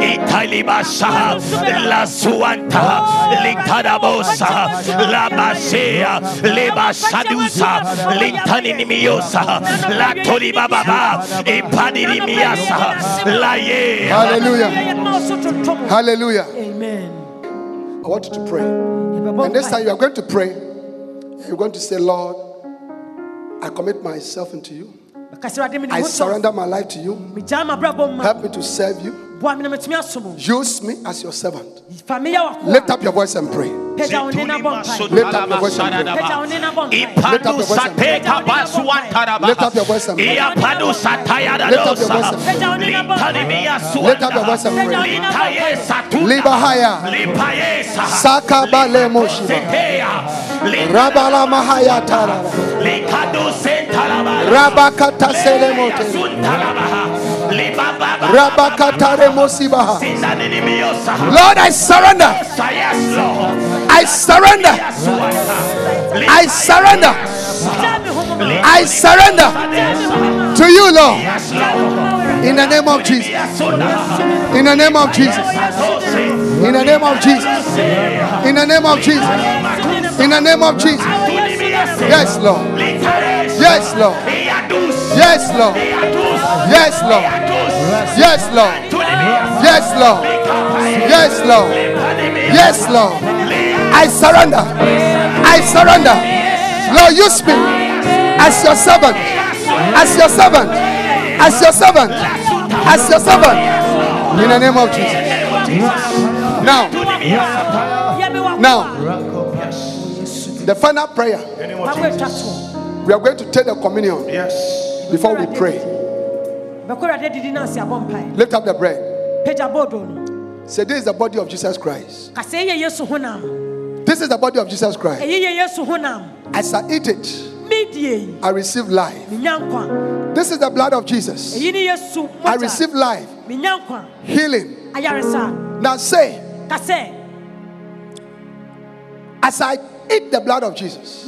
Speaker 5: Italibasa, La Suanta, Litarabosa, La Basea, Leba Sadusa, Lintaninimiosa, La Tolibaba, Ipanimiasa, La Ye.
Speaker 4: Hallelujah.
Speaker 3: yɛma wo so tontom
Speaker 4: Hallelujah.
Speaker 3: amen
Speaker 4: I want you to pray. And this time you are going to pray. You're going to say, Lord, I commit myself into you. I surrender my life to you. Help me to serve you. Use me as your servant. Lift up your voice and pray. Lift up your voice and pray. Lift up your voice and pray. Lift up your voice and pray. Lift up your voice and pray.
Speaker 5: Let up your
Speaker 4: Libahaya.
Speaker 5: Sakaba
Speaker 4: le moshiba. Rabala mahaya
Speaker 5: taraba.
Speaker 4: Rabakata selemote. Lord, I surrender. I surrender. I surrender. I surrender to you, Lord. In the name of Jesus. In the name of Jesus. In the name of Jesus. In the name of Jesus. In the name of Jesus. Yes, Lord. Yes, Lord. Yes, Lord. Yes, Lord. Yes, Lord. Yes, Lord. Yes, Lord. Yes, Lord. I surrender. I surrender. Lord, use me as your servant. As your servant. As your servant. As your servant. In the name of Jesus. Now,
Speaker 3: Yɛ me wako.
Speaker 4: now, the final prayer.
Speaker 3: Wako atwa toɔ.
Speaker 4: We are going to take the communion before we pray. Lift up the bread. Say, This is the body of Jesus Christ. This is the body of Jesus Christ. As I eat it, I receive life. This is the blood of Jesus. I receive life, healing. Now say, As I eat the blood of Jesus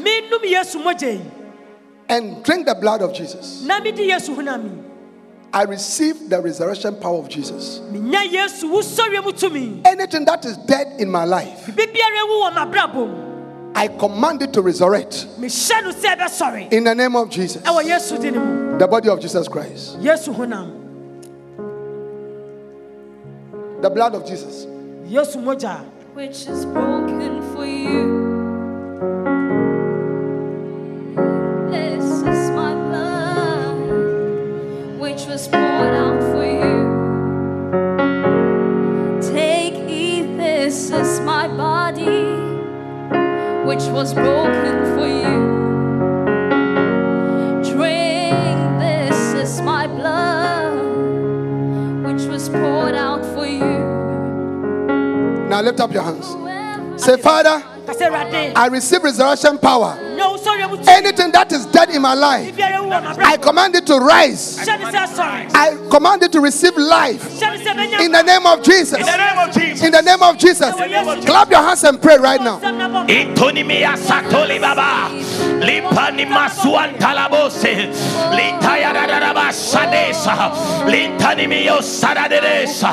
Speaker 4: and drink the blood of Jesus,
Speaker 3: na medi yesu honam yi
Speaker 4: I receive the resurrection power of Jesus.
Speaker 3: menya yesu wosɔre mu tumi
Speaker 4: Anything that is dead in my life,
Speaker 3: bibiara wu wɔ m'abrabɔ mu
Speaker 4: I command it to resurrect
Speaker 3: mehyɛ no sɛ ɛbɛsɔre
Speaker 4: in the name of Jesus.
Speaker 3: ɛwɔ yesu din
Speaker 4: The body of Jesus Christ.
Speaker 3: yesu honam
Speaker 4: The blood of Jesus.
Speaker 3: yesu mogya
Speaker 1: which is broken for you. was poured out for you. Take, eat, this is my body, which was broken for you. Drink, this is my blood, which was poured out for you. Now
Speaker 4: lift up your hands. Say, Father, I receive resurrection power. Anything that is dead in my life,
Speaker 3: Bibiara ewu wɔ m'abrabɔ.
Speaker 4: I command it to rise.
Speaker 3: Hyɛ ne sɛ sɔre.
Speaker 4: I command it to receive life
Speaker 3: Hyɛ ne sɛ bɛnya
Speaker 4: in the name of Jesus.
Speaker 5: In the name of Jesus.
Speaker 4: In the name of Jesus. Clap your hands and pray right now.
Speaker 3: Nsɛm na bɔ.
Speaker 5: Intonimia satoli baba. Lipani masuan talabose. Litaya dadaba sadesa. Lintanimio sadadesa.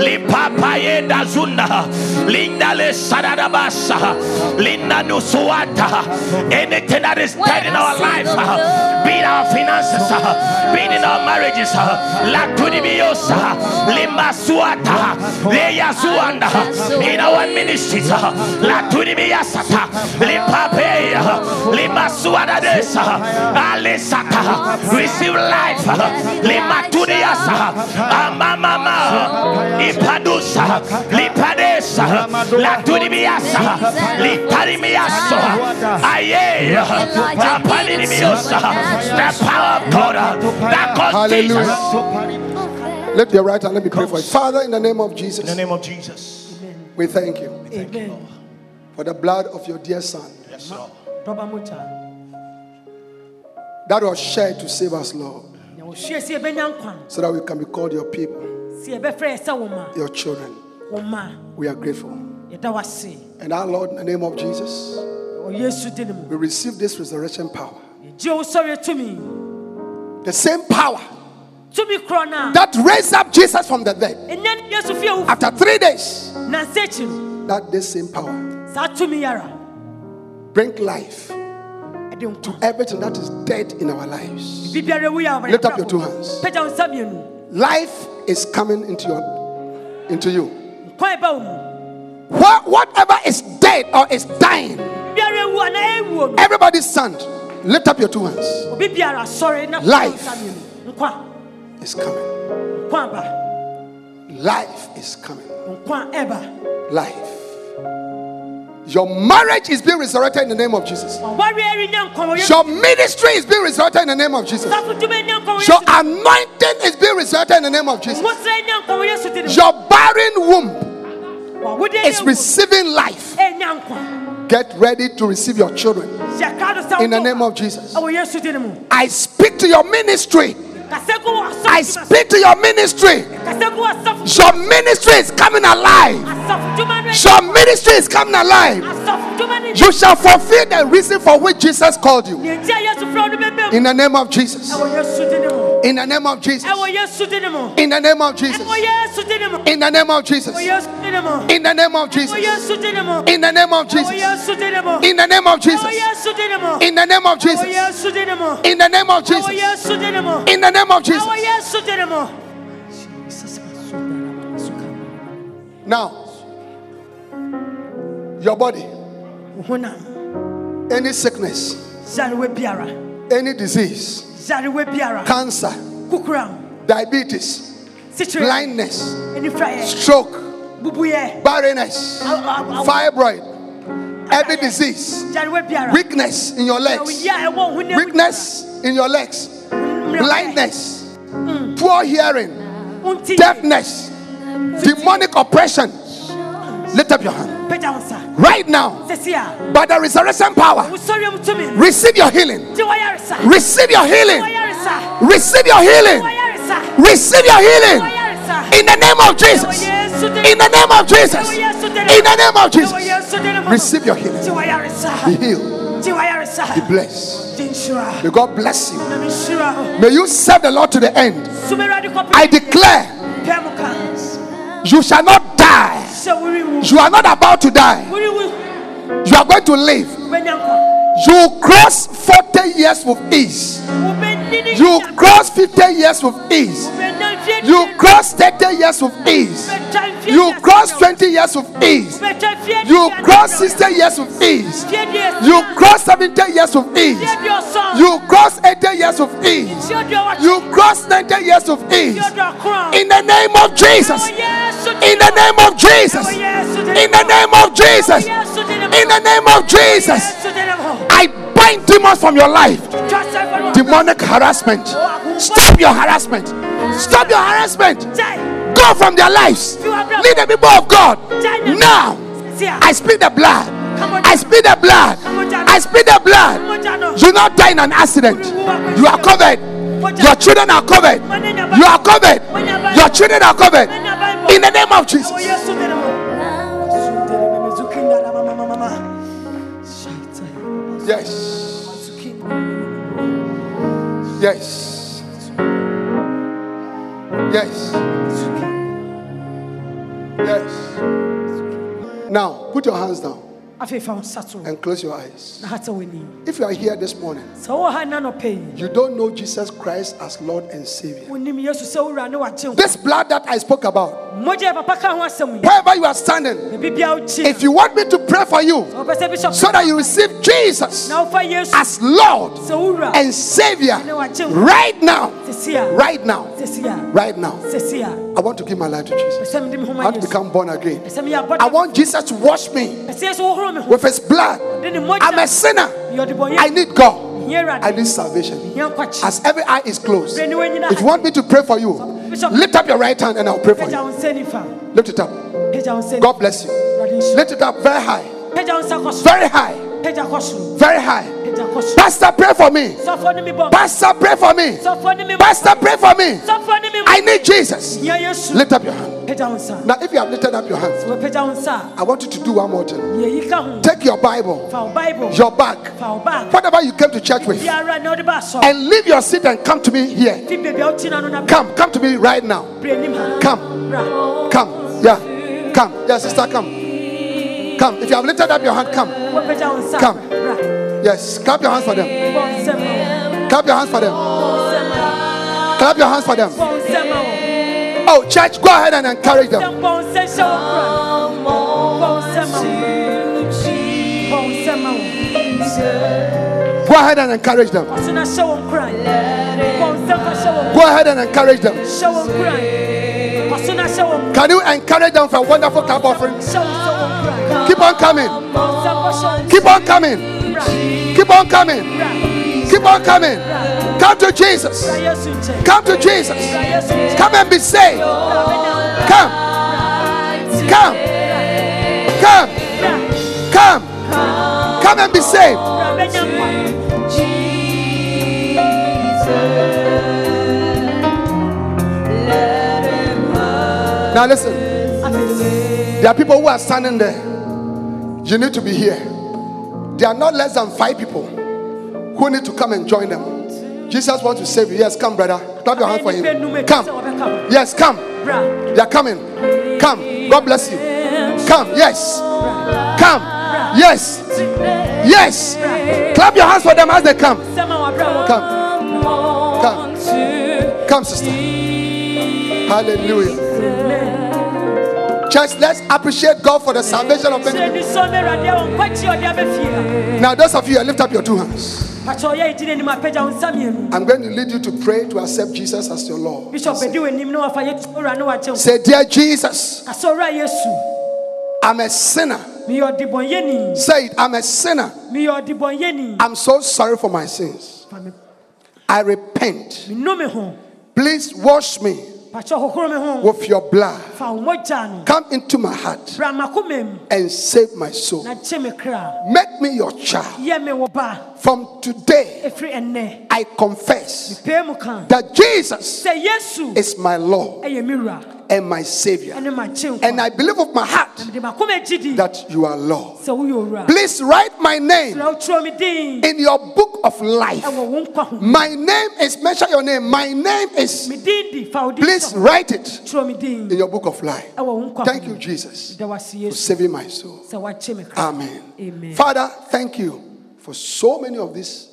Speaker 5: Lipapa yenda zunda. Linda le sadadabasa. Linda nusuata. Anything that is dead in our life. uh, Be it our finances. uh, Be in our marriages. uh, Latunimiosa. Limba suata. Leya zuanda. In our ministries. uh, Latunimiasata. Lipape. Lima suadadesa. Alisata. Receive life. Lima tuniasa. Amamama. Ipadusa. Lipadesa. Latunimiasa. Litarimiaso. Aye. Rapanimiosa. The power of God. That caused
Speaker 4: Hallelujah.
Speaker 5: Jesus.
Speaker 4: Lift your right hand. Let me pray for you. Father, in the name of Jesus.
Speaker 5: In the
Speaker 4: Jesus,
Speaker 5: name of Jesus.
Speaker 4: we thank you
Speaker 3: Amen.
Speaker 4: for the blood of your dear Son
Speaker 5: Yes, Lord.
Speaker 3: Dɔba mogya.
Speaker 4: that was shed to save us, Lord,
Speaker 3: Na wohwie sɛ yɛbɛnya nkwa.
Speaker 4: so that we can be called your people,
Speaker 3: Sɛ yɛbɛfrɛ yɛ sɛ wo ma.
Speaker 4: your children. We are grateful. And our Lord, in the name of Jesus,
Speaker 3: Wɔ Yesu din mu.
Speaker 4: we receive this resurrection power.
Speaker 3: Yɛgye wo sɔre tumi.
Speaker 4: The same power
Speaker 3: Tumi korɔ no
Speaker 4: that raised up Jesus from the dead
Speaker 3: Ɛnɛ ne Yesu fie wo.
Speaker 4: after three days,
Speaker 3: Nansa akyi no.
Speaker 4: that this same power bring life to everything that is dead in our lives.
Speaker 3: Biribiara ewu yɛ a
Speaker 4: Lift up your two hands.
Speaker 3: Pagya wo nsa mmienu.
Speaker 4: Life is coming into your into you.
Speaker 3: Nkwa ɛba wo mu.
Speaker 4: What, whatever is dead or is dying,
Speaker 3: Biribiara ewu anaa ewuo no.
Speaker 4: everybody stand. Lift up your two hands.
Speaker 3: Obi biara sɔre na pagya wo
Speaker 4: Life.
Speaker 3: nsa mmienu. Nkwa.
Speaker 4: It's coming. Life is coming. Life. Your marriage is being resurrected in the name of Jesus.
Speaker 3: Ɔwareɛ nya nkwa wɔ Yesu.
Speaker 4: Your ministry is being resurrected in the name of Jesus.
Speaker 3: Safo tumi nya nkwa wɔ
Speaker 4: Your anointing is being resurrected in the name of Jesus.
Speaker 3: Nwosere nya nkwa wɔ Yesu din mu.
Speaker 4: Your barren womb is receiving life. Get ready to receive your children
Speaker 3: Hyɛ kaa do sɛ
Speaker 4: in the name of Jesus.
Speaker 3: Ɛwɔ Yesu din mu.
Speaker 4: I speak to your ministry.
Speaker 3: Kasɛ gu wɔ asɔfo
Speaker 4: I speak to your ministry.
Speaker 3: Kasɛ gu wɔ asɔfo
Speaker 4: Your ministry is coming alive. Your ministry is coming alive.
Speaker 3: asɔfo dwuma no
Speaker 4: You shall fulfill the reason for which Jesus called you.
Speaker 3: Deɛ nti a Yesu frɛ wo no bɛbɛ mu.
Speaker 4: In the name of Jesus.
Speaker 3: Ɛwɔ Yesu din mu.
Speaker 4: In the name of Jesus.
Speaker 3: Ɛwɔ Yesu din mu.
Speaker 4: In the name of Jesus.
Speaker 3: Ɛwɔ Yesu din mu.
Speaker 4: In the name of Jesus.
Speaker 3: Ɛwɔ Yesu din mu.
Speaker 4: In the name of
Speaker 3: Ɛwɔ
Speaker 4: Jesus.
Speaker 3: Yesu din mu.
Speaker 4: In the name of
Speaker 3: Ɛwɔ
Speaker 4: Jesus.
Speaker 3: Yesu din mu.
Speaker 4: In the name of
Speaker 3: Ɛwɔ
Speaker 4: Jesus.
Speaker 3: Yesu din mu.
Speaker 4: In the name of
Speaker 3: Ɛwɔ
Speaker 4: Jesus.
Speaker 3: Yesu din mu.
Speaker 4: In the name of
Speaker 3: Ɛwɔ
Speaker 4: Jesus.
Speaker 3: Yesu din mu.
Speaker 4: In the name of
Speaker 3: Ɛwɔ
Speaker 4: Jesus.
Speaker 3: Yesu din mu.
Speaker 4: Now, your body,
Speaker 3: Wo honam.
Speaker 4: any sickness,
Speaker 3: Yarewa biara.
Speaker 4: any disease,
Speaker 3: Yarewa biara.
Speaker 4: Cancer, diabetes, blindness, stroke,
Speaker 3: Bubuyɛ.
Speaker 4: barrenness, fibroid, every disease, weakness in your legs,
Speaker 3: yɛ a ɛwɔ wo honam mu
Speaker 4: weakness in your legs, blindness, poor hearing,
Speaker 3: Wo nti yɛ.
Speaker 4: deafness, demonic oppression. Lift up your hand.
Speaker 3: Pagya wo nsa.
Speaker 4: Right now, by the resurrection power,
Speaker 3: Wosɔre mu tumi.
Speaker 4: receive your healing. Receive your healing. Receive your healing. Receive your healing. In the name of Jesus. In the name of Jesus.
Speaker 3: Ɛwɔ Yesu din
Speaker 4: In the name of Jesus.
Speaker 3: Yesu din mu.
Speaker 4: Receive your healing. Be healed. Be blessed. May God bless you.
Speaker 3: Na menhyira wo.
Speaker 4: May you serve the Lord to the end.
Speaker 3: Sum Awurade kɔpem
Speaker 4: I declare
Speaker 3: Pɛ mu ka.
Speaker 4: You shall not die. You are not about to die. You are going to live. You cross 40 years with ease. You cross 50 years with ease. You cross 30 years with ease. You cross 20 years with ease. You cross 60 years with ease. You cross 70 years with ease. You cross 80 years with ease. You cross 90 years with ease. In the name of Jesus. In the name of Jesus. In the name of Jesus. In the name of Jesus.
Speaker 3: Yesu din mu.
Speaker 4: I bind demons from your life.
Speaker 3: Twa sɛ fɔ no.
Speaker 4: Demonic harassment. Stop your harassment. Stop your harassment. Go from their lives. Lead the people of God. Now, I speak the blood. I speak the blood. I speak the blood. You not die in an accident. You are covered. Your children are covered. You are covered. Your children are covered. In the name of Jesus. Yes. Yes. Yes. Yes. Now, put your hands down
Speaker 3: afei fa wo nsa
Speaker 4: and close your eyes.
Speaker 3: na ha sɛ w'ani
Speaker 4: If you are here this morning,
Speaker 3: sɛ wowɔ ha nna nɔpɛ yi
Speaker 4: you don't know Jesus Christ as Lord and Savior.
Speaker 3: wonim yesu sɛ wowura ne wagye wo
Speaker 4: This blood that I spoke about,
Speaker 3: mmogya yɛ papa ka ho asɛm yi
Speaker 4: wherever you are standing,
Speaker 3: baabi bia wokyi
Speaker 4: if you want me to pray for you
Speaker 3: wopɛ sɛ bishop.
Speaker 4: so that you receive Jesus
Speaker 3: na wofa yesu.
Speaker 4: as Lord and Savior
Speaker 3: ne wagye wo
Speaker 4: right now, right now, right now, I want to give my life to Jesus.
Speaker 3: sɛ mede me ho
Speaker 4: I want to become born again.
Speaker 3: pɛ sɛ meyɛ abɔde
Speaker 4: I want Jesus to wash me
Speaker 3: pɛ sɛ yesu wohoro me ho
Speaker 4: with His blood. I'm a sinner. I need God. I need salvation. As every eye is closed,
Speaker 3: Bere ne w'anyina
Speaker 4: if you want me to pray for you, lift up your right hand and I'll pray for you.
Speaker 3: wo nsa nifa
Speaker 4: Lift it up.
Speaker 3: pagya wo nsa
Speaker 4: God bless you. Lift it up very high.
Speaker 3: pagya wo nsa kɔ so
Speaker 4: Very high.
Speaker 3: pagya kɔ soro
Speaker 4: Very high. Pastor, pray for me.
Speaker 3: sɔfoɔ ne me bɔ
Speaker 4: Pastor, pray for me.
Speaker 3: sɔfoɔ ne me bɔ
Speaker 4: Pastor, pray for me.
Speaker 3: sɔfoɔ ne me
Speaker 4: I need Jesus. Lift up your hand.
Speaker 3: pagya wo nsa
Speaker 4: Now, if you have lifted up your hands,
Speaker 3: wɔ pagya wo
Speaker 4: I want you to do one more thing.
Speaker 3: a yɛyi ka ho
Speaker 4: Take your Bible,
Speaker 3: fa wo bible
Speaker 4: your bag,
Speaker 3: fa wo bag
Speaker 4: whatever you came to church with,
Speaker 3: biara na wode ba asɔre
Speaker 4: and leave your seat and come to me here.
Speaker 3: fi baabi a wogyina no na
Speaker 4: Come, come to me right now.
Speaker 3: bere anim ha
Speaker 4: Come, come, yeah, come, yeah, sister, come, come. If you have lifted up your hand, come.
Speaker 3: wɔ pagya wo nsa
Speaker 4: Come.
Speaker 3: Bra
Speaker 4: Yes, clap your hands for them.
Speaker 3: bɔ nsɛm ma
Speaker 4: Clap your hands for them.
Speaker 3: wo nsɛm ma
Speaker 4: Clap your hands for them.
Speaker 3: bɔ nsɛm ma wo
Speaker 4: Oh, church, go ahead and encourage them.
Speaker 3: nsɛm bɔ nsɛm hyɛ wo kora bɔ nsɛm ma wo bɔ nsɛm ma wo
Speaker 4: Go ahead and encourage them.
Speaker 3: ɔso na hyɛ wo nkora bɔ nsɛm fa hyɛ wo
Speaker 4: Go ahead and encourage them.
Speaker 3: hyɛ wo nkora ɔso na hyɛ wo nkora
Speaker 4: Can you encourage them for a wonderful clap offering?
Speaker 3: hyɛ wo hyɛ wo nkora
Speaker 4: Keep on coming.
Speaker 3: bɔ nsɛm fa hyɛ wo
Speaker 4: Keep on coming. Keep on coming. Keep on coming. Come to Jesus. Come to Jesus. Come and be saved. Come. Come. Come. Come. Come and be saved. Now listen. There are people who are standing there. You need to be here. There are not less than five people who need to come and join them. Jesus wants to save you. Yes, come, brother. Clap your hand for him. Come. Yes, come. They are coming. Come. God bless you. Come. Yes. Come. Yes. Yes. Clap your hands for them as they come. Come. Come. Come, sister. Hallelujah. Church, let's appreciate God for the salvation of many.
Speaker 3: ni sɔ ne awurade a wɔn nkwakyi a ɔde abɛfie
Speaker 4: Now, those of you, lift up your two hands.
Speaker 3: pakyɛ ɔyɛ edi n'anim apagya wo nsa mmienu
Speaker 4: I'm going to lead you to pray to accept Jesus as your Lord.
Speaker 3: bishop bɛdi w'anim na wafa yɛ owura ne wagye wo
Speaker 4: Say, Dear Jesus,
Speaker 3: kasɛ owura yesu
Speaker 4: I'm a sinner. Say it, I'm a sinner. I'm so sorry for my sins. I repent.
Speaker 3: menu me ho
Speaker 4: Please wash me
Speaker 3: pakyɛ hohoro me ho.
Speaker 4: With your blood.
Speaker 3: fa wo mogya no.
Speaker 4: Come into my heart.
Speaker 3: Bra makoma mu
Speaker 4: and save my soul.
Speaker 3: na gye me kra.
Speaker 4: Make me your child.
Speaker 3: yɛ me wo ba.
Speaker 4: From today, I confess
Speaker 3: pee mu ka.
Speaker 4: that Jesus is my Lord.
Speaker 3: ɛyɛ me wura
Speaker 4: and my Savior. And I believe with my heart
Speaker 3: mede makoma gyi di
Speaker 4: that you are Lord. Please write my name
Speaker 3: na wotwerɛ me din
Speaker 4: in your book of life.
Speaker 3: ɛwɔ wo nkwa ho
Speaker 4: My name is, mention your name. My name is,
Speaker 3: me din di fa wo din
Speaker 4: please write it
Speaker 3: twerɛ me din
Speaker 4: in your book of life.
Speaker 3: ɛwɔ wo nkwa
Speaker 4: Thank you, Jesus, for saving my soul.
Speaker 3: sɛ wagye me kra
Speaker 4: Amen.
Speaker 3: Amen.
Speaker 4: Father, thank you for so many of these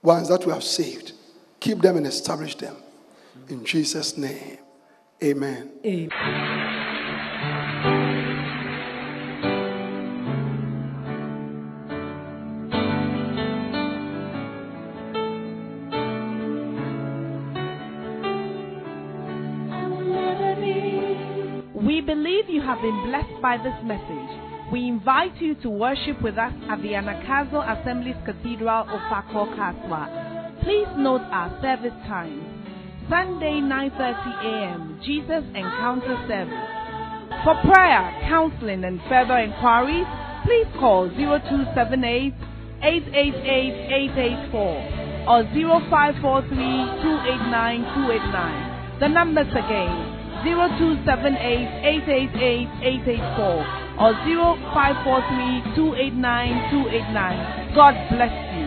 Speaker 4: ones that we have saved. Keep them and establish them. In Jesus' name, amen.
Speaker 3: Amen.
Speaker 6: We believe you have been blessed by this message. We invite you to worship with us at the Anakazo Assemblies Cathedral of Fako Kaswa. Please note our service times. Sunday 9:30 a.m. Jesus Encounter Service. For prayer, counseling, and further inquiries, please call 0278 888 884 or 0543 289 289. The numbers again 0278 888 884 or 0543 289 289. God bless you.